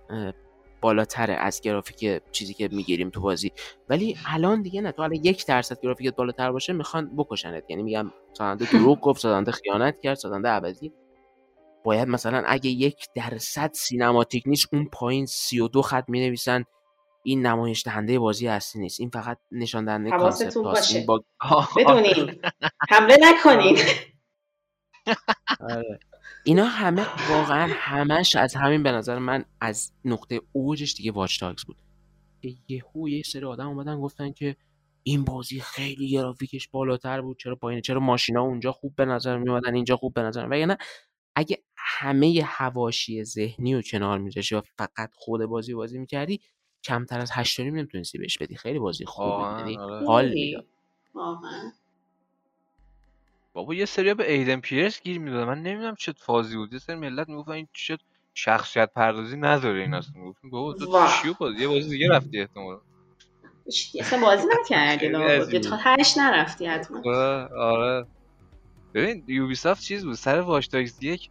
بالاتره از گرافیک چیزی که می‌گیریم تو بازی. ولی الان دیگه نه تو الان یک درصد گرافیکت بالاتر باشه می‌خوان بکشنت. یعنی میگم سازنده دروغ گفت سازنده خیانت کرد سازنده عوضی. باید مثلا اگه یک درصد cinematic نیست اون پایین 32 خط می نویسن این نمایش دهنده بازی اصلی نیست. این فقط نشان دهنده concept هاست. باشه. با... بدونین. حمله نکنین. آره. اینا همه واقعا همش از همین به نظر من از نقطه اوجش دیگه واچ تاگز بود. که یهو یه سری آدم اومدن گفتن که این بازی خیلی گرافیکش بالاتر بود چرا پایینه چرا ماشینا اونجا خوب به نظر می اومدن اینجا خوب به نظر و نه اگه همه حواشی ذهنی و کنار میذاشی و فقط خود بازی بازی می‌کردی کمتر از 8 نمی‌تونستی بهش بدی. خیلی بازی خوبی بود. یعنی آره. حال. می‌داد. واقعا. بابا یه سری به Aiden Pearce گیر می‌دادن. من نمی‌دونم چه فازی بود. یه سری ملت می‌گفتن این چه شخصیت پردازی نداره این اصلا. می‌گفتم بابا تو. چیو بازی؟ یه بازی دیگه رفتی احتمالاً. اصلا بازی نکردی. تا تهش نرفتی حتما. آره آره. ببین Ubisoft چیز بود؟ سر Watch Dogs یک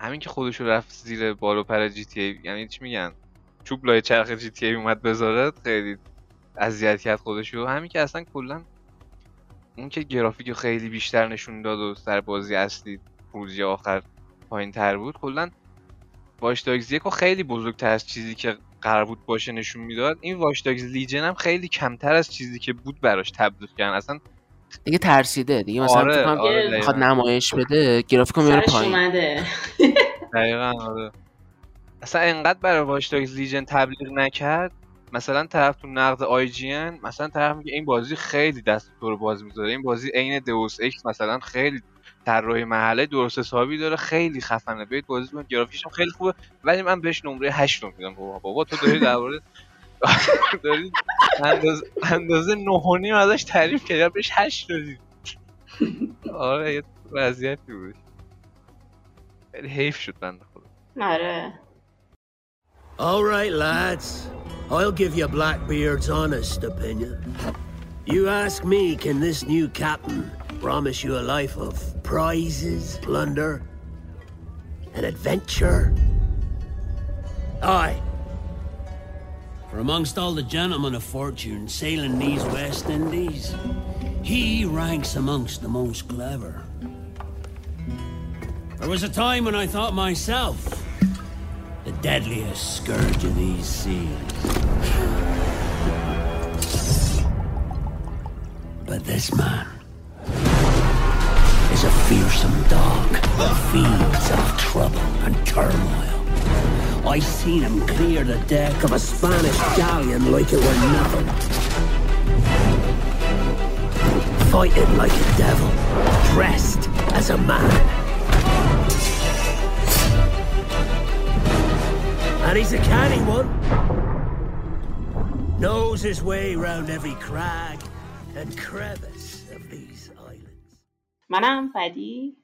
همین که خودشو رفت زیر بال و پر GTA یعنی چی میگن؟ چوب لای چرخ GTA اومد بذاره خیلی اذیت کرد خودشو. همین که اصلا کلا اون که گرافیک خیلی بیشتر نشون داد و سر بازی اصلی خروجی آخر پایین تر بود کلا واش داگز یکو خیلی بزرگتر از چیزی که قرار بود باشه نشون می‌داد. این واش داگز لیجن هم خیلی کمتر از چیزی که بود براش تبدیل کردن. اصلا دیگه ترسیده دیگه. مثلا آره، فکر کنم آره، می‌خواد. نمایش بده گرافیکو میاره پایین. اومده. دقیقا آره. اصلا انقدر برای Watch Dogs Legion تبلیغ نکرد مثلا طرف تو نقد IGN مثلا طرف میگه این بازی خیلی دست تو رو باز می‌ذاره. این بازی عین Deus Ex مثلا خیلی طراحی محله درست حسابی داره. خیلی خفنه. بیاید بازی کنید گرافیکش خیلی خوبه. ولی من بهش نمره 8 رو میدم. بابا بابا تو داری درباره داری اندازه اندازه 9 و نیم ازش تعریف کردی. بهش 8 دادی آره یه وضعیتی بود. خیلی حیف شد بنده خدا. آره. All right, lads. I'll give you Blackbeard's honest opinion. You ask me, can this new captain promise you a life of prizes, plunder, and adventure? Aye. For amongst all the gentlemen of fortune sailing these West Indies, he ranks amongst the most clever. There was a time when I thought myself deadliest scourge of these seas. But this man is a fearsome dog that feeds off trouble and turmoil. I seen him clear the deck of a Spanish galleon like it were nothing. Fighting like a devil, dressed as a man. And he's a canny one. Knows his way round every crag and crevice of these islands. منم بدی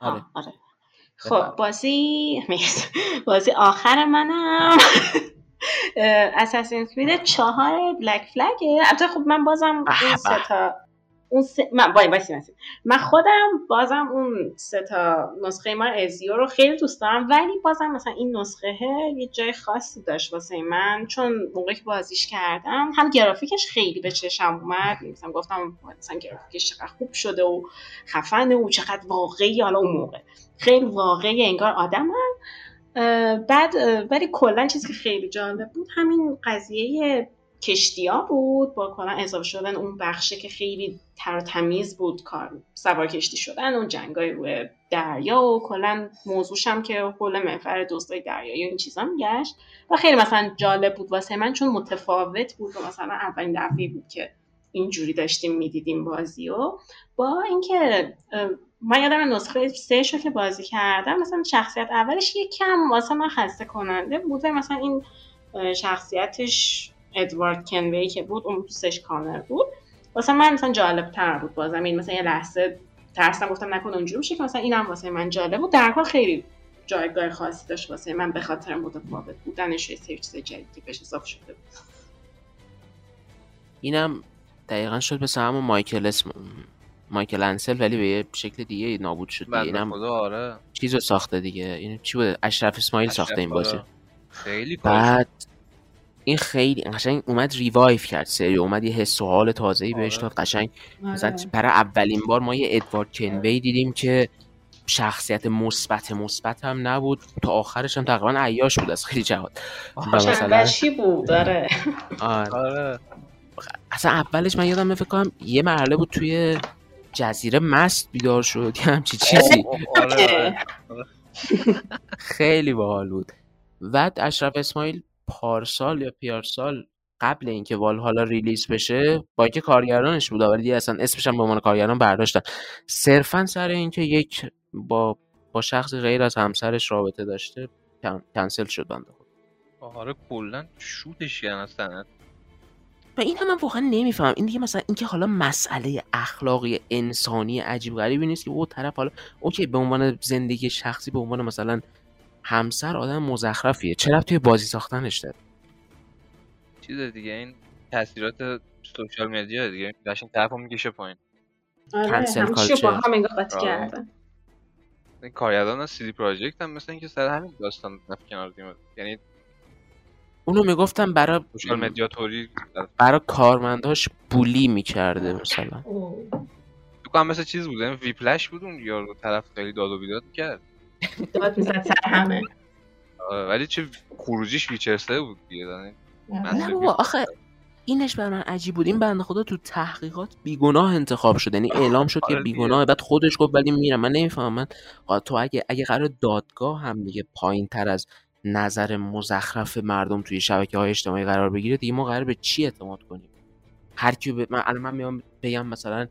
آره. آره خب بازی. بازی آخر منم اساسین کرید چهار بلک فلگه البته خب من بازم به. سه تا اون سه... من وای وایسی. من خودم بازم اون سه تا نسخه ما ازیو رو خیلی دوست دارم ولی بازم مثلا این نسخه یه جای خاصی داشت واسه من چون موقعی که بازیش کردم هم گرافیکش خیلی به چشم اومد مثلا گفتم مثلا گرافیکش چقدر خوب شده و خفنه و چقدر واقعی حالا اون موقع خیلی واقعی انگار آدم بعد ولی کلا چیزی که خیلی جالب بود همین قضیه کشتیا بود با کلا اضافه شدن اون بخشه که خیلی تر تمیز بود کار سوار کشتی شدن اون جنگای روی دریا و کلا موضوعش هم که حول محور دوستای دریایی و این چیزا میگشت. و خیلی مثلا جالب بود. واسه من چون متفاوت بود و مثلا اولین دفعه بود که اینجوری داشتیم می‌دیدیم بازی و با اینکه من یادم نسخه سه شو که بازی کردم مثلا شخصیت اولش یه کم واسه من خسته کننده بود مثلا این شخصیتش ادوارد کنوی که بود اون تو سش کانر بود. واسه من مثلا جالب تر بود بازم این مثلا یه لحظه ترسم گفتم نکنه اونجوری بشه که مثلا اینم واسه من جالب بود. در کل خیلی جایگاه خاصی داشت واسه من به خاطر متفاوت بودنش یه سری چیز جدیدی بهش اضافه شده بود. اینم دقیقا شد مثل همون مایکل اسم مایکل انسل ولی به یه شکل دیگه نابود شد دیگه. اینم خدا آره. چیز رو ساخته دیگه. این چی بوده؟ اشرف اسماعیل ساخته این بازی آره. خیلی بعد این خیلی قشنگ اومد ریوایف کرد سری اومد یه حس و حال تازه‌ای بهش آره. داد قشنگ. مثلا برای اولین بار ما یه ادوارد کنوی دیدیم که شخصیت مثبت مثبت هم نبود. تا آخرش هم تقریبا عیاش بود از خیلی جهات. و مثلا بود داره آره. آره. اصلا اولش من یادم فکر کنم یه مرحله بود توی جزیره مست بیدار شد یه همچی چیزی. آره. خیلی باحال بود. بعد اشرف اسماعیل پارسال یا پیارسال قبل اینکه والهالا ریلیز بشه با اینکه کارگردانش بود ولی اصلا اسمش هم به عنوان کارگردان برداشتن. صرفا سر اینکه یک با با شخص غیر از همسرش رابطه داشته کن- کنسل شد بنده خدا. آره کلا شوتش کردن اصلا و این هم من واقعا نمی‌فهمم. این دیگه مثلا اینکه حالا مسئله اخلاقی انسانی عجیب غریبی نیست که او طرف حالا OK به عنوان زندگی شخصی به عنوان مثلا همسر آدم مزخرفیه. چرا توی بازی ساختنش داره؟ چیز دیگه این تاثیرات social media دیگه. قشنگ طرفو می‌کشه پایین. آره cancel culture. با هم انگار آره. کردن. این کارگردان از CD Projekt هم مثل اینکه سر همین داستان رفت کنار دیگه. یعنی اونو می‌گفتم برای social media توری برای کارمنداش bully می‌کرده مثلا. کنم مثل چیز بود یعنی ویپلش بود اون یارو طرف خیلی داد و بیداد کرد. داد می‌زد سر همه. آره، ولی چه خروجیش ویچر 3 بود دیگه یعنی نه بابا آخه اینش بر من عجیب بود. این بنده خدا تو تحقیقات بیگناه انتخاب شد. یعنی اعلام شد که آره. بیگناه بعد خودش گفت ولی میرم. من نمی‌فهمم. من تو اگه اگه قرار دادگاه هم دیگه پایین تر از نظر مزخرف مردم توی شبکه های اجتماعی قرار بگیره دیگه ما قرار به چی اعتماد کنیم؟ هر کی به من الان من میام بگم مثلا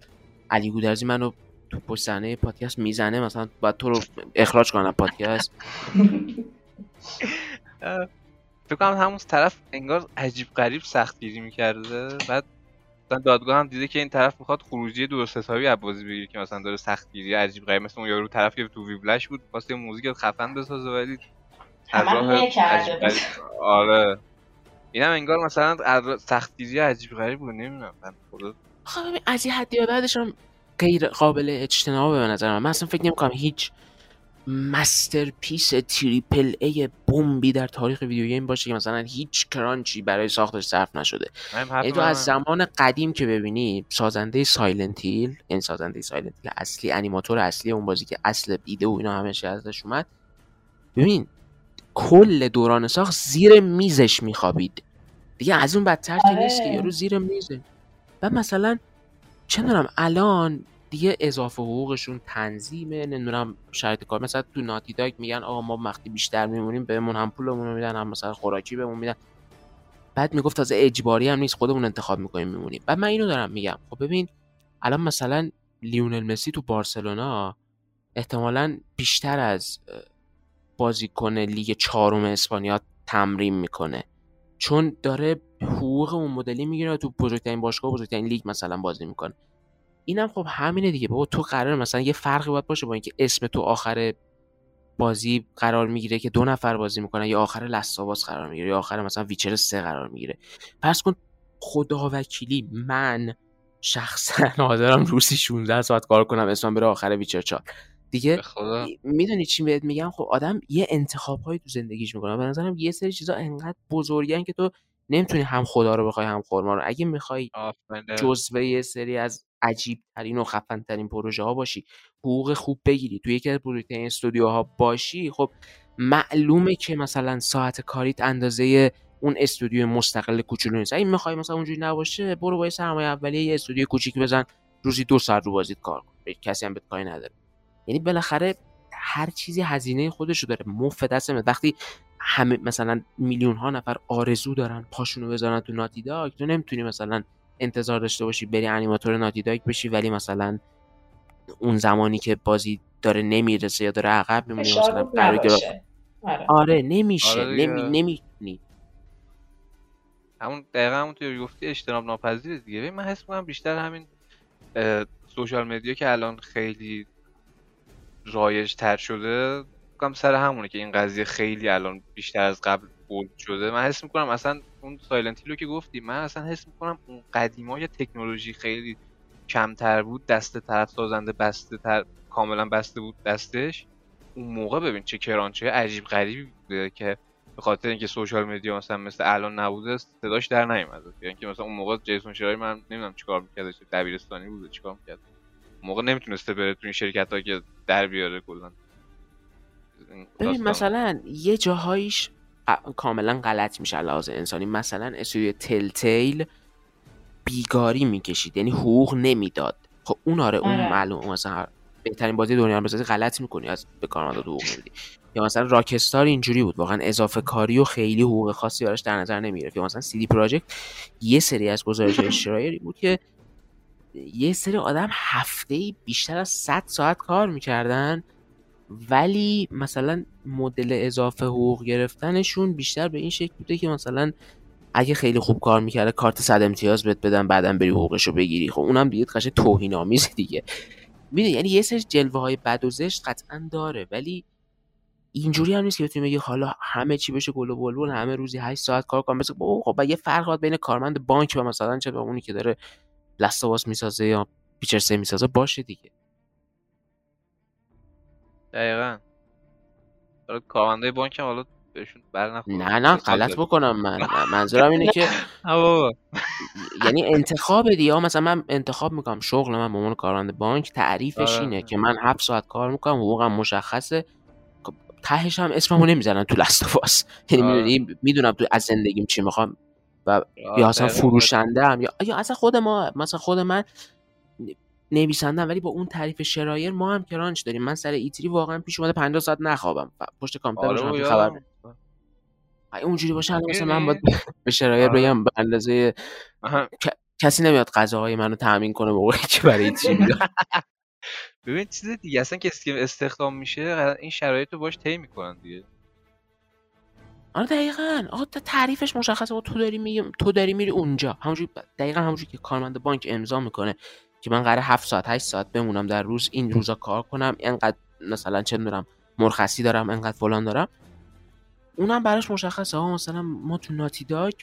علی گودرزی منو تو پشت صحنه پادکست می‌زنه مثلا باید تو رو اخراج کنم پادکست. فکر کنم همون طرف انگار عجیب غریب سختگیری می‌کرده. بعد مثلا دادگاه هم دیده که این طرف می‌خواد خروجی درست حسابی از بازی بگیره که مثلا داره سختگیری عجیب غریب. مثل اون یارو طرف که تو ویبلش بود واسه یه موزیک خفن بسازه ولی از آره. اینم انگار مثلا سختگیری عجیب غریب بود نمی‌دونم. من خدا. آخه ببین از یه حدی هم غیر قابل اجتنابه به نظر من. من اصلا فکر نمی‌کنم هیچ masterpiece triple A بمبی در تاریخ video game باشه که مثلا هیچ crunch ی برای ساختش صرف نشده. یعنی تو از زمان قدیم که ببینی سازنده Silent Hill این سازنده Silent Hill اصلی انیماتور اصلی اون بازی که اصل ایده و اینا همه ازش اومد. ببین کل دوران ساخت زیر میزش میخوابید. دیگه از اون بدتر که آره. نیست که یارو زیر میزه. و مثلا چه می‌دونم الان دیگه اضافه حقوقشون تنظیمه نمی‌دونم شرایط کار. مثلا تو ناتی داگ میگن آقا ما وقتی بیشتر میمونیم بهمون هم پولمون میدن هم مثلا خوراکی بهمون میدن. بعد می‌گفت تازه اجباری هم نیست خودمون انتخاب می‌کنیم میمونیم. بعد من اینو دارم میگم. خب ببین الان مثلا لیونل مسی تو بارسلونا احتمالا بیشتر از بازیکن لیگ چهارم اسپانیا تمرین می‌کنه. چون داره حقوق اون مدلی می‌گیره تو بزرگترین باشگاه بزرگترین لیگ مثلا بازی می‌کنه. اینم خب همینه دیگه. بابا تو قرار مثلا یه فرقی باید باشه با اینکه اسم تو آخر بازی قرار می‌گیره که دو نفر بازی می‌کنن یا آخر لستاواس قرار می‌گیره یا آخر مثلا ویچر سه قرار می‌گیره. فرض کن خدا وکیلی من شخصا حاضرم روزی 16 ساعت کار کنم اسمم بره آخر ویچر 4 دیگه می‌دونی چی بهت میگم؟ خب آدم یه انتخاب هایی تو زندگیش می‌کنه. به نظرم یه سری چیزا انقدر بزرگن که تو نمی‌تونی هم خدا رو بخوای هم خورما رو. اگه می‌خوای جزوه یه سری از عجیب ترین و خفن ترین پروژه ها باشی حقوق خوب بگیری توی یکی از بزرگترین استودیوها باشی خب معلومه که مثلا ساعت کاریت اندازه اون استودیو مستقل کوچولو نیست. اگه می‌خوای مثلا اونجوری نباشه برو با یه سرمایه اولیه یه استودیو کوچیک بزن روزی دو ساعت رو بازیت کار کن. کسی هم بهت کاری نداره. یعنی بالاخره هر چیزی هزینه خودش رو داره مفت دست. وقتی همه مثلا میلیون ها نفر آرزو دارن پاشونو بذارن تو ناتی داگ تو نمی‌تونی مثلا انتظار داشته باشی بری انیماتور ناتی داگ بشی ولی مثلا اون زمانی که بازی داره نمی‌رسه یا داره عقب میمونی فشار مثلا نباشه آره. آره نمیشه آره. نمی نمی‌تونی همون دقیقا همون توی گفتی اجتناب ناپذیره دیگه من حس می‌کنم بیشتر همین social media که الان خیلی رایج تر شده کنم سر همونه که این قضیه خیلی الان بیشتر از قبل bold شده. من حس می‌کنم اصلا اون Silent Hill و که گفتی من اصلا حس می‌کنم اون قدیما یه تکنولوژی خیلی کمتر بود دست طرف سازنده بسته تر کاملا بسته بود دستش. اون موقع ببین چه کرانچه عجیب غریبی بوده که به خاطر اینکه سوشال مدیا مثلا مثل الان نبوده صداش در نیومده. یعنی که مثلا اون موقع جیسون شرای من نمی‌دونم چیکار می‌کرده چه دبیرستانی بوده چیکار می‌کرد. موقع نمی‌تونسته بره تو این شرکت ها که در بیاره کلا. ببین. مثلا یه جاهایش ا- کاملا غلط میشه لحاظ انسانی. مثلا استودیو تل تیل بیگاری می‌کشید یعنی حقوق نمی‌داد. خب اون آره اون آره. معلوم مثلا بهترین بازی دنیا رو بسازی غلط می‌کنی از به کارمندا حقوق نمیدی. یا مثلا راکستار اینجوری بود. واقعا اضافه کاری و خیلی حقوق خاصی براش در نظر نمی‌گرفت. یا مثلا سی دی پراجکت یه سری از گزارش اشتراکی بود که یه سری آدم هفته بیشتر از 100 ساعت کار می‌کردن ولی مثلا مدل اضافه حقوق گرفتنشون بیشتر به این شکل بوده که مثلا اگه خیلی خوب کار می‌کرده کارت صد امتیاز بهت بدن بعدا بری حقوقشو بگیری. خب اونم دیگه قشنگ توهین آمیزه دیگه. می‌دونی؟ یعنی یه سری جلوه های بد و زشت قطعا داره ولی اینجوری هم نیست که بتونی بگی حالا همه چی بشه گل و بلبل همه روزی 8 ساعت کار کنم. مثل بابا خب یه فرق بین کارمند بانک و مثلا چه اونی که داره لستاواس می‌سازه یا پیچر سه می‌سازه باشه دیگه. دقیقا. کارمنده بانک هم حالا بهشون بر نه نه غلط. بکنم من. من- منظورم اینه که یعنی انتخاب دیگه. مثلا من انتخاب می‌کنم. شغل من به عنوان کارمند بانک تعریفش آره. اینه که من هفت ساعت کار می‌کنم حقوقم مشخصه. خب، تهش هم اسممو نمی‌زنن تو لستفاس یعنی آره. می‌دونم تو از زندگیم چی می‌خوام. و یا اصلا. فروشنده هم یا یا اصلا خود ما مثلا خود من نویسندم ولی با اون تعریف شرایر ما هم کرانچ داریم من سر ایتری واقعا پیش اومده 50 ساعت نخوابم پشت کامپیوتر آره خبر اونجوری باشه الان مثلا من؟ باید به شرایر آره. بگم به اندازه. کسی نمیاد غذاهای منو تامین کنه موقعی که برای ایتری ببین چیز دیگه اصلا کسی که استخدام میشه این شرایط رو باش طی می‌کنن دیگه آره دقیقا. آقا تا تعریفش مشخصه. آقا تو داری میگی تو داری میری اونجا. همونجوری دقیقا همونجوری که کارمند بانک امضا می‌کنه که من قرار 7 ساعت 8 ساعت بمونم در روز این روزا کار کنم اینقدر مثلا چه می‌دونم مرخصی دارم اینقدر فلان دارم. اونم براش مشخصه. آقا مثلا ما تو ناتی داگ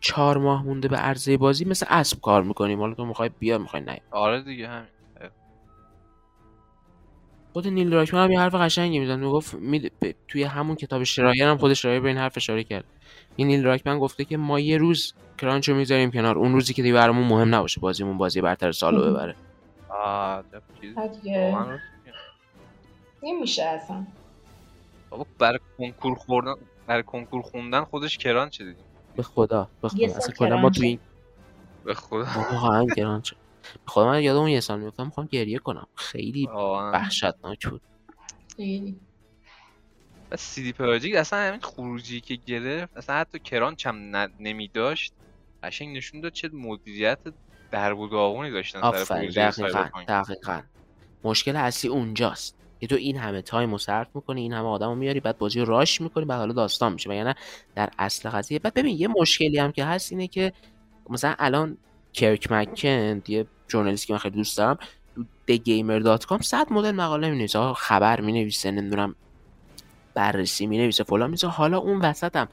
چهار ماه مونده به عرضه بازی مثل اسب کار می‌کنیم. حالا تو می‌خوای بیا می‌خوای نه. آره دیگه همین. خود نیل دراکمن هم یه حرف قشنگی می‌زد. می‌گفت می... ب- توی همون کتاب شرایر هم خود شرایر به این حرف اشاره کرد. این نیل دراکمن گفته که ما یه روز کرانچ رو می‌ذاریم کنار. اون روزی که دیگه برامون مهم نباشه بازیمون بازی برتر سالو ببره. آه. نمیشه اصلا. بابا برای کنکور خوردن برای کنکور خوندن خودش کران چه دیدیم به خدا به خدا. اصلا کلا ما تو. این به خدا. واقعا کرانچ به خدا من یادم اون یه سال میفتم می‌خوام گریه کنم. خیلی وحشتناک بود. خیلی. و سی دی پراجیک اصلا همین خروجی که گرفت اصلا حتی کرانچ هم ن... نمی داشت قشنگ نشون داد چه مدیریت در و داغونی داشتن آفرین پروژه دقیقا دقیقا. مشکل اصلی اونجاست. که تو این همه تایم رو صرف می‌کنی این همه آدم رو میاری بعد بازی رو راش می‌کنی بعد حالا داستان میشه. وگرنه در اصل قضیه بعد ببین یه مشکلی هم که هست اینه که مثلا الان کرک مکن یه ژورنالیستی که من خیلی دوست دارم تو thegamer.com صد مدل مقاله می‌نویسه. آقا خبر می‌نویسه نمی‌دونم بررسی می‌نویسه فلان میشه حالا اون وسط هم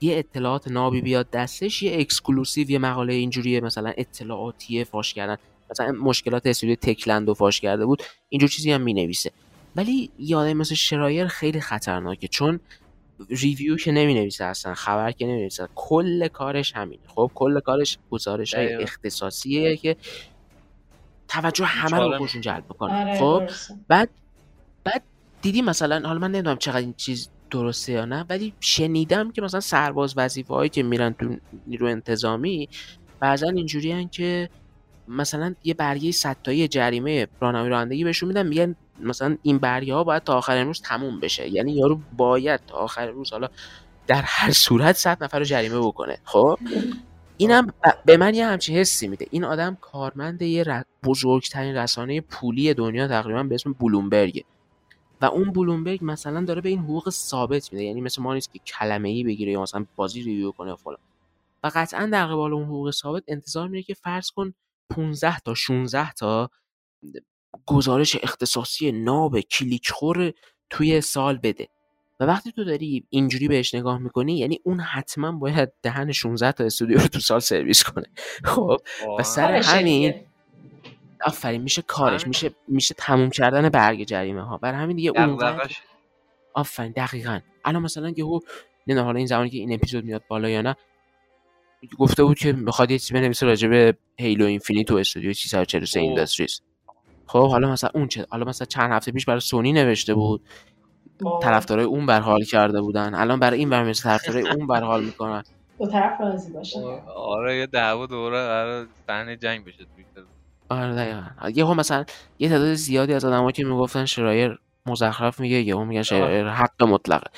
یه اطلاعات نابی بیاد دستش یه exclusive یه مقاله اینجوریه مثلا اطلاعاتیه فاش کردن. مثلا مشکلات استودیو Techland رو فاش کرده بود اینجور چیزی هم می‌نویسه. ولی یاده مثل Schreier خیلی خطرناکه چون review که نمی نویسه اصلا خبر که نمی نویسه کل کارش همینه. خب کل کارش گزارش های. اختصاصیه که توجه همه رو خودشون جلب بکنه آره خب. بعد بعد دیدی مثلا حالا من نمی‌دونم چقدر این چیز درسته یا نه ولی شنیدم که مثلا سرباز وظیفه هایی که میرن تو نیرو انتظامی بعضا اینجوری که مثلا یه برگه صد تایی جریمه راهنمایی رانندگی بهشون میدن میگن مثلا این برگه ها باید تا آخر امروز تموم بشه. یعنی یارو باید تا آخر روز حالا در هر صورت صد نفر رو جریمه بکنه. خب؟ اینم به من یه همچین حسی میده. این آدم کارمند یه بزرگترین رسانه پولی دنیا تقریبا به اسم بلومبرگه. و اون بلومبرگ مثلا داره به این حقوق ثابت میده. یعنی مثل ما نیست که کلمه ای بگیره یا مثلا بازی review کنه و فلان. و قطعا در قبال اون حقوق ثابت انتظار میره که فرض کن 15 تا 16 تا گزارش اختصاصی ناب کلیک خور توی سال بده. و وقتی تو داری اینجوری بهش نگاه می‌کنی یعنی اون حتما باید دهن 16 تا استودیو رو تو سال سرویس کنه. خب؟ و سر همین. آفرین میشه کارش. میشه میشه تموم کردن برگ جریمه ها. برای همین دیگه اونقدر دغدغش آفرین دقیقا. الان مثلا یهو نه حالا این زمانی که این اپیزود میاد بالا یا نه گفته بود که می‌خواد یه چیزی بنویسه راجع به هیلو اینفینیت و استودیو 343 اوه. اینداستریز خب حالا مثلا اون چه حالا مثلا چند هفته پیش برای سونی نوشته بود. طرفدارای اون بر حال کرده بودن. الان برای این برنامه طرفدارای اون بر حال می‌کنن. دو طرف راضی باشن. آره یه دعوا دوره قرار صحنه جنگ بشه توییتر آره دقیقا. یهو مثلا یه تعداد زیادی از آدمایی که می‌گفتن شرایر مزخرف میگه یهو میگن شرایر حق مطلقه.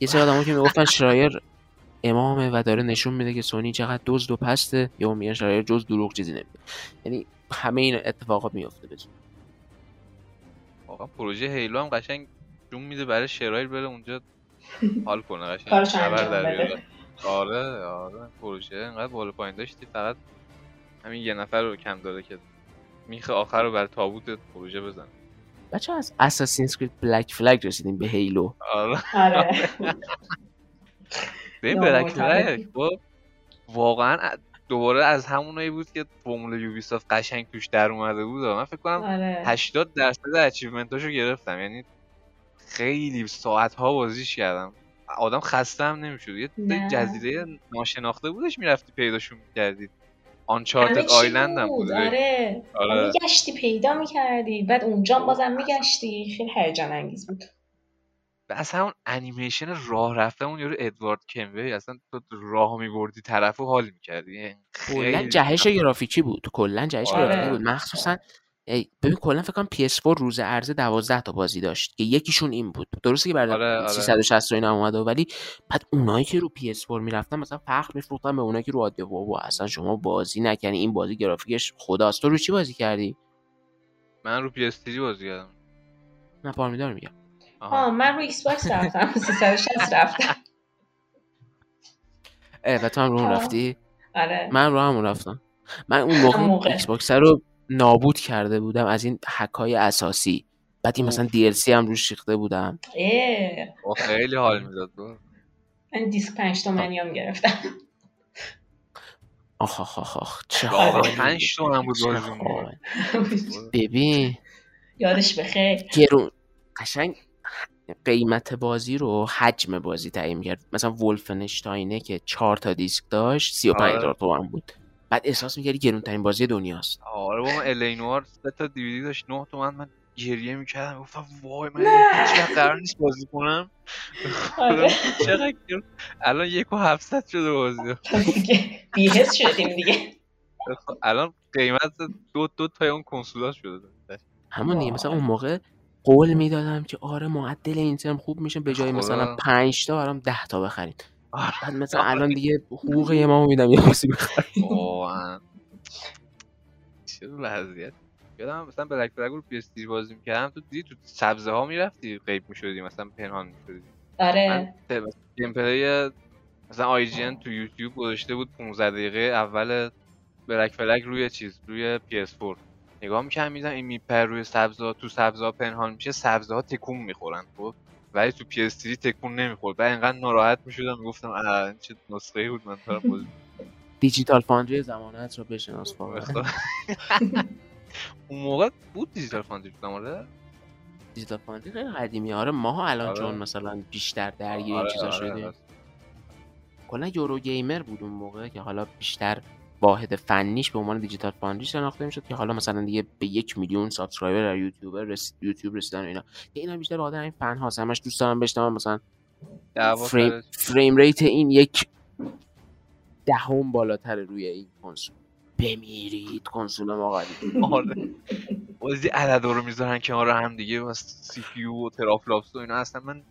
یه سری آدمایی که می‌گفتن شرایر امامه و داره نشون میده که سونی چقدر دزد و پسته یهو میگن شرایر جز دروغ چیزی نمیده یعنی همه این اتفاقات میفته بزن واقعا پروژه هیلو هم قشنگ جون میده برای شرایر بره اونجا حال کنه قشنگ. خبر در. بیاره. آره آره. پروژه انقدر بالا پایین داشتی فقط همین یه نفر رو کم داره که میخه آخر رو بر تابوت پروژه بزن بچه از اساسینز کرید بلک فلگ رسیدیم به هیلو آره. آره. به بلک. فلگ واقعا دوباره از همونایی بود که فرمول یوبیسافت قشنگ توش در اومده بود. من فکر کنم آره. 80 درصد اچیومنتاشو گرفتم. یعنی خیلی ساعت ها بازیش کردم. آدم خسته هم نمی‌شد. یه نه. جزیره ناشناخته بودش می‌رفتی پیداشون می‌کردید همه آنچارتد چی آیلند هم بود. آره. آره. میگشتی پیدا می‌کردی. بعد اونجا هم بازم میگشتی. خیلی هیجان انگیز بود. و اصلا اون انیمیشن راه رفته اون یارو ادوارد کموی اصلا تو راه میبردی طرف و حال می‌کردی. کلا جهش گرافیکی بود. کلا جهش آره. گرافیکی بود. مخصوصا ای، ببین کلا فکر کنم PS4 روز عرضه 12 تا بازی داشت که یکیشون این بود. درسته که بعد آره، آره. 360 و اینا اومده ولی بعد اونایی که رو PS4 می‌رفتن مثلا فخر میفروختن به اونایی که رو عادی بابا اصلا شما بازی نکنی این بازی گرافیکش خداست. تو رو چی بازی کردی؟ من رو PS3 بازی کردم. نه پارمیدا رو میگم. آها. آه من رو Xbox رفتم. 360 رفتم. اه و تو هم رو اون. رفتی؟ آره. من رو همون رفتم. من اون موقع. Xbox رو نابود کرده بودم از این هکای اساسی. بعد این مثلا DLC هم روش ریخته بودم. اه، خیلی حال می‌داد بود من دیسک پنج تومنی هم گرفتم. آخ آخ آخ آخ. چه پنج تومن بود. ببین. یادش بخیر گرون قشنگ قیمت بازی رو حجم بازی تعیین کرد. مثلا Wolfenstein ه که چهار تا دیسک داشت 35 آره. هزار تومن بود. بعد احساس می‌کردی گرونترین بازی دنیاست آره بابا الینوار سه تا دیویدی داشت 9 تومن من گریه می‌کردم گفتم وای من. هیچ قرار نیست بازی کنم آره. چقدر. الان یک و هفتصد شده بازی دیگه بیهست شدیم دیگه الان قیمت دو دو تا اون کنسولا شده همون دیگه مثلا. اون موقع قول می‌دادم که آره معدل این ترم خوب میشه به جای. مثلا 5 تا برام 10 تا بخرید بعد مثلا الان دیگه حقوق یه ماه میدم یه بخرید واقعا. چه وضعیت. یادم مثلا Black رو PS بازی می‌کردم تو دیدی تو سبزه ها می‌رفتی غیب می‌شدی مثلا پنهان می‌شدی. آره. من gameplay مثلا IGN تو یوتیوب گذاشته بود 15 دقیقه اول Black Flag روی چیز روی PS4 نگاه می‌کنم میدم این میپر روی سبزا تو سبزا پنهان میشه سبزا تکون می‌خورن خب؟ ولی تو PS3 تکون نمی‌خورد و انقدر ناراحت می‌شدم می‌گفتم اه این چه نسخه ای بود من دارم بازی Digital Foundry زمانت رو بشناس می‌کنم. اون موقع بود Digital Foundry تو آره Digital Foundry خیلی قدیمی آره ماها الان آره. چون مثلا بیشتر درگیر این آره، چیزا آره، شدیم. کلا Eurogamer بود اون موقع که حالا بیشتر واحد فنیش به عنوان Digital Foundry شناخته می‌شد که حالا مثلا دیگه به یک میلیون subscriber در یوتیوب رس... یوتیوب رسیدن و اینا. که اینا بیشتر واحد این فن هاست همش دوست دارم بشنوم مثلا frame. frame rate این یک دهم بالاتر روی این کنسول. بمیرید کنسول ما قدیم آره. بازی عددا رو می‌ذارن کنار هم دیگه مثلا CPU و teraflops و اینا اصلا من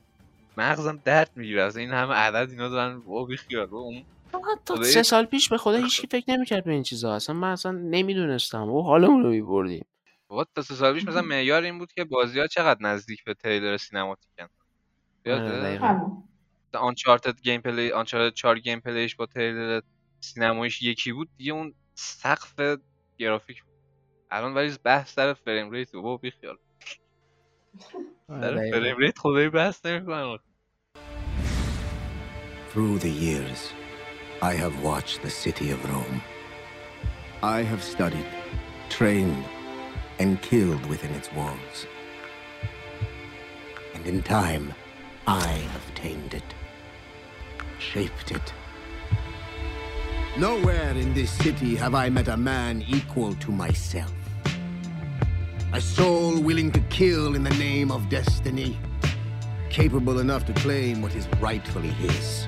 مغزم درد می‌گیره اصلا این همه عدد اینا دارن با بیخیال با اون تا خدای- سه سال پیش به خدا هیچکی فکر نمی‌کرد به این چیزا. اصلا من اصلا نمی‌دونستم. و حالمون رو میبردیم. بابا تا سه سال پیش مثلا معیار این بود که بازی ها چقدر نزدیک به تریلر cinematic ن آره، Uncharted gameplay Uncharted 4 gameplay ش با تریلر سینماییش یکی بود. دیگه اون سقف گرافیک بود. الان ولی بحث سر frame rate بابا بیخیال آره، سر دقیقاً. frame rate خدایی بحث نمی‌کنن Through the years, I have watched the city of Rome. I have studied, trained, and killed within its walls. And in time, I have tamed it, shaped it. Nowhere in this city have I met a man equal to myself. A soul willing to kill in the name of destiny, capable enough to claim what is rightfully his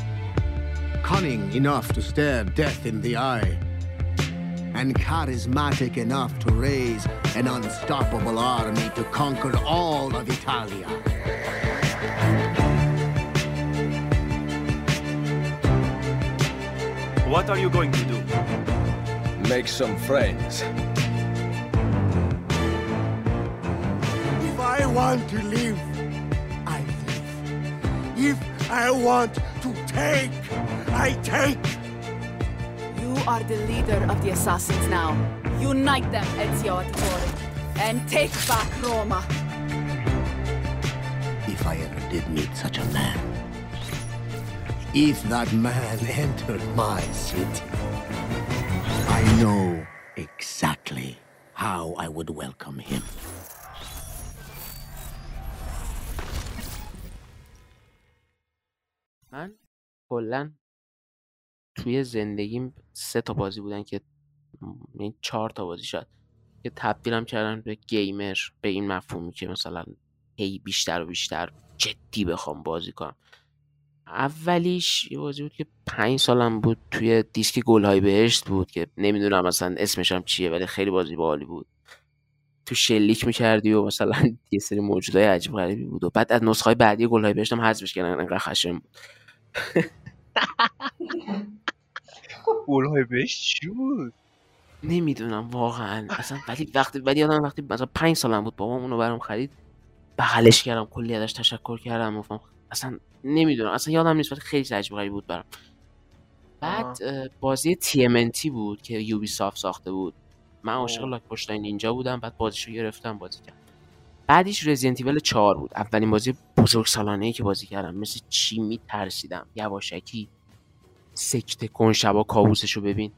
cunning enough to stare death in the eye, and charismatic enough to raise an unstoppable army to conquer all of Italia. What are you going to do? Make some friends. If I want to live, I live. If I want to take, I take. You are the leader of the assassins now. Unite them, Ezio Auditore, and take back Roma. If I ever did meet such a man. If that man entered my city, I know exactly how I would welcome him. من کلا توی زندگیم سه تا بازی بودن که این چهار تا بازی شد که تبدیلم کردن به گیمر به این مفهومی که مثلا هی بیشتر و بیشتر جدی بخوام بازی کنم. اولیش یه بازی بود که پنج سالم بود توی دیسک گلهای بهشت بود که نمی‌دونم مثلا اسمش هم چیه ولی خیلی بازی باحالی بود. تو شلیک می‌کردی و مثلا یه سری موجودای عجیب غریبی بود و بعد از نسخه بعدی گلهای بهشت هم حذفش کردن انقدر خشن بود. گلهای بهشت چی بود؟ نمی‌دونم واقعا. اصلا ولی وقتی ولی یادم وقتی مثلا پنج سالم بود بابام اونو برام خرید بغلش کردم کلی ازش تشکر کردم گفتم اصلا نمی‌دونم. اصلا یادم نیست ولی خیلی عجیب غریب بود برام. بعد بازی TMNT بود که یوبی سافت ساخته بود. من عاشق لاک پشتای نینجا بودم بعد بازیشو گرفتم بازی کردم. بعدش رزیدنت ایول 4 بود. اولین بازی بزرگ سالانه ای که بازی کردم. مثل چی میترسیدم؟ یواشکی. سکته کن شبا کابوسشو ببین.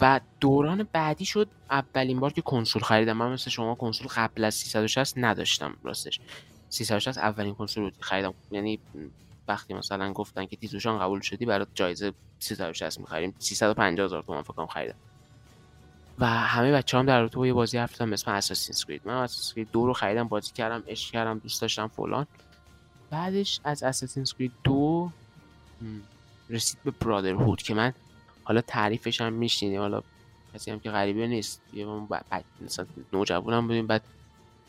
و دوران بعدی شد اولین بار که کنسول خریدم. من مثل شما کنسول قبل از 360 نداشتم راستش. 360 اولین کنسول بود خریدم. یعنی وقتی مثلا گفتن که تیزهوشان قبول شدی برات جایزه 360 می‌خریم. 350 هزار تومان فکر خریدم. و همه بچه هم در رابطه یه بازی حرف زدن اسم Assassin's Creed من Assassin's Creed دو رو خریدم بازی کردم عشق کردم دوست داشتم فلان. بعدش از Assassin's Creed دو رسید به Brotherhood که من حالا تعریفش هم میشنیدی حالا کسی هم که غریبه نیست. یه بعد مثلا نوجوانم بودیم بعد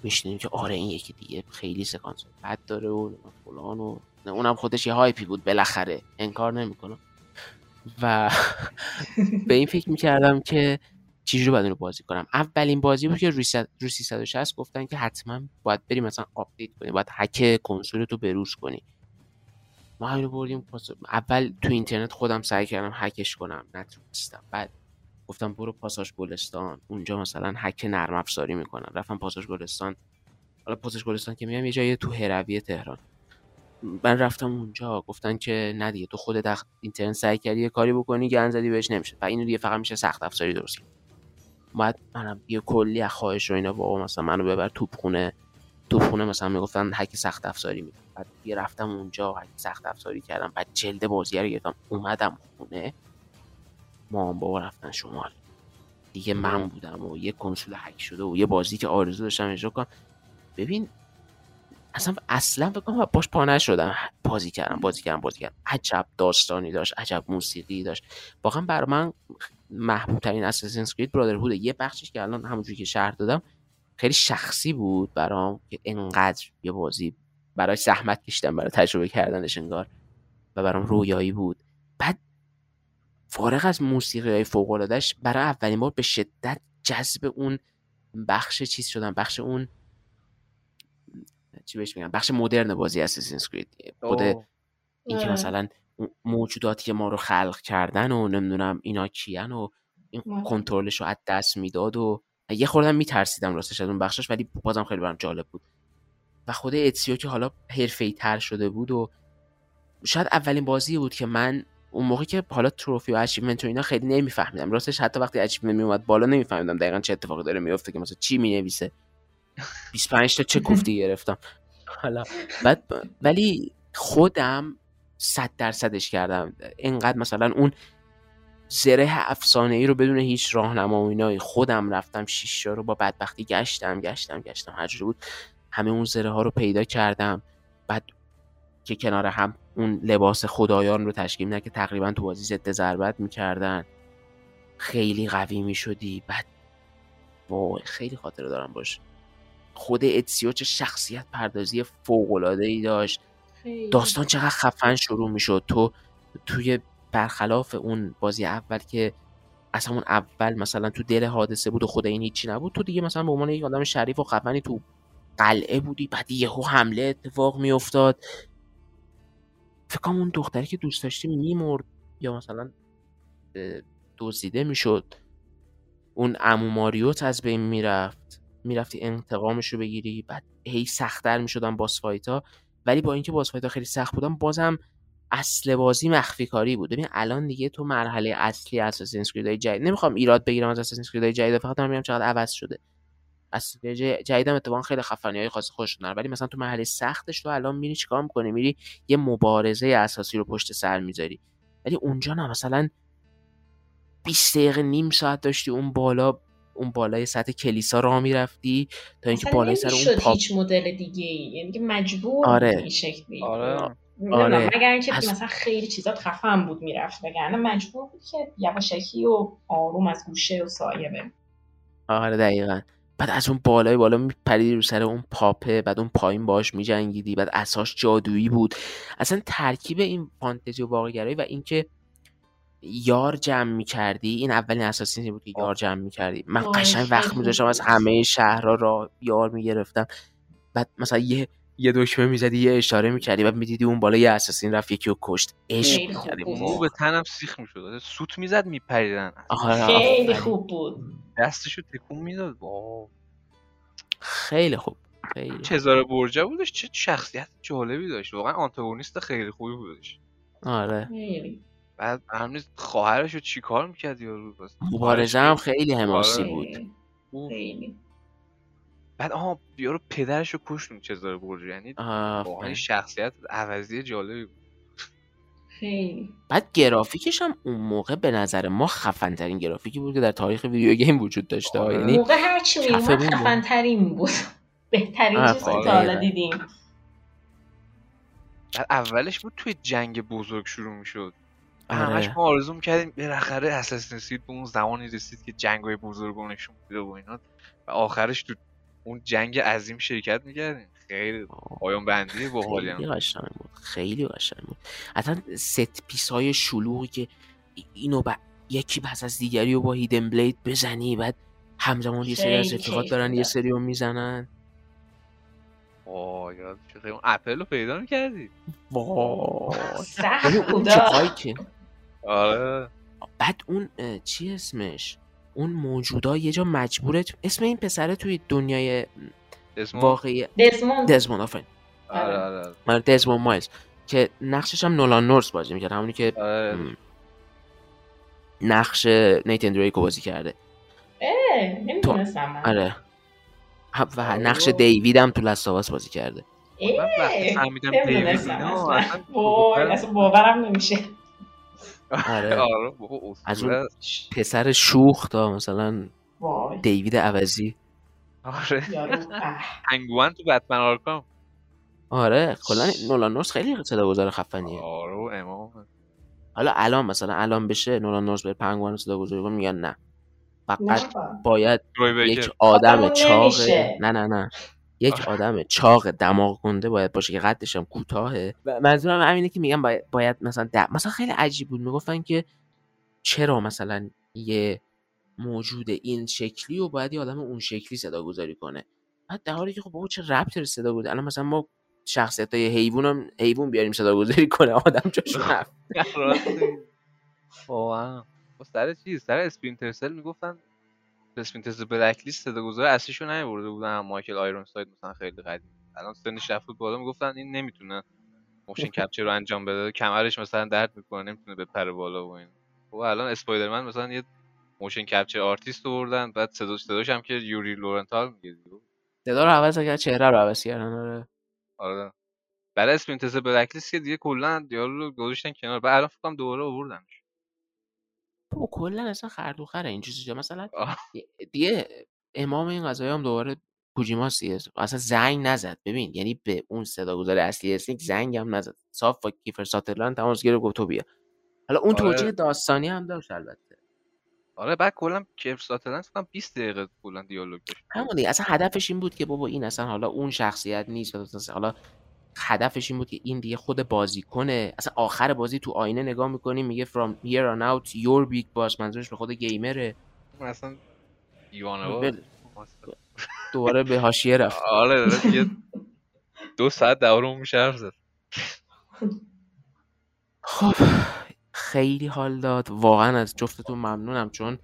میشنیم که آره این یکی دیگه خیلی سکانس بد داره و فلان و اونم خودش یه hype ی بود بالاخره. انکار نمی‌کنم و به این فکر می‌کردم که چجوری باید رو بازی کنم؟ اولین بازی بود که رو 360 گفتن که حتما باید بری مثلا آپدیت کنی باید هک کنسول تو بروز کنی ما اینو بردیم اول تو اینترنت خودم سعی کردم هکش کنم نتونستم. بعد گفتم برو پاساژ گلستان اونجا مثلا هک نرم افزاری می‌کنن رفتم پاساژ گلستان. حالا پاساژ گلستان که میام یه جایی تو هروی تهران. من رفتم اونجا گفتن که نه دیگه تو خودت اینترنت سعی کردی یه کاری بکنی گند زدی بهش نمیشه و اینو دیگه فقط میشه سخت افزاری درست کرد. منم یه کلی از خواهش رو اینا بابا مثلا منو ببر توپ خونه. توپ خونه مثلا می‌گفتن هک سخت افزاری می‌کنن بعد یه رفتم اونجا هک سخت افزاری کردم. بعد جلد بازی رو گرفتم. اومدم خونه. مام بابا رفتن شمال. دیگه من بودم و یه کنسول هک شده و یه بازی که آرزو داشتم اجرا کنم. ببین اصلا اصلا فکر کنم باش پا نشدم. بازی کردم بازی کردم بازی کردم. عجب داستانی داشت عجب موسیقی داشت. واقعا برای من محبوب ترین اساسین اسکرید برادرهود یه بخشش که الان همونجوری که شهر دادم خیلی شخصی بود برام که انقدر یه بازی برای زحمت کشیدم برای تجربه کردنش انگار و برام رویایی بود. بعد فارغ از موسیقی های فوق العادهش برای اولین بار به شدت جذب اون بخش چیز شدم بخش اون چی بهش میگم بخش مدرن بازی اساسین اسکرید خود اینکه مثلا موجوداتی که ما رو خلق کردن و نمی‌دونم اینا کیان و این کنترلش رو از دست می‌داد و یه خوردم میترسیدم راستش از اون بخشش ولی بازم خیلی برام جالب بود. و خود Ezio که حالا حرفه‌ای تر شده بود و شاید اولین بازی بود که من اون موقع که حالا trophy و achievement و اینا خیلی نمیفهمیدم. راستش حتی وقتی achievement میومد بالا نمیفهمیدم دقیقا چه اتفاقی داره میفته که مثلا چی می‌نویسه. 25 تا چه کوفتی گرفتم. حالا بعد ولی خودم صد درصدش کردم. اینقدر مثلا اون زره افسانه ای رو بدون هیچ راهنما و اینای خودم رفتم شیشا رو با بدبختی گشتم گشتم گشتم. هر بود همه اون زره ها رو پیدا کردم. بعد که کنار هم اون لباس خدایان رو تشکیل میدن که تقریبا تو بازی ضد ضربت می‌کردن. خیلی قوی می‌شدی. بعد وای خیلی خاطره دارم باش. خود اتسیو چه شخصیت پردازی فوق العاده ای داشت. داستان چقدر خفن شروع می‌شد. تو توی برخلاف اون بازی اول که اصلا اون اول مثلا تو دل حادثه بود و خود این هیچی نبود تو دیگه مثلا به عنوان یک آدم شریف و خفنی تو قلعه بودی بعد یهو حمله اتفاق میافتاد. فکر کنم اون دختری که دوست داشتی میمرد یا مثلا دزدیده می‌شد. اون امو ماریوت از بین می‌رفت. می‌رفتی انتقامش رو بگیری بعد هی سختتر می‌شدن باس فایتا. ولی با اینکه boss fight ا خیلی سخت بودن بازم اصل بازی مخفی کاری بود. ببین الان دیگه تو مرحله اصلی Assassin's Creed جدید نمی‌خوام ایراد بگیرم از Assassin's Creed جدید فقط میگم چقدر عوض شده. از جدیدم اتفاقا خیلی خفنی های خاص خودش دارن ولی مثلا تو مرحله سختش تو الان میری چیکار می‌کنی؟ میری یه مبارزه اساسی رو پشت سر می‌ذاری. ولی اونجا نه مثلا 20 دقیقه نیم ساعت داشتی اون بالا اون بالای سطح کلیسا راه می‌رفتی تا اینکه بالای سر اون پاپ هیچ مدل دیگه ای یعنی که مجبور آره. این شکلی آره. نمی‌دونم، آره. مگر اینکه از- مثلا خیلی چیزا خفن بود می‌رفت وگرنه مجبور بود که یواشکی و آروم از گوشه و سایه بره. آره دقیقا. بعد از اون بالای بالا میپریدی رو سر اون پاپه بعد اون پایین باش میجنگیدی بعد اساش جادویی بود. اصلا ترکیب این فانتزی و واقعگرایی و اینکه یار جمع می‌کردی؟ این اولین اساسی بود که یار جمع می‌کردی. من وای، قشنگ وقت خوب میذاشتم از. همه شهرها را یار می‌گرفتم. بعد مثلا یه یه دکمه می‌زدی یه اشاره می‌کردی بعد می‌دیدی اون بالا یه اساسین رفت یکی رو کشت. خوب می‌کردی. مو به تنم سیخ می‌شد. سوت می‌زد میپریدن. خیلی. خوب بود. دستشو تکون می‌داد. خیلی خوب. خیلی چزار برجا بودش؟ چه شخصیت جالبی داشت. واقعا آنتاگونیست خیلی خوبی بودش. آره. خیلی. بعد همین خواهرش رو چیکار می‌کرد یارو؟ بس مبارزه هم خیلی حماسی آره. بود. خیلی. بعد آها یارو پدرش رو کشتون چزار برجا یعنی واقعا. شخصیت عوضی جالبی بود. خیلی. بعد گرافیکش هم اون موقع به نظر ما خفن ترین گرافیکی بود که در تاریخ ویدیو گیم وجود داشته. آره. یعنی موقع میومد بود. خفن ترین بود. بهترین چیزی که. تا حالا دیدیم. بعد اولش بود توی جنگ بزرگ شروع می‌شد. همش آره ما آرزو می‌کردیم بالاخره اساسین سید به اون زمانی رسید که جنگای بزرگ رو نشون و اینا. و آخرش تو اون جنگ عظیم شرکت می‌کردیم. خیلی پایان بندی باحالی خیلی. قشنگ بود. خیلی قشنگ بود. اصلا set piece های شلوغی که ای- اینو با یکی پس از دیگری رو با hidden blade بزنی بعد همزمان یه سری از کیف دارن یه. سری رو می‌زنن. وای یاد اون اپل رو پیدا می‌کردی؟ وای. سخت که آره. بعد اون چی اسمش؟ اون موجودا یه جا مجبورت اسم این پسره توی دنیای اسمو واقعی دزموند دزموند آفرین. آره آره. آره دزموند مایلز که نقشش هم نولان نورس بازی می‌کرد همونی که آره. نقش نیتن دریکو بازی کرده. من. آره. و آره نقش. دیوید هم تو لاستاواس بازی کرده. وقتی اه، فهمیدم دیوید اصلا باورم نمیشه. آره. آره از اون پسر شوخ تا مثلا وای. دیوید عوضی. آره. پنگوان تو بتمن آرکام آره کلا نولان نورس خیلی صدا گذار خفنیه. آره و امام. حالا الان مثلا الان بشه نولان نورس به پنگوان صدا گذاری میگن نه. فقط. باید یک آدم خودمون چاق نمیشه. نه نه نه. یک آدم چاق دماغ گنده باید باشه که قدش هم کوتاهه. و منظورم همینه که میگم باید, باید مثلا د- مثلا خیلی عجیب بود. می‌گفتن که چرا مثلا یه موجود این شکلی و باید یه آدم اون شکلی صدا گذاری کنه؟ بعد در حالی که خب بابا چه ربطی داره صدا گذاری الان مثلا ما شخصیت های حیوان هم حیوان بیاریم صدا گذاری کنه آدم جاشون رفت. با سر چیز سر اسپینتر سل می‌گفتن Splinter Cell Blacklist صدا گذار اصلیشو نیورده بودن هم مایکل آیرون ساید مثلا خیلی قدیم الان سنش رفت بود بالا می‌گفتن این نمی‌تونه motion capture رو انجام بده کمرش مثلا درد می‌کنه نمی‌تونه بپره بالا و این و الان Spider-Man مثلا یه motion capture artist آوردن بعد صداش صداش هم که یوری لوونتال میگه صدا رو عوض کرد چهره رو عوض کردن آره. آره. برای Splinter Cell Blacklist که دیگه کلا دیالو گذاشتن کنار. بعد الان فکر کنم دوباره آوردنش. بابا کلا اصلا خردوخره این چیزا مثلا. دیگه امام این قضایی هم دوباره کوجیماس دیگه. اصلا زنگ نزد. ببین یعنی به اون صداگذار اصلی اسنیک زنگ هم نزد. صاف با کیفر ساترلند تماس گرفت گفت تو بیا. حالا اون آره. توجیه داستانی هم داشت البته. آره بعد کلا کیف ساتلند فکر کنم 20 دقیقه کلا دیالوگ داشت. همون دیگه. اصلا هدفش این بود که بابا این اصلا حالا اون شخصیت نیست. حالا هدفش این بود که این دیگه خود بازی کنه اصلا آخر بازی تو آینه نگاه می‌کنی میگه from here on out your big boss منظورش به خود گیمره. اصلا دوباره به حاشیه رفت. آره دو ساعت دوره میشه حرف زد. خب خیلی حال داد. واقعا از جفتتون ممنونم چون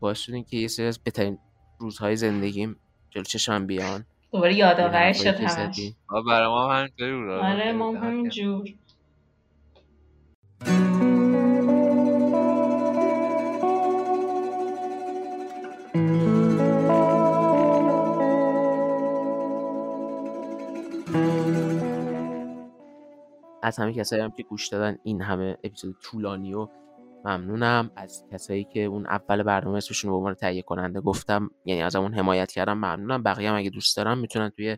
باعث شدین که یه سری از بهترین روزهای زندگیم جلو چشم بیان. دوباره یادآور شد همش برای ما همینطوری بود. آره ما همینجور. از همه کسایی هم که گوش دادن این همه اپیزود طولانی و ممنونم. از کسایی که اون اول برنامه اسمشون به عنوان تهیه کننده گفتم یعنی از اون حمایت کردم ممنونم. بقیه هم اگه دوست دارم می‌تونن توی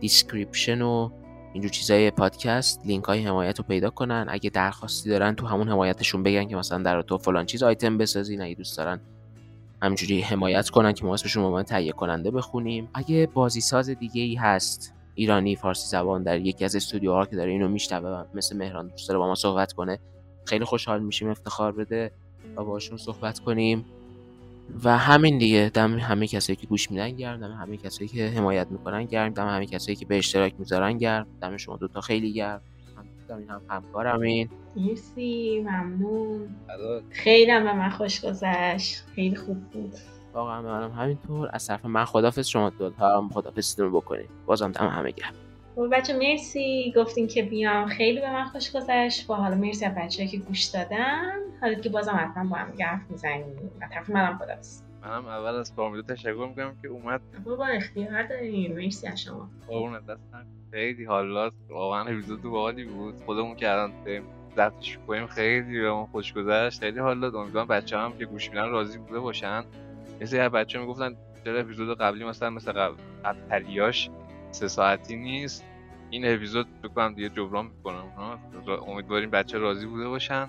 description و اینجور چیزای پادکست لینک های حمایت رو پیدا کنن. اگه درخواستی دارن تو همون حمایتشون بگن که مثلا در تو فلان چیز آیتم بسازین. اگه دوست دارن همینجوری حمایت کنن که ما اسمشون عنوان تهیه کننده بخونیم. اگه بازی ساز دیگه ای هست ایرانی فارسی زبان در یکی از استودیوها که داره اینو میشنوه مثل مهران دوست داره با ما صحبت کنه خیلی خوشحال میشیم افتخار بده و باشون صحبت کنیم. و همین دیگه دم همه کسایی که گوش میدن گرم دم همه کسایی که حمایت می‌کنن گرم دم همه کسایی که به اشتراک می‌ذارن گرم دم شما دوتا خیلی گرم. هم این هم همکارم این مرسی ممنون. خیلی هم به من خوش گذشت. خیلی خوب بود. واقعا منم همینطور. از طرف من خدافظ شما دوتا هم خدافظتون بکنید بازم دم همه گرم. خب بچه مرسی گفتین که بیام. خیلی به من خوش گذشت. با حالا مرسی از بچه که گوش دادن. حالا که بازم حتما با هم حرف می‌زنیم. و طرف منم خدافظ منم اول از فامیلو تشکر می‌کنم که اومد. بابا اختیار دارین. مرسی از شما. قربون دستم. خیلی حالات واقعا اپیزود باحالی بود. خودمون که الان ضبطش کنیم. خیلی به من خوش گذشت. خیلی حال داد. امیدوارم بچه هم که گوش میدن راضی بوده باشن. مثل هر بچه می‌گفتن چرا اپیزود قبلی مثلا مثل قبل تریاش سه ساعتی نیست. این اپیزود بکنم دیگه جبران می‌کنم امیدواریم بچه راضی بوده باشن.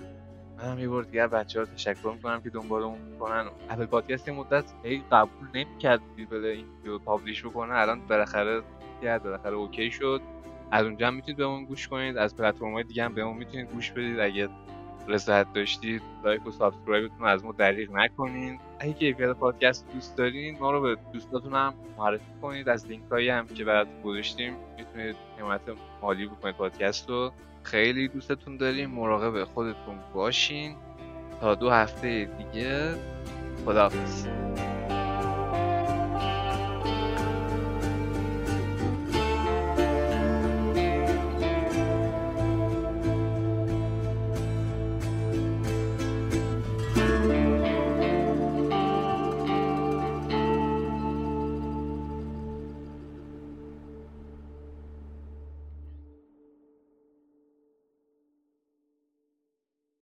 منم یه بار دیگه بچه ها تشکر می‌کنم که دنبالمون می‌کنن. Apple Podcast مدت هی قبول نمی‌کرد بله این ویدیو publish بکنه. الان بالاخره کرد بالاخره okay شد. از اونجا هم می‌تونید بهمون گوش کنید. از پلتفرم های دیگه هم بهمون می‌تونید گوش بدید. اگه رضایت داشتید like و subscribe تون از ما دریغ نکنین. اگه کیفیت پادکست دوست دارین ما رو به دوستاتون هم معرفی کنید. از لینک هایی هم که براتون گذاشتیم می‌تونید حمایت مالی بکنید پادکست رو. خیلی دوستتون داریم. مراقب خودتون باشین. تا دو هفته دیگه خداحافظ.